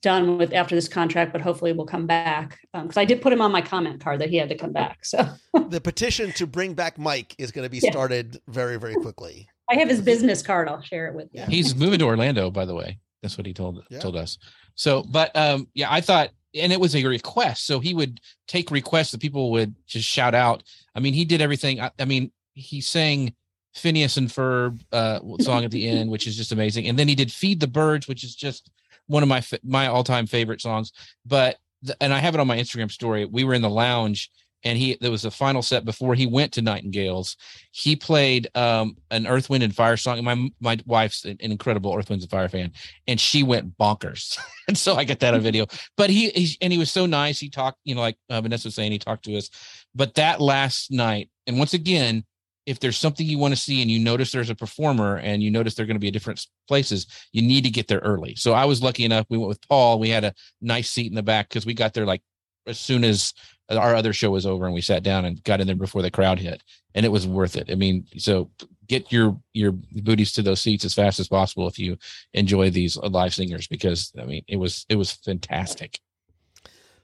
done with after this contract, but hopefully we'll come back. Because I did put him on my comment card that he had to come back. So the petition to bring back Mike is going to be Yeah. started very, very quickly. I have his business card. I'll share it with you. He's moving to Orlando, by the way. That's what he told Yeah. told us. So, but um, yeah, I thought, and it was a request. So he would take requests that people would just shout out. I mean, he did everything. I, I mean, he sang Phineas and Ferb uh, song at the end, which is just amazing. And then he did Feed the Birds, which is just one of my my all time favorite songs. But the, and I have it on my Instagram story. We were in the lounge. And he there was the final set before he went to Nightingales. He played um, an Earth, Wind, and Fire song. And My my wife's an incredible Earth, Winds, and Fire fan, and she went bonkers. and so I got that on video. But he, he and he was so nice. He talked, you know, like uh, Vanessa was saying, he talked to us. But that last night, and once again, if there's something you want to see and you notice there's a performer and you notice they're going to be at different places, you need to get there early. So I was lucky enough. We went with Paul. We had a nice seat in the back because we got there like as soon as our other show was over and we sat down and got in there before the crowd hit and it was worth it. I mean, so get your your booties to those seats as fast as possible if you enjoy these live singers because I mean it was it was fantastic.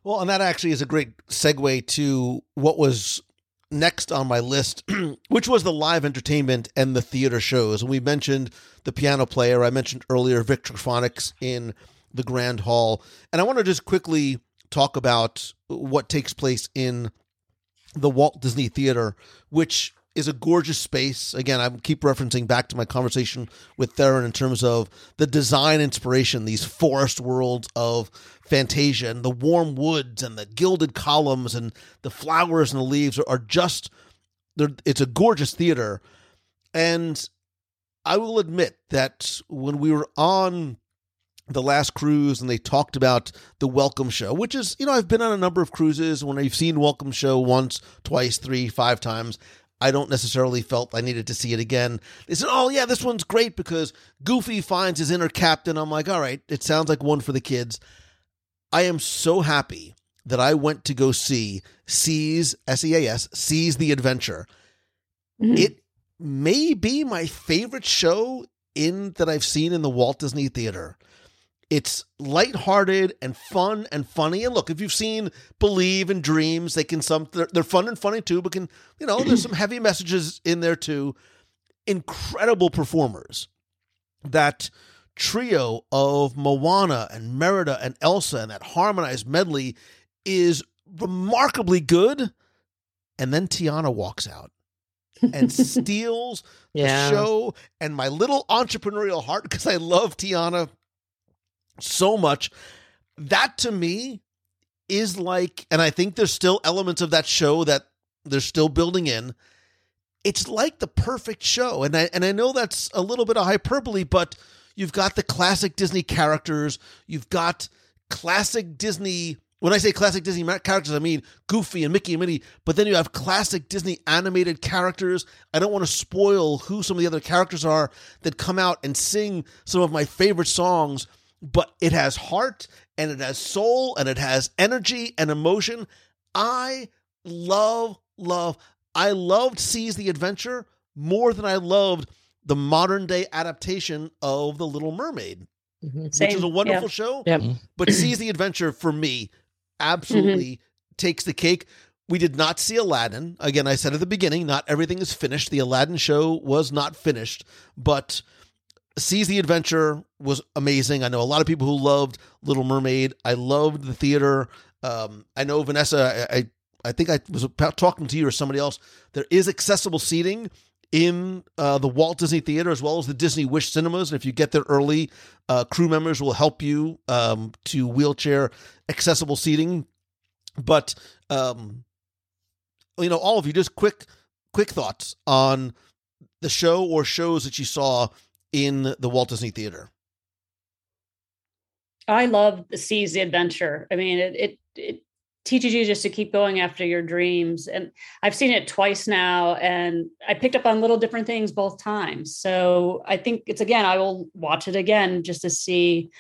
Well, and that actually is a great segue to what was next on my list, which was the live entertainment and the theater shows. And we mentioned the piano player. I mentioned earlier Victrophonics in the Grand Hall. And I want to just quickly talk about what takes place in the Walt Disney Theater, which is a gorgeous space. Again, I keep referencing back to my conversation with Theron in terms of the design inspiration, these forest worlds of Fantasia and the warm woods and the gilded columns and the flowers and the leaves are, just it's a gorgeous theater. And I will admit that when we were on the last cruise and they talked about the welcome show, which is, you know, I've been on a number of cruises when I've seen welcome show once, twice, three, five times. I don't necessarily felt I needed to see it again. They said, "Oh yeah, this one's great because Goofy finds his inner captain." I'm like, "All right, it sounds like one for the kids." I am so happy that I went to go see Seas S E A S Seas the Adventure. Mm-hmm. It may be my favorite show in that I've seen in the Walt Disney Theater. It's lighthearted and fun and funny. And look, if you've seen Believe and Dreams, they can some they're, they're fun and funny too, but can you know there's some heavy messages in there too. Incredible performers. That trio of Moana and Merida and Elsa and that harmonized medley is remarkably good. And then Tiana walks out and steals Yeah. the show and my little entrepreneurial heart because I love Tiana so much. That to me is like, and I think there's still elements of that show that they're still building in. It's like the perfect show. And I and I know that's a little bit of hyperbole, but you've got the classic Disney characters, you've got classic Disney when I say classic Disney characters, I mean Goofy and Mickey and Minnie, but then you have classic Disney animated characters. I don't want to spoil who some of the other characters are that come out and sing some of my favorite songs, but it has heart and it has soul and it has energy and emotion. I love, love, I loved Seas the Adventure more than I loved the modern day adaptation of The Little Mermaid, mm-hmm. which is a wonderful yeah. show. Yep. Mm-hmm. But Seas the Adventure for me absolutely mm-hmm. takes the cake. We did not see Aladdin. Again, I said at the beginning, not everything is finished. The Aladdin show was not finished, but Seas the Adventure was amazing. I know a lot of people who loved Little Mermaid. I loved the theater. Um, I know Vanessa. I, I I think I was talking to you or somebody else. There is accessible seating in uh, the Walt Disney Theater as well as the Disney Wish Cinemas. And if you get there early, uh, crew members will help you um, to wheelchair accessible seating. But um, you know, all of you, just quick quick thoughts on the show or shows that you saw in the Walt Disney Theater. I love the Seas the Adventure. I mean, it, it it teaches you just to keep going after your dreams. And I've seen it twice now, and I picked up on little different things both times. So I think it's again, I will watch it again just to see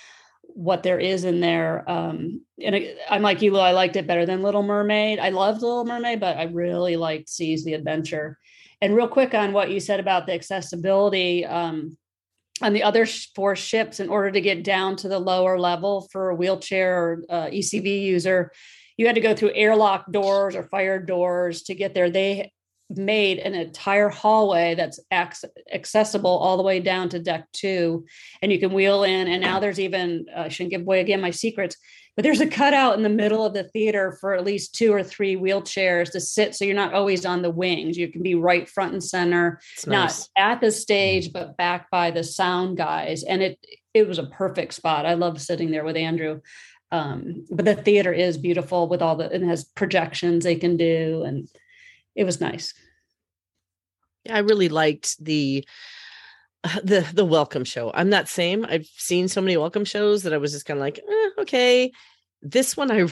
what there is in there. Um, and I'm like you, I liked it better than Little Mermaid. I loved Little Mermaid, but I really liked Seas the Adventure. And real quick on what you said about the accessibility. Um, on the other four ships in order to get down to the lower level for a wheelchair or uh, ECV user. You had to go through airlock doors or fire doors to get there. They made an entire hallway that's ac- accessible all the way down to deck two, and you can wheel in. And now there's even I shouldn't give away again my secrets, but there's a cutout in the middle of the theater for at least two or three wheelchairs to sit, so you're not always on the wings. You can be right front and center It's not nice. at the stage but back by the sound guys and it it was a perfect spot i love sitting there with andrew um but the theater is beautiful with all the it has projections they can do and it was nice I really liked the the the welcome show. I'm that same. I've seen so many welcome shows that I was just kind of like, eh, okay. This one I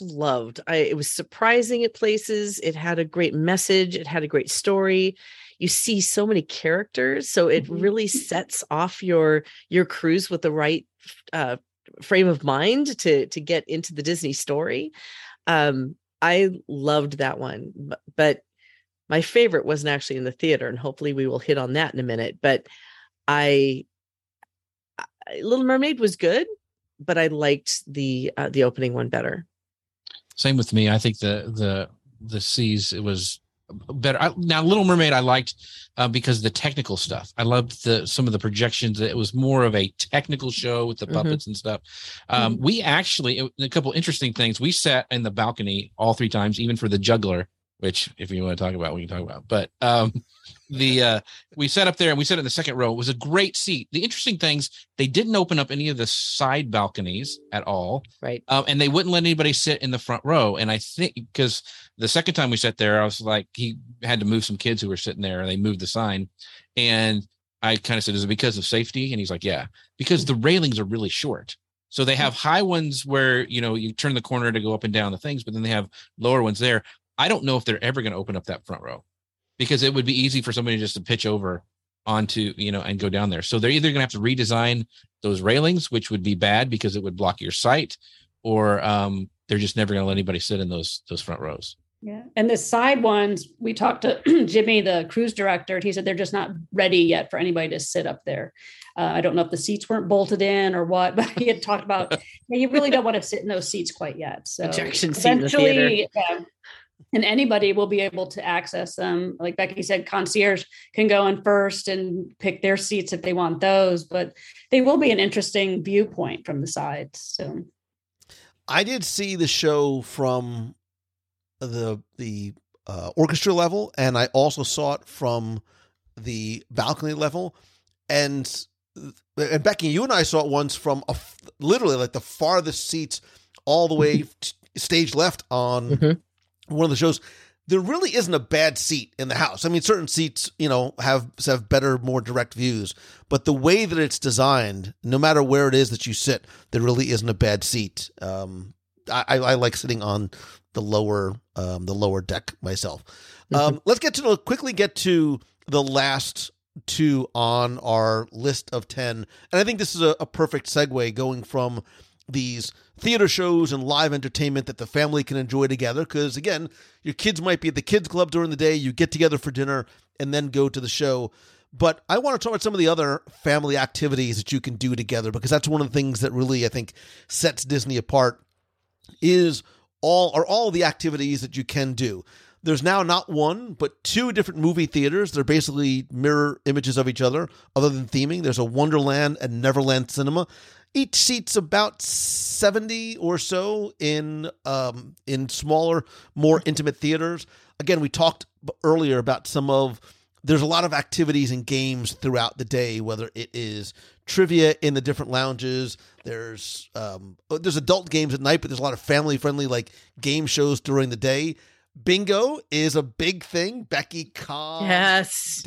loved. I it was surprising at places. It had a great message. It had a great story. You see so many characters, so it Mhm. really sets off your your cruise with the right uh, frame of mind to to get into the Disney story. Um, I loved that one, but, but my favorite wasn't actually in the theater, and hopefully we will hit on that in a minute. But I, I Little Mermaid was good, but I liked the uh, the opening one better. Same with me. I think the the the seas it was better. I, now, Little Mermaid, I liked uh, because of the technical stuff. I loved the some of the projections. It was more of a technical show with the Mhm. puppets and stuff. Um, We actually a couple interesting things. We sat in the balcony all three times, even for the juggler. Which, if you want to talk about, we can talk about. But um, the uh, we sat up there and we sat in the second row. It was a great seat. The interesting things they didn't open up any of the side balconies at all Right. um, and they wouldn't let anybody sit in the front row. And I think because the second time we sat there, I was like, he had to move some kids who were sitting there, and they moved the sign. And I kind of said, "Is it because of safety?" And he's like, "Yeah, because the railings are really short." So they have high ones where you know you turn the corner to go up and down the things, but then they have lower ones there. I don't know if they're ever going to open up that front row because it would be easy for somebody just to pitch over onto you know and go down there. So they're either going to have to redesign those railings, which would be bad because it would block your sight, or um, they're just never going to let anybody sit in those those front rows. Yeah. And the side ones, we talked to Jimmy, the cruise director, and he said they're just not ready yet for anybody to sit up there. Uh, I don't know if the seats weren't bolted in or what, but he had talked about yeah, you really don't want to sit in those seats quite yet. So Ejection seat in the theater. eventually, yeah, and anybody will be able to access them. Like Becky said, concierge can go in first and pick their seats if they want those, but they will be an interesting viewpoint from the sides. So I did see the show from the the uh, orchestra level, and I also saw it from the balcony level. And and Becky, you and I saw it once from a f literally like the farthest seats, all the way t- stage left on Mm-hmm. One of the shows. There really isn't a bad seat in the house. I mean, certain seats, you know, have have better, more direct views. But the way that it's designed, no matter where it is that you sit, there really isn't a bad seat. Um, I, I like sitting on the lower um, the lower deck myself. Um, let's get to the, quickly get to the last two on our list of ten, and I think this is a, a perfect segue going from these theater shows and live entertainment that the family can enjoy together. Because again, your kids might be at the kids club during the day, you get together for dinner, and then go to the show. But I want to talk about some of the other family activities that you can do together because that's one of the things that really I think sets Disney apart is all are all the activities that you can do. There's now not one, but two different movie theaters. They're basically mirror images of each other, other than theming. There's a Wonderland and Neverland Cinema. Each seats about 70 or so in um, in smaller, more intimate theaters. Again, we talked earlier about some of there's a lot of activities and games throughout the day, whether it is trivia in the different lounges. There's um, there's adult games at night, but there's a lot of family friendly like game shows during the day. Bingo is a big thing. Becky calms Yes.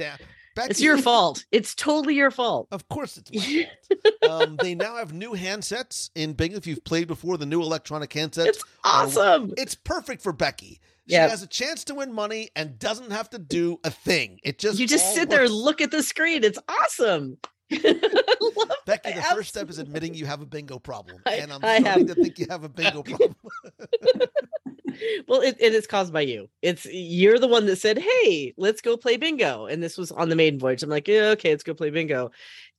Down. It's your fault. It's totally your fault. Of course, it's my fault. um, they now have new handsets in Bingo. If you've played before, the new electronic handsets. It's are- awesome. it's perfect for Becky. She Yep. has a chance to win money and doesn't have to do a thing. It just You just sit there and look at the screen. It's awesome. Becky, the first step is admitting you have a bingo problem, I- and I'm I starting have- to think you have a bingo problem. well, it, it is caused by you. It's you're the one that said, "Hey, let's go play bingo," and this was on the maiden voyage. I'm like, yeah, "Okay, let's go play bingo,"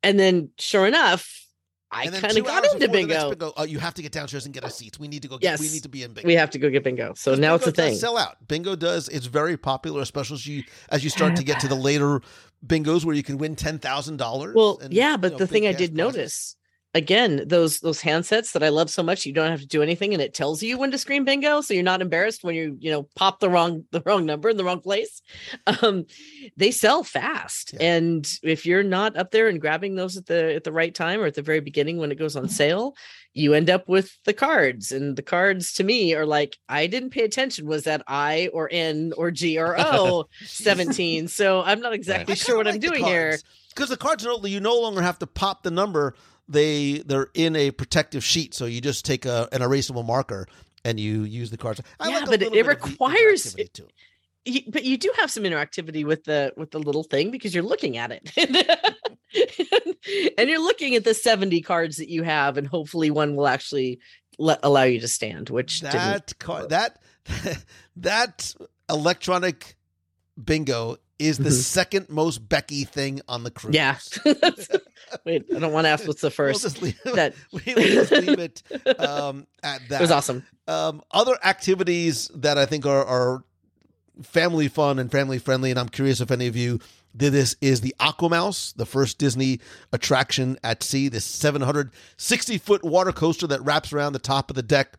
and then sure enough, I kind of got into before the next bingo. bingo, oh, you have to get downstairs and get us seats. We need to go. Get, Yes, we need to be in bingo. We have to go get bingo. So now it's a thing. Sell out. Bingo does. It's very popular, especially as you as you start to get to the later bingos where you can win ten thousand dollars. Well, yeah, but the thing I did notice again, those those handsets that I love so much, you don't have to do anything, and it tells you when to scream bingo, so you're not embarrassed when you you know pop the wrong the wrong number in the wrong place. Um, they sell fast, and if you're not up there and grabbing those at the at the right time or at the very beginning when it goes on sale, you end up with the cards, and the cards to me are like I didn't pay attention. Was that I or N or G or O seventeen? So I'm not exactly sure what I'm doing here. because the cards are you no longer have to pop the number. They they're in a protective sheet, so you just take a, an erasable marker and you use the cards. I yeah, like but it, little it bit of requires interactivity too. but you do have some interactivity with the with the little thing because you're looking at it and you're looking at the 70 cards that you have and hopefully one will actually let allow you to stand which that car that that electronic bingo is the Mhm. second most Becky thing on the cruise. yeah wait i don't want to ask what's the We'll first just leave, that we just leave it um, at that. it was awesome Um, other activities that I think are, are family fun and family friendly, and I'm curious if any of you did this, is the Aquamouse, the first Disney attraction at sea, this 760 foot water coaster that wraps around the top of the deck.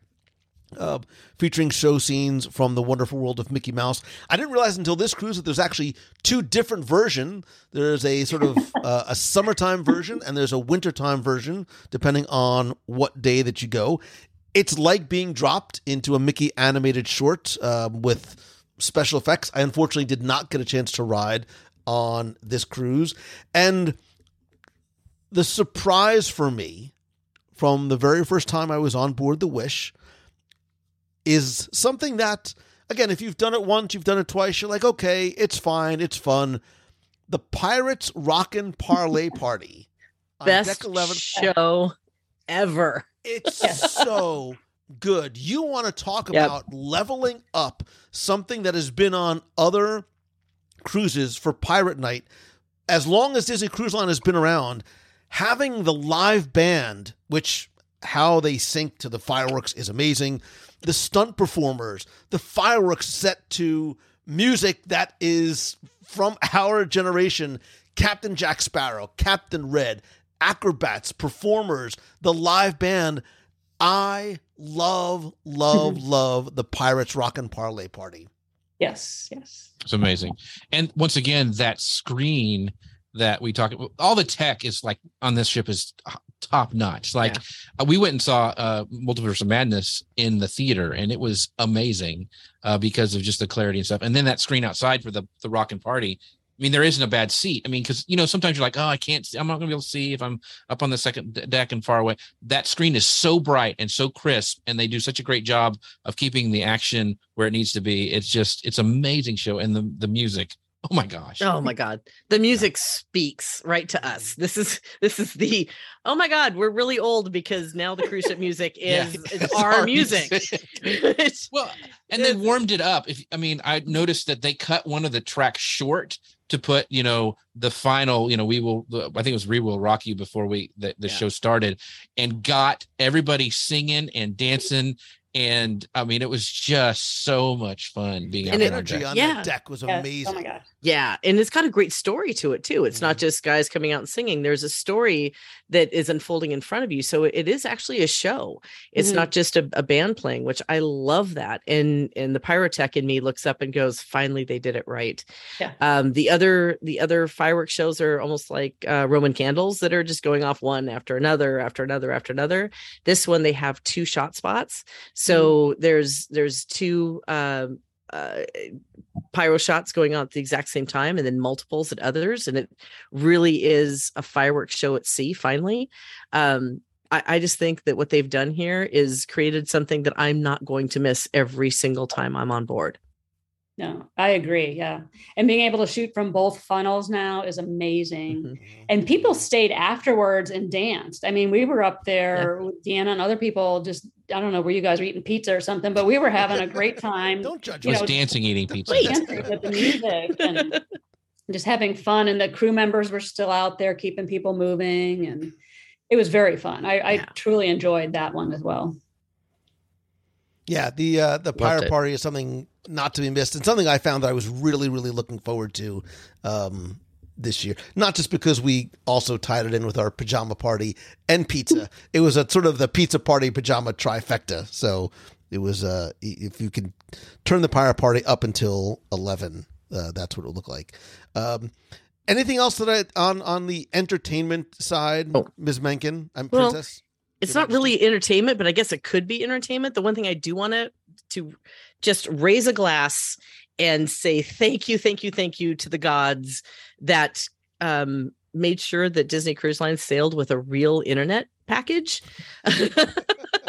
Uh, featuring show scenes from the wonderful world of Mickey Mouse. I didn't realize until this cruise that there's actually two different version. There's a sort of uh, a summertime version and there's a wintertime version, depending on what day that you go. It's like being dropped into a Mickey animated short um, with special effects. I unfortunately did not get a chance to ride on this cruise, and the surprise for me from the very first time I was on board the Wish is something that, again, if you've done it once, you've done it twice, you're like, okay, it's fine, it's fun. The Pirates Rockin' Parlay Party best deck 11. show ever It's so good. You want to talk Yep. about leveling up something that has been on other cruises for Pirate Night. As long as Disney Cruise Line has been around, having the live band, which how they sync to the fireworks is amazing. The stunt performers, the fireworks set to music that is from our generation Captain Jack Sparrow, Captain Redd, acrobats, performers, the live band. I love, love, love the Pirates Rockin' Parlay Party. Yes, yes. It's amazing. And once again, that screen that we talk about, all the tech is like on this ship is top notch. Like uh, we went and saw uh Multiverse of Madness in the theater and it was amazing uh because of just the clarity and stuff. And then that screen outside for the the rock and party. I mean, there isn't a bad seat. I mean, because you know, sometimes you're like, oh, I can't see, I'm not gonna be able to see if I'm up on the second deck and far away. That screen is so bright and so crisp, and they do such a great job of keeping the action where it needs to be. It's just it's amazing show. And the the music. Oh my gosh. Oh my god. The music speaks right to us. This is this is the oh my god, we're really old because now the cruise ship music Yeah, is, is our, our music. Well, and they warmed it up. If I mean, I noticed that they cut one of the tracks short to put, you know, the final, you know, we will. The, I think it was "We Will Rock You" before we the, the show started, and got everybody singing and dancing. And I mean, it was just so much fun being out And there it- on Energy deck. on Yeah. that deck was Yes. amazing. Oh my god. Yeah, and it's got a great story to it too. It's not just guys coming out and singing. There's a story that is unfolding in front of you. So it is actually a show. It's Mhm. not just a, a band playing, which I love that. And and the pyrotech in me looks up and goes, finally they did it right. Yeah. Um, the other the other fireworks shows are almost like uh, Roman candles that are just going off one after another after another after another. This one they have two shot spots. So there's there's two um uh pyro shots going on at the exact same time and then multiples at others and it really is a fireworks show at sea finally. Um I, I just think that what they've done here is created something that i'm not going to miss every single time i'm on board No, I agree. Yeah. And being able to shoot from both funnels now is amazing. And people stayed afterwards and danced. I mean, we were up there with Deanna and other people just, I don't know where you guys were eating pizza or something, but we were having a great time. Don't judge you was know, dancing, eating pizza. dancing with the music and just having fun. And the crew members were still out there keeping people moving. And it was very fun. I, I truly enjoyed that one as well. Yeah, the uh, the pirate it. party is something not to be missed, and something I found that I was really, really looking forward to um, this year. Not just because we also tied it in with our pajama party and pizza. it was a sort of the pizza party pajama trifecta. So it was uh, if you can turn the pirate party up until eleven, uh, that's what it would look like. Um, anything else that I on on the entertainment side, Ms. Menken? I'm Well, Princess. it's not really entertainment, but I guess it could be entertainment. The one thing I do want to to just raise a glass and say thank you, thank you, thank you to the gods that um, made sure that Disney Cruise Line sailed with a real internet package.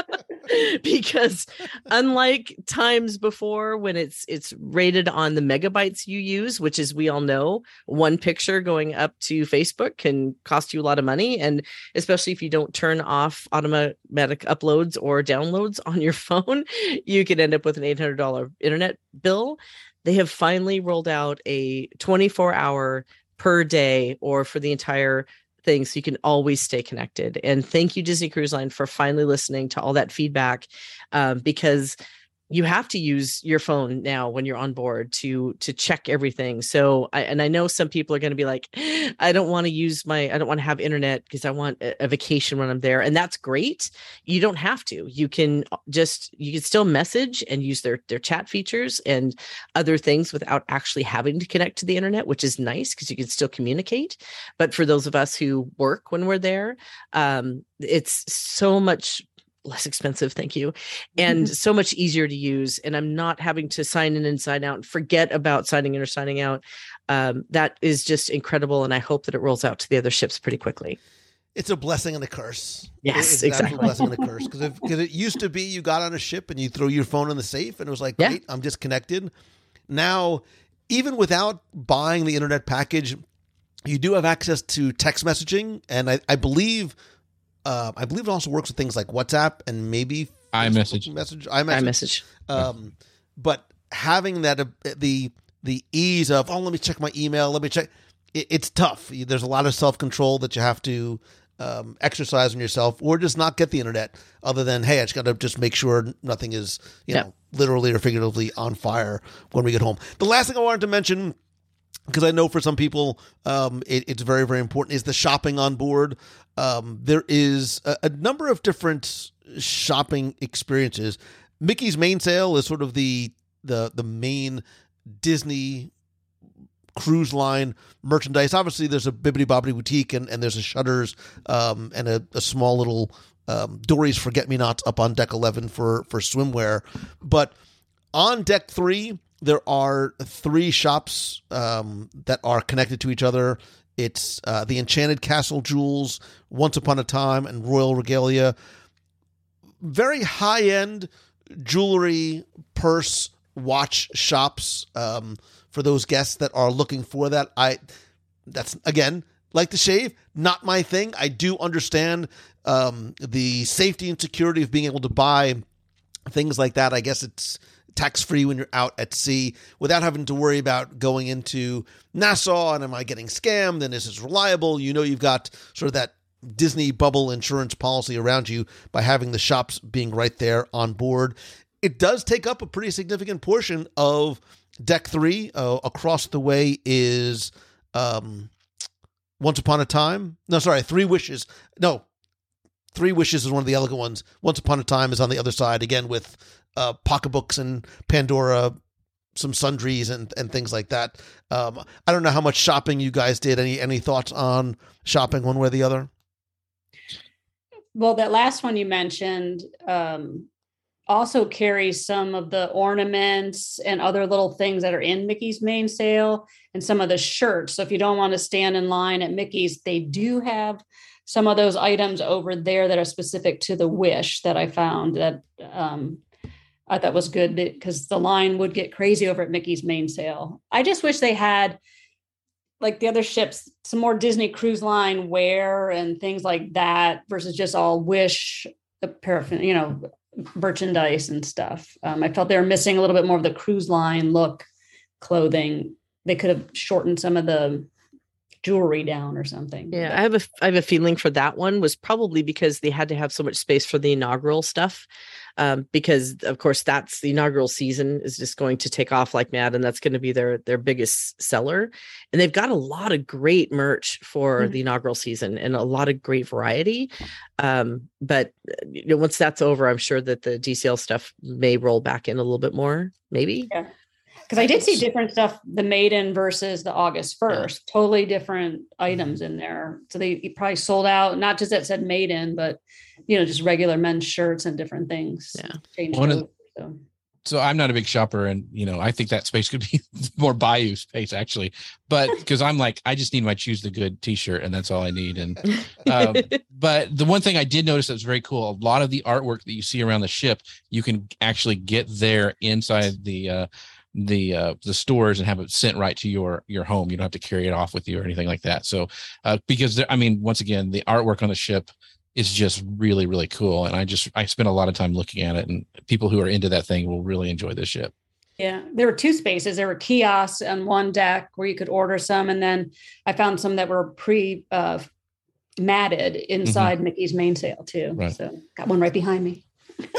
because unlike times before when it's it's rated on the megabytes you use which as we all know one picture going up to facebook can cost you a lot of money. And especially if you don't turn off automatic uploads or downloads on your phone you could end up with an $800 internet bill. They have finally rolled out a 24 hour per day or for the entire thing so you can always stay connected. And thank you disney cruise line for finally listening to all that feedback um, because you have to use your phone now when you're on board to to check everything. So I, and i know some people are going to be like i don't want to use my i don't want to have internet because i want a, a vacation when i'm there and that's great. You don't have to. You can uh, just you can still message and use their their chat features and other things without actually having to connect to the internet which is nice because you can still communicate. But for those of us who work when we're there um it's so much less expensive thank you and so much easier to use and i'm not having to sign in and sign out and forget about signing in or signing out um, that is just incredible and i hope that it rolls out to the other ships pretty quickly it's a blessing and a curse. Yes, it's exactly. blessing and a curse because because it used to be you got on a ship and you throw your phone in the safe and it was like, Yeah. great, I'm disconnected. Now, even without buying the internet package, you do have access to text messaging, and I, I believe, uh, I believe it also works with things like WhatsApp and maybe iMessage. message, iMessage, iMessage. Um, but having that uh, the the ease of oh, let me check my email, let me check. It, it's tough. There's a lot of self control that you have to um, exercise on yourself, or just not get the internet. Other than hey, I just got to just make sure nothing is you Yep. know literally or figuratively on fire when we get home. The last thing I wanted to mention because I know for some people um, it, it's very very important is the shopping on board. Um, there is a, a number of different shopping experiences. Mickey's Mainsail is sort of the the the main Disney cruise line merchandise. Obviously, there's a Bibbidi Bobbidi boutique and, and there's a Shutters um, and a, a small little um, Dory's Forget Me Nots up on deck 11 for for swimwear. But on deck three, there are three shops um, that are connected to each other. It's uh, the Enchanted Castle Jewels, Once Upon a Time, and Royal Regalia. Very high end jewelry, purse, watch shops um, for those guests that are looking for that. I that's again like the shave, not my thing. I do understand um, the safety and security of being able to buy things like that. I guess it's tax free when you're out at sea without having to worry about going into Nassau and am I getting scammed and is this reliable? You know, you've got sort of that Disney bubble insurance policy around you by having the shops being right there on board. It does take up a pretty significant portion of deck three. Uh, across the way is um, Once Upon a Time. No, sorry, Three Wishes. No, Three Wishes is one of the elegant ones. Once Upon a Time is on the other side again with uh, pocketbooks and Pandora, some sundries and and things like that. Um, I don't know how much shopping you guys did. Any any thoughts on shopping one way or the other? Well, that last one you mentioned um, also carries some of the ornaments and other little things that are in Mickey's Mainsail and some of the shirts. So if you don't want to stand in line at Mickey's, they do have some of those items over there that are specific to the wish that I found that um, I thought was good because the line would get crazy over at Mickey's Mainsail. I just wish they had like the other ships some more disney cruise line wear and things like that versus just all wish paraphernalia you know merchandise and stuff um, i felt they were missing a little bit more of the cruise line look clothing they could have shortened some of the jewelry down or something Yeah, I have a I have a feeling for that one was probably because they had to have so much space for the inaugural stuff. Um, because of course that's the inaugural season is just going to take off like mad, and that's going to be their their biggest seller. And they've got a lot of great merch for Mhm. the inaugural season and a lot of great variety. Um, but you know, once that's over, I'm sure that the DCL stuff may roll back in a little bit more, maybe. Yeah. Because i did see different stuff the maiden versus the august 1st totally different items in there so they probably sold out not just that said maiden but you know just regular men's shirts and different things Yeah. Changed One of so. so I'm not a big shopper, and you know I think that space could be more Bayou space actually. But because I'm like, I just need my choose the good T-shirt, and that's all I need. And um, but the one thing I did notice that was very cool, a lot of the artwork that you see around the ship, you can actually get there inside the uh, the uh, the stores and have it sent right to your your home. You don't have to carry it off with you or anything like that. So uh, because there, I mean, once again, the artwork on the ship is just really really cool, and I just I spent a lot of time looking at it, and people who are into that thing will really enjoy this ship. Yeah, there were two spaces. There were kiosks on one deck where you could order some, and then I found some that were pre uh, matted inside Mickey's mainsail too. Right. So got one right behind me.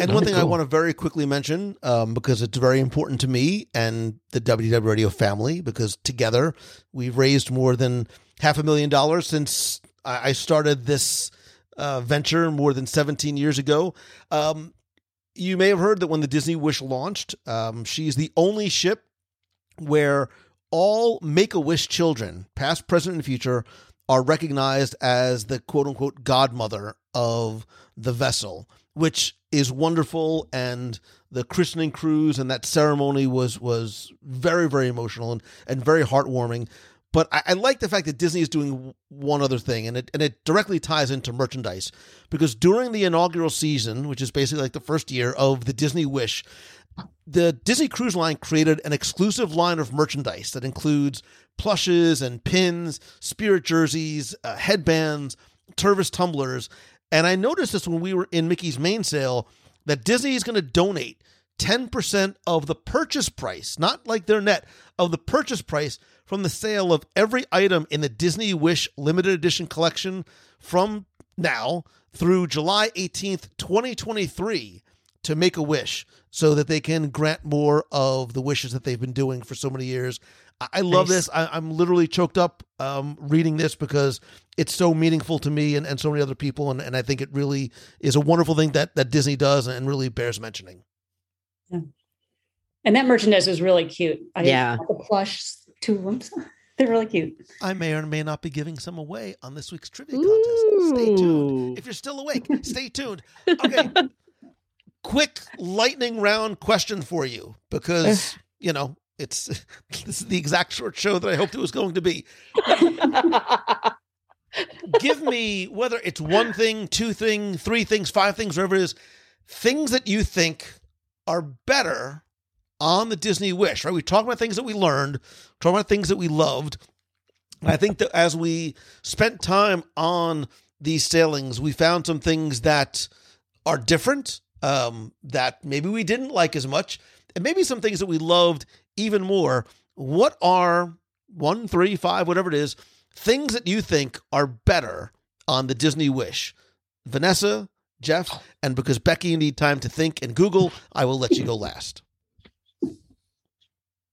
And one thing I want to very quickly mention, um, because it's very important to me and the WDW Radio family, because together we've raised more than half a million dollars since I I started this uh, venture more than 17 years ago. Um, you may have heard that when the Disney Wish launched, um, she's the only ship where all Make a Wish children, past, present, and future, are recognized as the quote unquote godmother of the vessel, which is wonderful. And the christening cruise and that ceremony was was very, very emotional and, and very heartwarming. But I, I like the fact that Disney is doing one other thing, and it and it directly ties into merchandise because during the inaugural season, which is basically like the first year of the Disney Wish, the Disney Cruise Line created an exclusive line of merchandise that includes plushes and pins, spirit jerseys, uh, headbands, Tervis tumblers. And I noticed this when we were in Mickey's Mainsail. that Disney is going to donate 10% of the purchase price, not like their net, of the purchase price from the sale of every item in the Disney Wish limited edition collection from now through July 18th, 2023 to make a wish so that they can grant more of the wishes that they've been doing for so many years. I, I love Nice. this. I, I'm literally choked up um, reading this because it's so meaningful to me and, and so many other people. And, and I think it really is a wonderful thing that, that Disney does and really bears mentioning. Yeah. And that merchandise was really cute. I Yeah. the plush two of them. They're really cute. I may or may not be giving some away on this week's trivia contest. Stay tuned. If you're still awake, stay tuned. Okay. Quick lightning round question for you because, you know, it's this is the exact short show that I hoped it was going to be. Give me whether it's one thing, two thing, three things, five things, whatever it is, things that you think are better on the Disney Wish, right? We talk about things that we learned, talk about things that we loved. And I think that as we spent time on these sailings, we found some things that are different, um, that maybe we didn't like as much, and maybe some things that we loved even more. What are one, three, five, whatever it is, things that you think are better on the Disney Wish? Vanessa, Jeff, and because Becky you need time to think and Google, I will let you go last.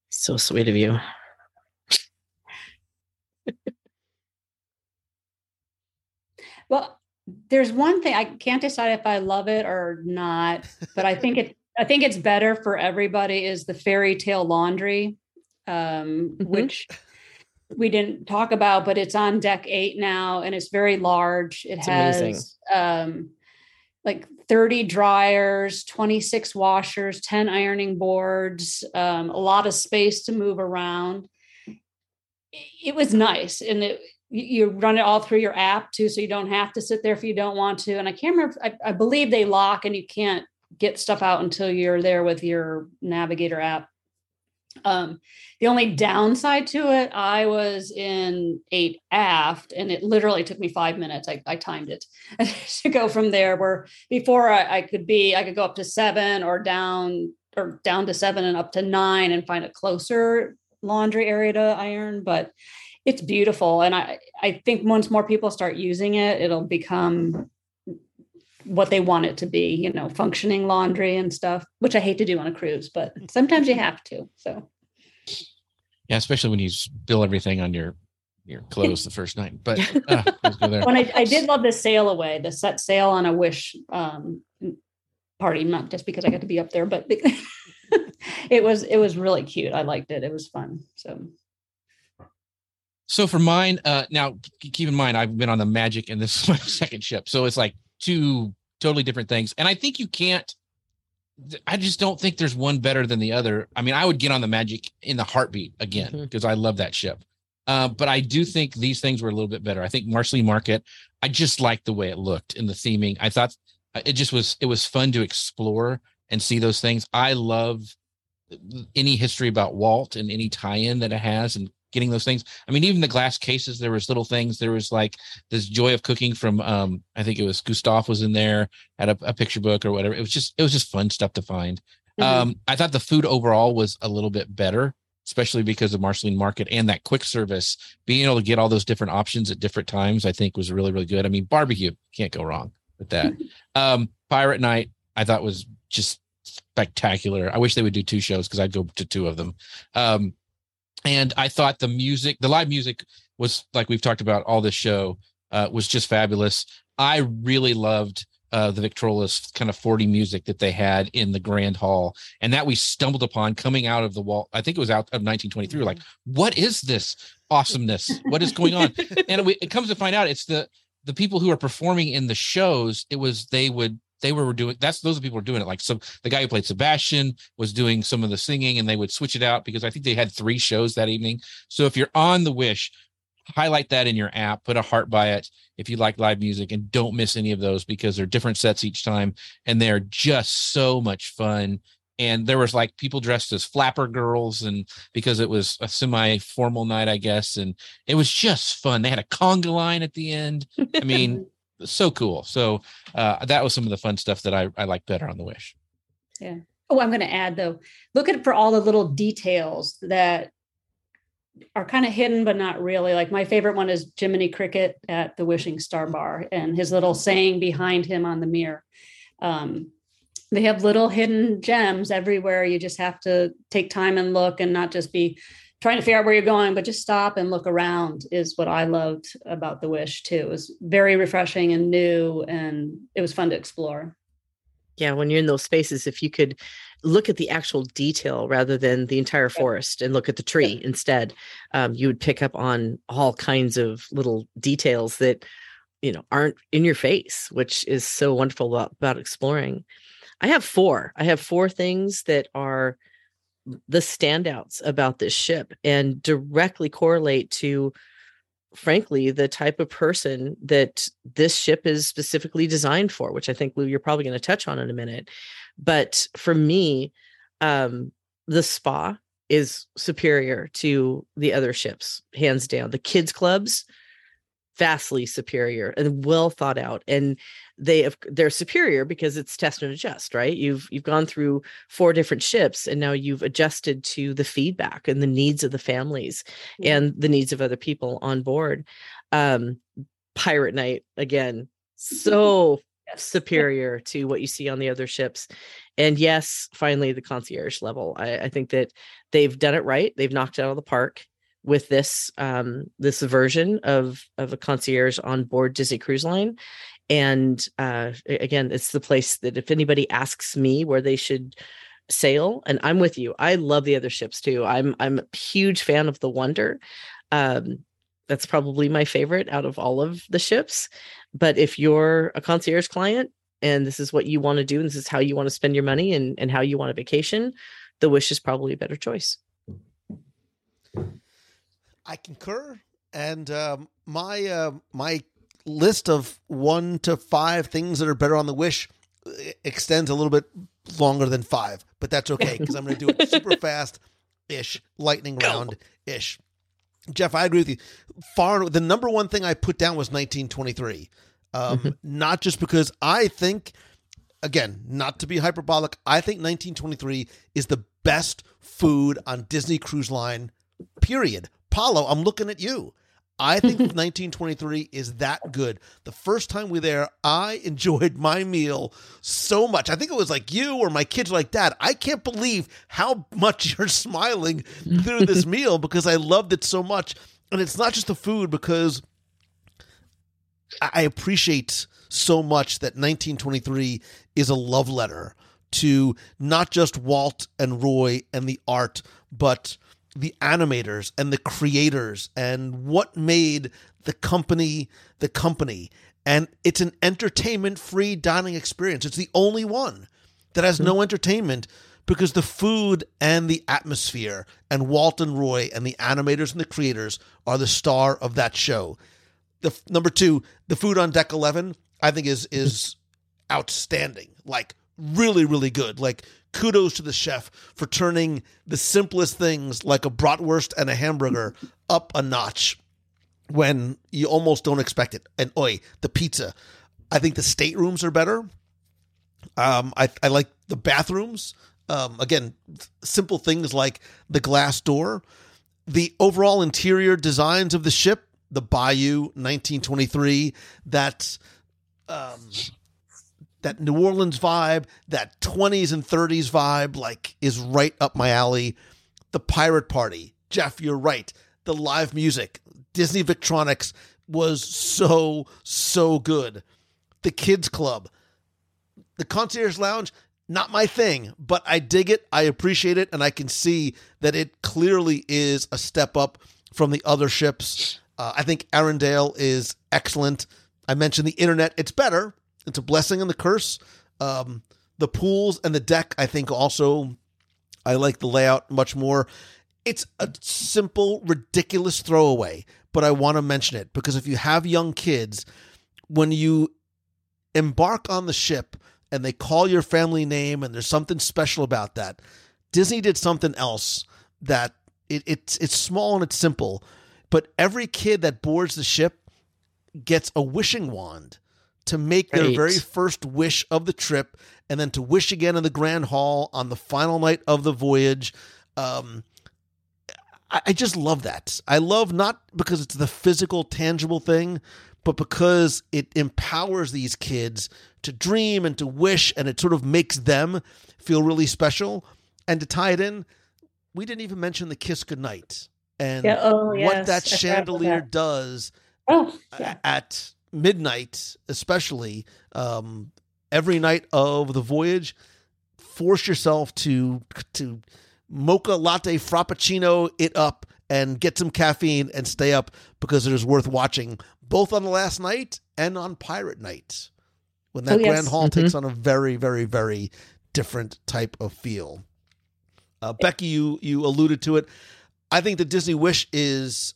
So sweet of you. Well, there's one thing I can't decide if I love it or not, but I think it I think it's better for everybody is the fairy tale laundry, um, Mhm. which we didn't talk about, but it's on deck eight now and it's very large. It It's has um like 30 dryers, 26 washers, 10 ironing boards, um, a lot of space to move around. It was nice. And it, you you run it all through your app too, so you don't have to sit there if you don't want to. And I can't remember, I, I believe they lock and you can't get stuff out until you're there with your navigator app. Um, the only downside to it, I was in eight aft, and it literally took me five minutes. I, I timed it to go from there. Where before I, I could be, I could go up to seven or down or down to seven and up to nine and find a closer laundry area to iron. But it's beautiful, and I I think once more people start using it, it'll become what they want it to be. You know, functioning laundry and stuff, which I hate to do on a cruise, but sometimes you have to. So. Yeah, especially when you spill everything on your your clothes the first night. But uh, let's go there. when I, I did love the sail away, the set sail on a wish um, party, not just because I got to be up there, but it was it was really cute. I liked it. It was fun. So So for mine, uh, now keep in mind I've been on the Magic, and this is my second ship, so it's like two totally different things. And I think you can't. I just don't think there's one better than the other. I mean, I would get on the Magic in the heartbeat again because I love that ship. Uh, but I do think these things were a little bit better. I think Marceline Market. I just liked the way it looked in the theming. I thought uh, it just was. It was fun to explore and see those things. I love any history about Walt and any tie-in that it has and getting those things. I mean, even the glass cases, there was little things. There was like this joy of cooking from um, I think it was Gustav was in there, had a, a picture book or whatever. It was just it was just fun stuff to find. Mhm. Um, I thought the food overall was a little bit better, especially because of Marceline Market and that quick service. Being able to get all those different options at different times, I think was really, really good. I mean, barbecue can't go wrong with that. um, Pirate Night, I thought was just spectacular. I wish they would do two shows because I'd go to two of them. Um, and I thought the music, the live music was like we've talked about all this show, uh, was just fabulous. I really loved uh, the Victrolas kind of 40 music that they had in the Grand Hall, and that we stumbled upon coming out of the wall. I think it was out of 1923. We're like, what is this awesomeness? What is going on? and it, it comes to find out it's the the people who are performing in the shows. It was they would they were doing that's those people were doing it like some the guy who played Sebastian was doing some of the singing and they would switch it out because I think they had three shows that evening. So if you're on the Wish, highlight that in your app, put a heart by it if you like live music and don't miss any of those because they're different sets each time and they're just so much fun. And there was like people dressed as flapper girls and because it was a semi formal night, I guess. And it was just fun. They had a conga line at the end. I mean, so cool. So uh, that was some of the fun stuff that I, I like better on the Wish. Yeah. Oh, I'm going to add though, look at for all the little details that are kind of hidden, but not really. Like my favorite one is Jiminy Cricket at the Wishing Star Bar and his little saying behind him on the mirror. Um, they have little hidden gems everywhere. You just have to take time and look and not just be trying to figure out where you're going, but just stop and look around is what I loved about the Wish too. It was very refreshing and new and it was fun to explore. Yeah, when you're in those spaces, if you could look at the actual detail rather than the entire forest and look at the tree instead, um, you would pick up on all kinds of little details that you know aren't in your face, which is so wonderful about, about exploring. I have four. I have four things that are the standouts about this ship and directly correlate to frankly the type of person that this ship is specifically designed for which i think lou you're probably going to touch on in a minute. But for me um the spa is superior to the other ships hands down. The kids clubs vastly superior and well thought out. And they have they're superior because it's test and adjust right? You've you've gone through four different ships and now you've adjusted to the feedback and the needs of the families and the needs of other people on board. Um pirate night again so superior to what you see on the other ships. And yes finally the concierge level. I, I think that they've done it right. They've knocked it out of the park with this um this version of of a concierge on board Disney Cruise Line and uh again it's the place that if anybody asks me where they should sail and I'm with you I love the other ships too I'm I'm a huge fan of the Wonder um that's probably my favorite out of all of the ships but if you're a concierge client and this is what you want to do and this is how you want to spend your money and and how you want a vacation the wish is probably a better choice. I concur, and um, my uh, my list of one to five things that are better on the Wish uh, extends a little bit longer than five, but that's okay because I'm going to do it super fast ish, lightning round ish. Jeff, I agree with you. Far the number one thing I put down was 1923. Um, not just because I think, again, not to be hyperbolic, I think 1923 is the best food on Disney Cruise Line. Period. Palo, I'm looking at you. I think 1923 is that good. The first time we were there, I enjoyed my meal so much. I think it was like you or my kids were like, Dad, I can't believe how much you're smiling through this meal because I loved it so much. And it's not just the food because I I appreciate so much that 1923 is a love letter to not just Walt and Roy and the art, but the animators and the creators and what made the company the company. And it's an entertainment free dining experience. It's the only one that has no entertainment because the food and the atmosphere and Walt and Roy and the animators and the creators are the star of that show. The number two, the food on deck eleven, I think is is outstanding. Like really, really good. Like kudos to the chef for turning the simplest things like a bratwurst and a hamburger up a notch when you almost don't expect it. And oi, the pizza. I think the staterooms are better. Um, I, I like the bathrooms. Um, again, simple things like the glass door, the overall interior designs of the ship, the Bayou 1923, that um, that New Orleans vibe, that 20s and 30s vibe, like is right up my alley. The Pirate Party, Jeff, you're right. The live music, Disney Victronics was so so good. The Kids Club, the Concierge Lounge, not my thing, but I dig it. I appreciate it, and I can see that it clearly is a step up from the other ships. Uh, I think Arendelle is excellent. I mentioned the internet; it's better. It's a blessing and the curse. Um, the pools and the deck, I think, also I like the layout much more. It's a simple, ridiculous throwaway, but I want to mention it because if you have young kids, when you embark on the ship and they call your family name and there's something special about that, Disney did something else that it, it's it's small and it's simple, but every kid that boards the ship gets a wishing wand to make their Right. very first wish of the trip and then to wish again in the Grand Hall on the final night of the voyage. Um, I, I just love that. I love not because it's the physical, tangible thing, but because it empowers these kids to dream and to wish, and it sort of makes them feel really special. And to tie it in, we didn't even mention the kiss goodnight and Yeah, oh, what yes, that I forgot about chandelier that. does Oh, a- at midnight, especially um, every night of the voyage. Force yourself to to mocha latte frappuccino it up and get some caffeine and stay up because it is worth watching both on the last night and on pirate night when that Oh, yes. grand hall Mhm. takes on a very very very different type of feel uh, becky you you alluded to it i think the disney wish is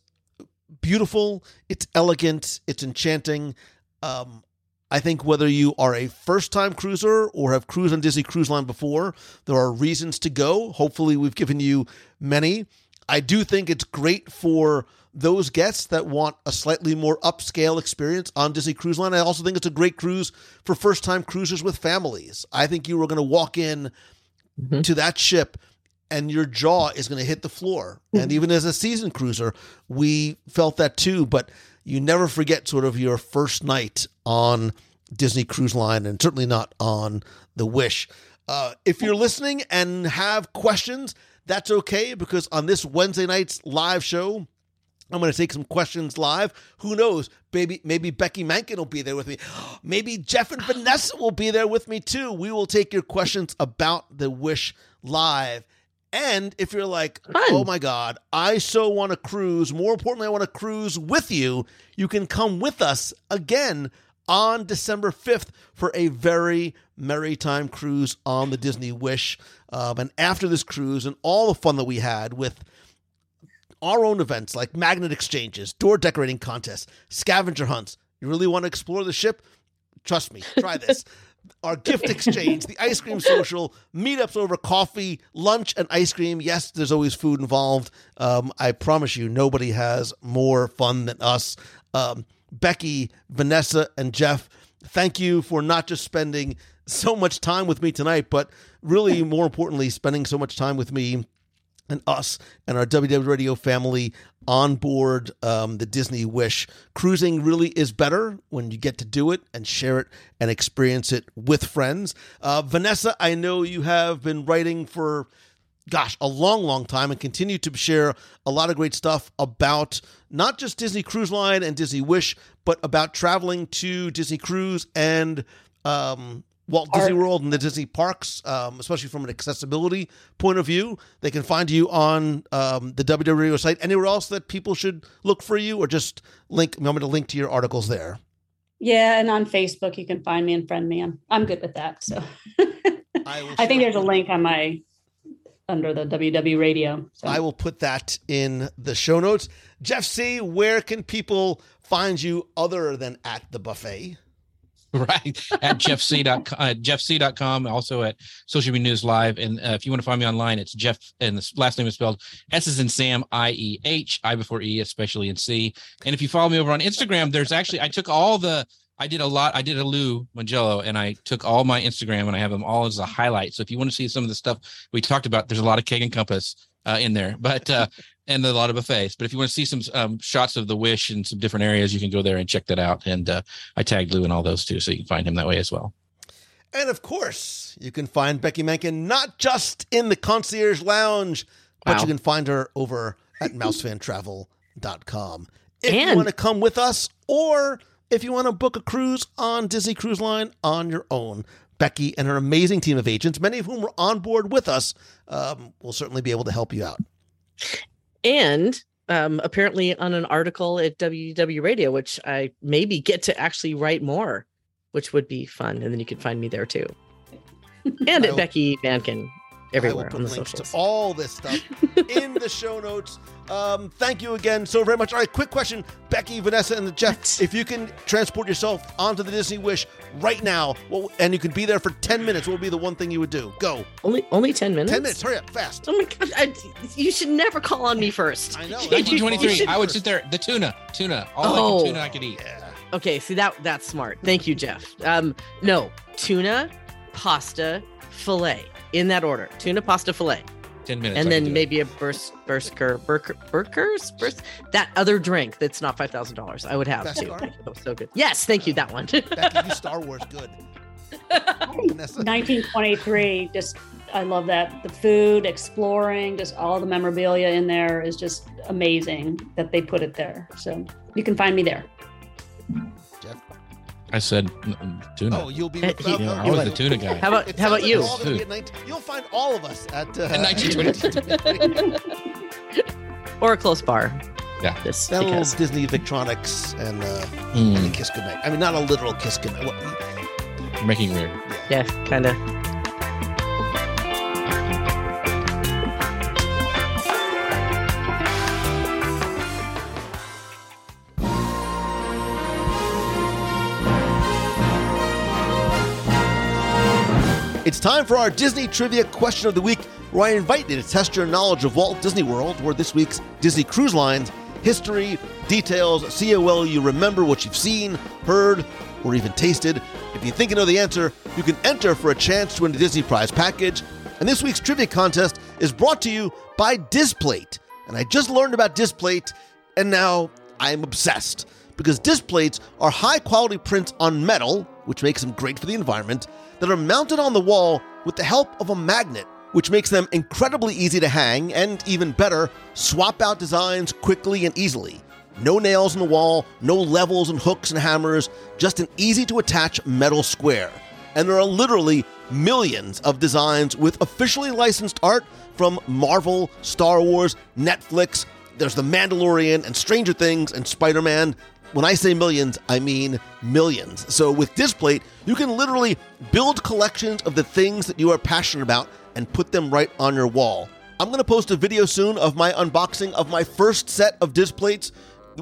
beautiful it's elegant it's enchanting um, I think whether you are a first time cruiser or have cruised on Disney Cruise Line before, there are reasons to go. Hopefully, we've given you many. I do think it's great for those guests that want a slightly more upscale experience on Disney Cruise Line. I also think it's a great cruise for first time cruisers with families. I think you are going to walk in to that ship and your jaw is going to hit the floor. And even as a seasoned cruiser, we felt that too. But you never forget sort of your first night on Disney Cruise Line and certainly not on The Wish. Uh, if you're listening and have questions, that's okay because on this Wednesday night's live show, I'm going to take some questions live. Who knows? Maybe maybe Becky Mankin will be there with me. Maybe Jeff and Vanessa will be there with me too. We will take your questions about the Wish live. And if you're like, oh my God, I so want to cruise. More importantly, I want to cruise with you. You can come with us again on December 5th for a very merry time cruise on the Disney Wish. Um, and after this cruise and all the fun that we had with our own events like magnet exchanges, door decorating contests, scavenger hunts. You really want to explore the ship? Trust me, try this. Our gift exchange, the ice cream social, meetups over coffee, lunch, and ice cream. Yes, there's always food involved. Um, I promise you, nobody has more fun than us. Um, Becky, Vanessa, and Jeff, thank you for not just spending so much time with me tonight, but really more importantly, spending so much time with me and us and our WDW Radio family on board um, the Disney Wish. Cruising really is better when you get to do it and share it and experience it with friends. Uh, Vanessa, I know you have been writing for, gosh, a long, long time and continue to share a lot of great stuff about not just Disney Cruise Line and Disney Wish, but about traveling to Disney Cruise and um, Walt Disney World and the Disney parks, um, especially from an accessibility point of view. They can find you on um, the WDW Radio site. Anywhere else that people should look for you, or just link? Want me to link to your articles there? Yeah, and on Facebook you can find me and friend me. I'm I'm good with that. So I, I think there's a link on my under the WDW radio. So I will put that in the show notes. Jeff Sieh, where can people find you other than at the buffet? right. At jeffsieh.com uh, jeffsieh.com also at social media news live. And uh, if you want to find me online it's jeff and the last name is spelled s is in sam i-e-h i before e especially in c. And if you follow me over on instagram there's actually i took all the i did a lot i did a lou mongello and i took all my instagram and i have them all as a highlight. So if you want to see some of the stuff we talked about there's a lot of Keg and Compass uh, in there but uh and a lot of buffets. But if you want to see some um, shots of the Wish in some different areas, you can go there and check that out. And uh, I tagged Lou in all those too, so you can find him that way as well. And of course, you can find Becky Mankin not just in the concierge lounge, but Wow. you can find her over at mousefantravel.com. If you want to come with us, or if you want to book a cruise on Disney Cruise Line on your own, Becky and her amazing team of agents, many of whom were on board with us, um, will certainly be able to help you out. and um, apparently on an article at WDW Radio, which I maybe get to actually write more, which would be fun. And then you can find me there too. And at Becky Mankin I will everywhere put on the links socials. to all this stuff in the show notes. Um, thank you again so very much. All right, quick question, Becky, Vanessa, and the Jeff. If you can transport yourself onto the Disney Wish right now, what, and you can be there for ten minutes, what would be the one thing you would do? Go. Only only 10 minutes? Ten minutes. Hurry up, fast. Oh my god! I, you should never call on me first. I know. 1923, I would sit there. The tuna, tuna, all Oh. the tuna I could eat. Okay, see that that's smart. Thank you, Jeff. Um, no, tuna, pasta, fillet in that order. Tuna, pasta, fillet. Ten minutes. and I then do it. maybe a burst bursker burker burkers burst that other drink that's not five thousand dollars I would have Best too. car? That was so good. Yes, thank you. That one. Becky, you Star Wars good. 1923 just i love that the food exploring just all the memorabilia in there is just amazing that they put it there so you can find me there Jeff? I said tuna. Oh, you'll be Uh, with he- uh, yeah, uh, I was the tuna guy. How about It how about like you? we're all gonna be at 19 You'll find all of us at uh, In 1923. or a close bar. Yeah. Just that little. Disney Victronics and uh, Mm, and kiss goodnight. I mean, not a literal kiss goodnight. What, making weird. Yeah, kind of. It's time for our Disney Trivia Question of the Week, where I invite you to test your knowledge of Walt Disney World, where this week's Disney Cruise Lines history, details, see how well you remember what you've seen, heard, or even tasted. If you think you know the answer, you can enter for a chance to win a Disney Prize package. And this week's trivia contest is brought to you by Displate. And I just learned about Displate, and now I'm obsessed because displates are high quality prints on metal, which makes them great for the environment, that are mounted on the wall with the help of a magnet, which makes them incredibly easy to hang and, even better, swap out designs quickly and easily. No nails in the wall, no levels and hooks and hammers, just an easy to attach metal square. And there are literally millions of designs with officially licensed art from Marvel, Star Wars, Netflix, there's The Mandalorian and Stranger Things and Spider Man. When I say millions, I mean millions. So with Displate, you can literally build collections of the things that you are passionate about and put them right on your wall. I'm going to post a video soon of my unboxing of my first set of Displates,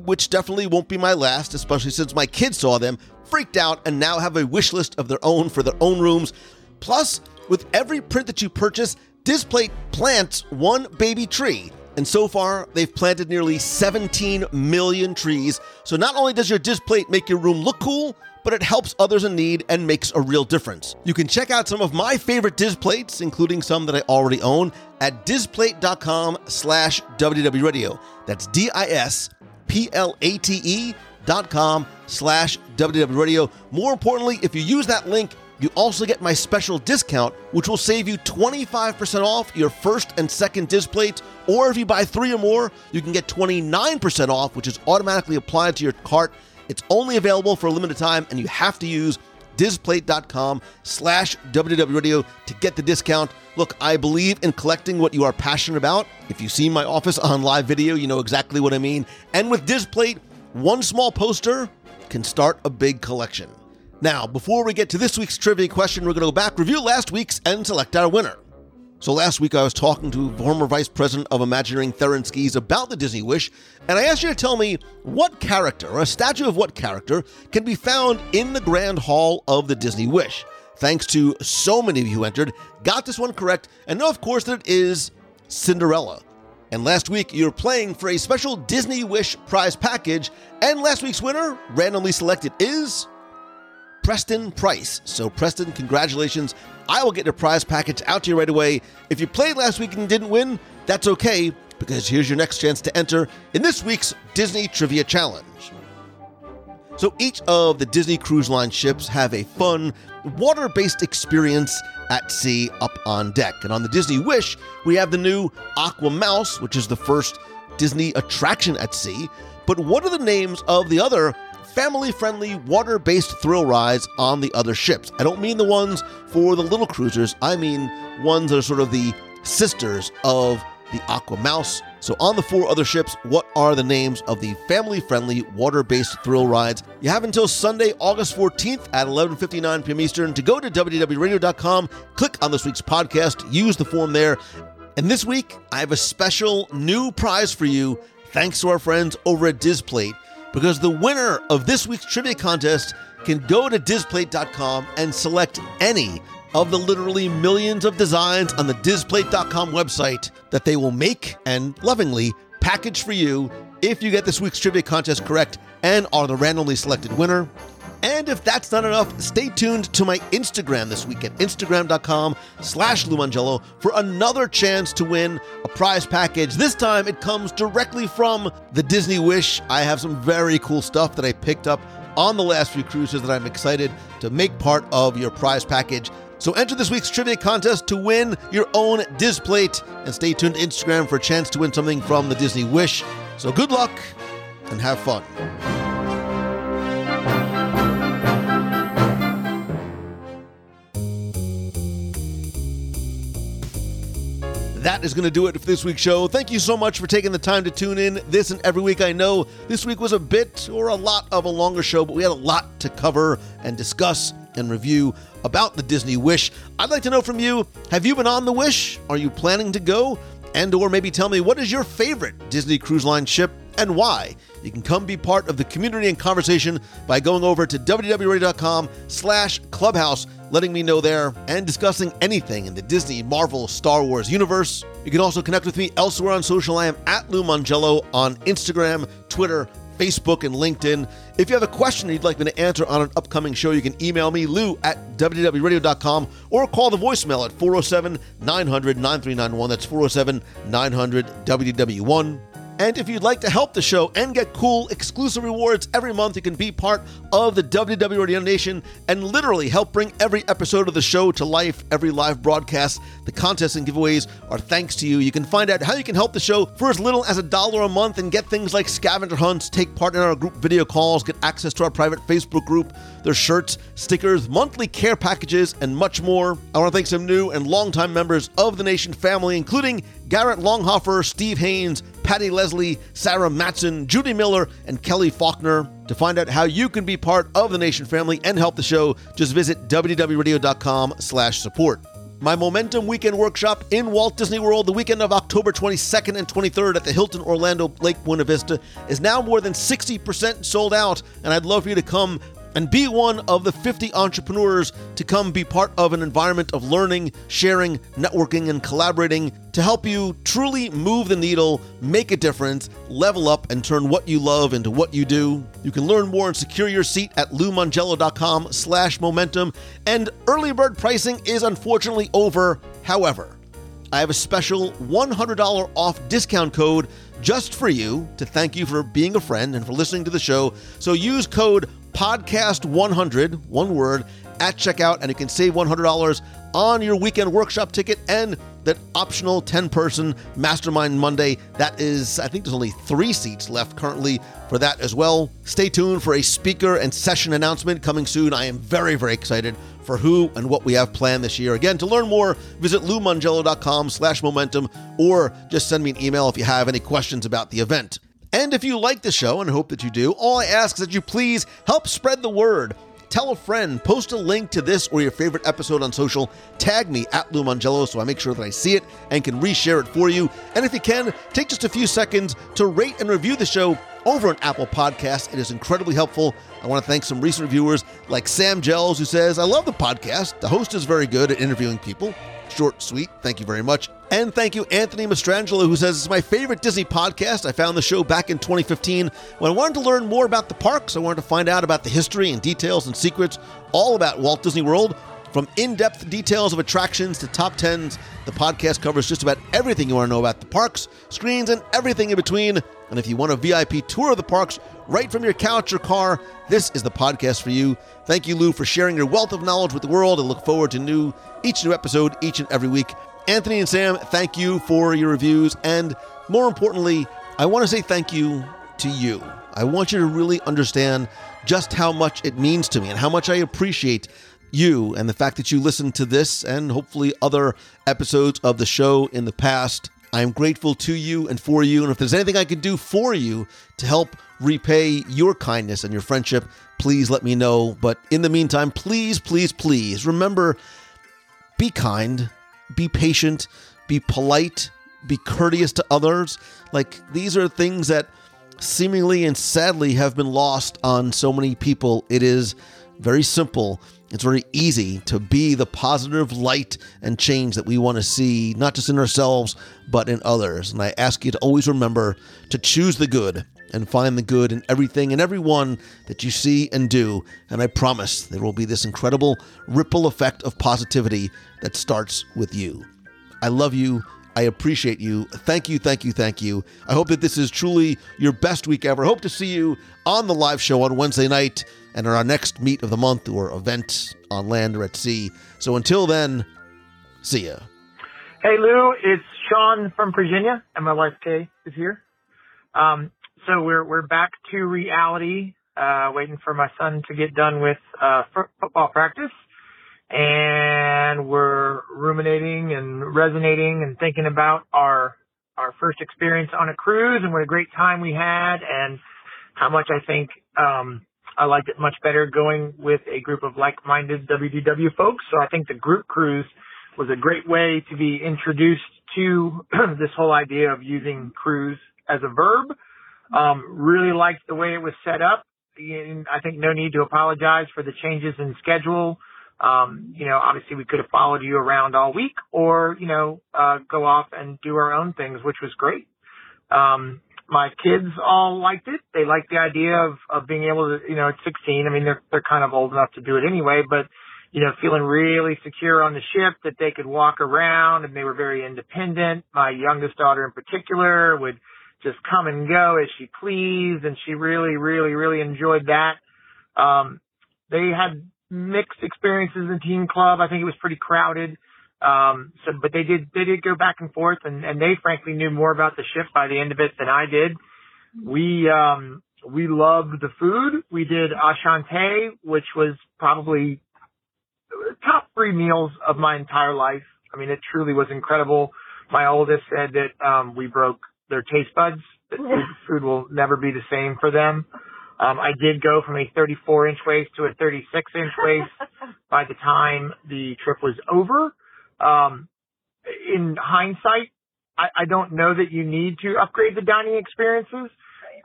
which definitely won't be my last, especially since my kids saw them, freaked out, and now have a wish list of their own for their own rooms. Plus, with every print that you purchase, Displate plants one baby tree. And so far, they've planted nearly 17 million trees. So not only does your Displate make your room look cool, but it helps others in need and makes a real difference. You can check out some of my favorite Displates, including some that I already own, at displate.com slash wdwradio. That's D-I-S-P-L-A-T-E dot com slash wdwradio. More importantly, if you use that link, you also get my special discount, which will save you 25% off your first and second Displate. Or if you buy three or more, you can get 29% off, which is automatically applied to your cart. It's only available for a limited time, and you have to use displate.com slash www to get the discount. Look, I believe in collecting what you are passionate about. If you see my office on live video, you know exactly what I mean. And with Displate, one small poster can start a big collection. Now, before we get to this week's trivia question, we're going to go back, review last week's, and select our winner. So last week I was talking to former Vice President of Imagineering Theron Skees about the Disney Wish, and I asked you to tell me what character, or a statue of what character, can be found in the Grand Hall of the Disney Wish. Thanks to so many of you who entered, got this one correct, and know, of course, that it is Cinderella. And last week you were playing for a special Disney Wish prize package, and last week's winner, randomly selected, is Preston Price. So, Preston, congratulations. I will get your prize package out to you right away. If you played last week and didn't win, that's okay, because here's your next chance to enter in this week's Disney Trivia Challenge. So, each of the Disney Cruise Line ships have a fun, water based experience at sea up on deck. And on the Disney Wish, we have the new Aqua Mouse, which is the first Disney attraction at sea. But what are the names of the other family friendly water based thrill rides on the other ships? I don't mean the ones for the little cruisers, I mean ones that are sort of the sisters of the Aqua Mouse. So, on the four other ships, what are the names of the family-friendly water-based thrill rides? You have until Sunday, August 14th at 11:59 p.m. Eastern to go to wdwradio.com, click on this week's podcast, use the form there. And this week, I have a special new prize for you, thanks to our friends over at Displate, because the winner of this week's trivia contest can go to displate.com and select any of the literally millions of designs on the displate.com website that they will make and lovingly package for you if you get this week's trivia contest correct and are the randomly selected winner. And if that's not enough, stay tuned to my Instagram this week at instagram.com slash LouMongello for another chance to win a prize package. This time it comes directly from the Disney Wish. I have some very cool stuff that I picked up on the last few cruises that I'm excited to make part of your prize package. So enter this week's trivia contest to win your own Displate and stay tuned to Instagram for a chance to win something from the Disney Wish. So good luck and have fun. That is going to do it for this week's show. Thank you so much for taking the time to tune in this and every week. I know this week was a bit or a lot of a longer show, but we had a lot to cover and discuss and review about the Disney Wish. I'd like to know from you, have you been on the Wish? Are you planning to go? And or maybe tell me what is your favorite Disney Cruise Line ship and why? You can come be part of the community and conversation by going over to www.com slash clubhouse, letting me know there, and discussing anything in the Disney, Marvel, Star Wars universe. You can also connect with me elsewhere on social. I am at Lou Mongello on Instagram, Twitter, Facebook, and LinkedIn. If you have a question you'd like me to answer on an upcoming show, you can email me, lou at wdwradio.com, or call the voicemail at 407 900 9391. That's 407 900 WDW1. And if you'd like to help the show and get cool exclusive rewards every month, you can be part of the WDW Radio Nation and literally help bring every episode of the show to life, every live broadcast. The contests and giveaways are thanks to you. You can find out how you can help the show for as little as a dollar a month and get things like scavenger hunts, take part in our group video calls, get access to our private Facebook group, their shirts, stickers, monthly care packages, and much more. I want to thank some new and longtime members of the Nation family, including Garrett Longhofer, Steve Haynes, Patty Leslie, Sarah Matson, Judy Miller, and Kelly Faulkner. To find out how you can be part of the Nation family and help the show, just visit wdwradio.com slash support. My Momentum Weekend Workshop in Walt Disney World the weekend of October 22nd and 23rd at the Hilton Orlando Lake Buena Vista is now more than 60% sold out, and I'd love for you to come and be one of the 50 entrepreneurs to come be part of an environment of learning, sharing, networking, and collaborating to help you truly move the needle, make a difference, level up, and turn what you love into what you do. You can learn more and secure your seat at loumongello.com slash momentum. And early bird pricing is unfortunately over. However, I have a special $100 off discount code just for you to thank you for being a friend and for listening to the show. So use code podcast100, one word, at checkout, and you can save $100 on your weekend workshop ticket and that optional 10 person Mastermind Monday. That is, I think there's only three seats left currently for that as well. Stay tuned for a speaker and session announcement coming soon. I am very, very excited for who and what we have planned this year. Again, to learn more, visit loumongello.com slash momentum or just send me an email if you have any questions about the event. And if you like the show, and hope that you do, all I ask is that you please help spread the word. Tell a friend, post a link to this or your favorite episode on social, tag me at Lou Mongello so I make sure that I see it and can reshare it for you. And if you can, take just a few seconds to rate and review the show over on Apple Podcasts. It is incredibly helpful. I want to thank some recent reviewers like Sam Gels, who says, I love the podcast. The host is very good at interviewing people. Short, sweet. Thank you very much. And thank you, Anthony Mastrangelo, who says it's my favorite Disney podcast. I found the show back in 2015 when I wanted to learn more about the parks. I wanted to find out about the history and details and secrets all about Walt Disney World. From in depth details of attractions to top 10s, the podcast covers just about everything you want to know about the parks, screens, and everything in between. And if you want a VIP tour of the parks right from your couch or car, this is the podcast for you. Thank you, Lou, for sharing your wealth of knowledge with the world. I look forward to new each new episode each and every week. Anthony and Sam, thank you for your reviews. And more importantly, I want to say thank you to you. I want you to really understand just how much it means to me and how much I appreciate you and the fact that you listened to this and hopefully other episodes of the show in the past. I am grateful to you and for you. And if there's anything I can do for you to help repay your kindness and your friendship, please let me know. But in the meantime, please, please, please remember be kind, be patient, be polite, be courteous to others. Like these are things that seemingly and sadly have been lost on so many people. It is very simple. It's very easy to be the positive light and change that we want to see, not just in ourselves, but in others. And I ask you to always remember to choose the good and find the good in everything and everyone that you see and do. And I promise there will be this incredible ripple effect of positivity that starts with you. I love you. I appreciate you. Thank you, thank you, thank you. I hope that this is truly your best week ever. Hope to see you on the live show on Wednesday night and our next meet of the month or event on land or at sea. So until then, see ya. Hey Lou, it's Sean from Virginia, and my wife Kay is here. Um, so we're we're back to reality, uh, waiting for my son to get done with uh, f- football practice, and we're ruminating and resonating and thinking about our our first experience on a cruise and what a great time we had, and how much I think um, I liked it much better going with a group of like-minded WDW folks. So I think the group cruise was a great way to be introduced to this whole idea of using cruise as a verb. Um, really liked the way it was set up. And I think no need to apologize for the changes in schedule. Um, you know, obviously we could have followed you around all week or, you know, uh, go off and do our own things, which was great. Um, my kids all liked it. They liked the idea of, of being able to, you know, at 16, I mean, they're, they're kind of old enough to do it anyway, but, you know, feeling really secure on the ship that they could walk around and they were very independent. My youngest daughter in particular would just come and go as she pleased and she really, really, really enjoyed that. Um, they had mixed experiences in teen club. I think it was pretty crowded. Um, so, but they did, they did go back and forth and, and they frankly knew more about the ship by the end of it than I did. We, um, we loved the food. We did Enchante, which was probably top three meals of my entire life. I mean, it truly was incredible. My oldest said that, um, we broke their taste buds. That food, food will never be the same for them. Um, I did go from a 34 inch waist to a 36 inch waist by the time the trip was over. Um, in hindsight, I, I don't know that you need to upgrade the dining experiences.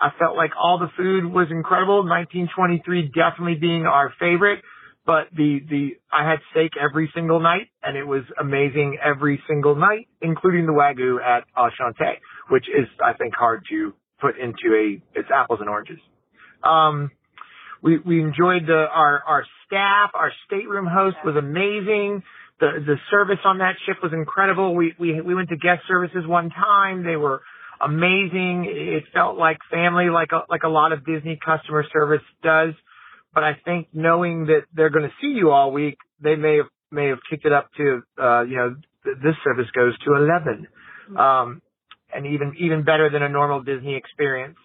I felt like all the food was incredible. 1923 definitely being our favorite, but the, the, I had steak every single night and it was amazing every single night, including the Wagyu at Enchante, which is, I think, hard to put into a, it's apples and oranges. Um, we, we enjoyed the, our, our staff, our stateroom host was amazing. The, the service on that ship was incredible. We, we, we went to guest services one time. They were amazing. It felt like family, like a, like a lot of Disney customer service does. But I think knowing that they're going to see you all week, they may have, may have kicked it up to, uh, you know, th- this service goes to 11. Um, and even, even better than a normal Disney experience.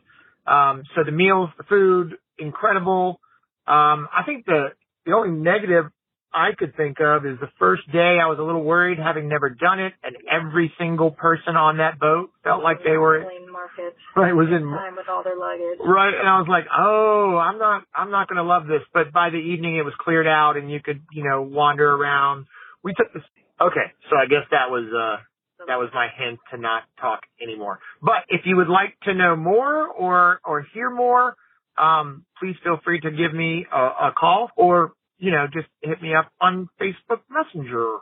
Um, so the meals, the food, incredible. Um, I think the, the only negative I could think of is the first day I was a little worried having never done it and every single person on that boat felt like they were market. Right, was in time with all their luggage. right and I was like, "Oh, I'm not I'm not going to love this." But by the evening it was cleared out and you could, you know, wander around. We took this Okay, so I guess that was uh that was my hint to not talk anymore. But if you would like to know more or or hear more, um, please feel free to give me a, a call or you know just hit me up on Facebook Messenger.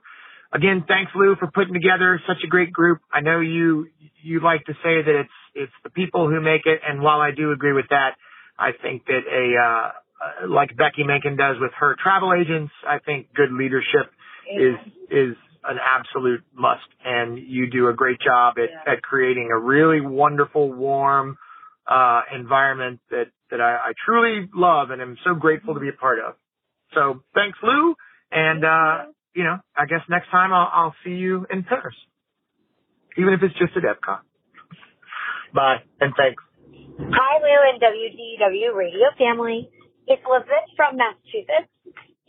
Again, thanks Lou for putting together such a great group. I know you you like to say that it's it's the people who make it, and while I do agree with that, I think that a uh, like Becky Mankin does with her travel agents, I think good leadership is is an absolute must and you do a great job at, at creating a really wonderful, warm, uh, environment that, that I, I truly love and am so grateful to be a part of. So thanks, Lou. And, uh, you know, I guess next time I'll, I'll see you in Paris. Even if it's just at Epcot. Bye. And thanks. Hi, Lou and WDW Radio family. It's Elizabeth from Massachusetts,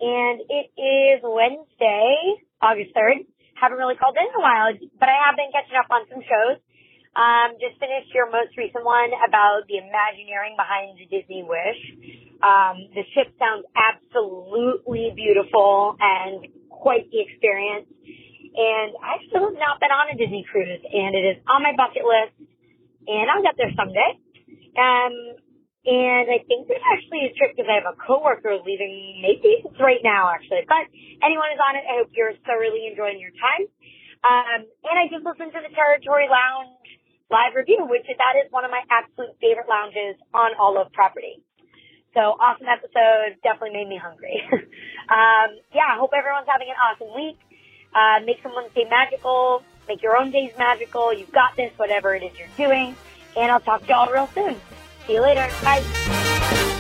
and it is Wednesday, August 3rd. Haven't really called in in a while, but I have been catching up on some shows. Um, just finished your most recent one about the Imagineering behind the Disney Wish. Um, the ship sounds absolutely beautiful and quite the experience. And I still have not been on a Disney cruise, and it is on my bucket list, and I'll get there someday. Um, and I think there's actually a trip because I have a coworker leaving. Maybe it's right now, actually. But anyone who's on it, I hope you're thoroughly enjoying your time. Um, and I just listened to the Territory Lounge live review, which is that is one of my absolute favorite lounges on all of property. So awesome episode, definitely made me hungry. um, yeah, I hope everyone's having an awesome week. Uh, make someone's day magical. Make your own days magical. You've got this, whatever it is you're doing. And I'll talk to y'all real soon. See you later. Bye.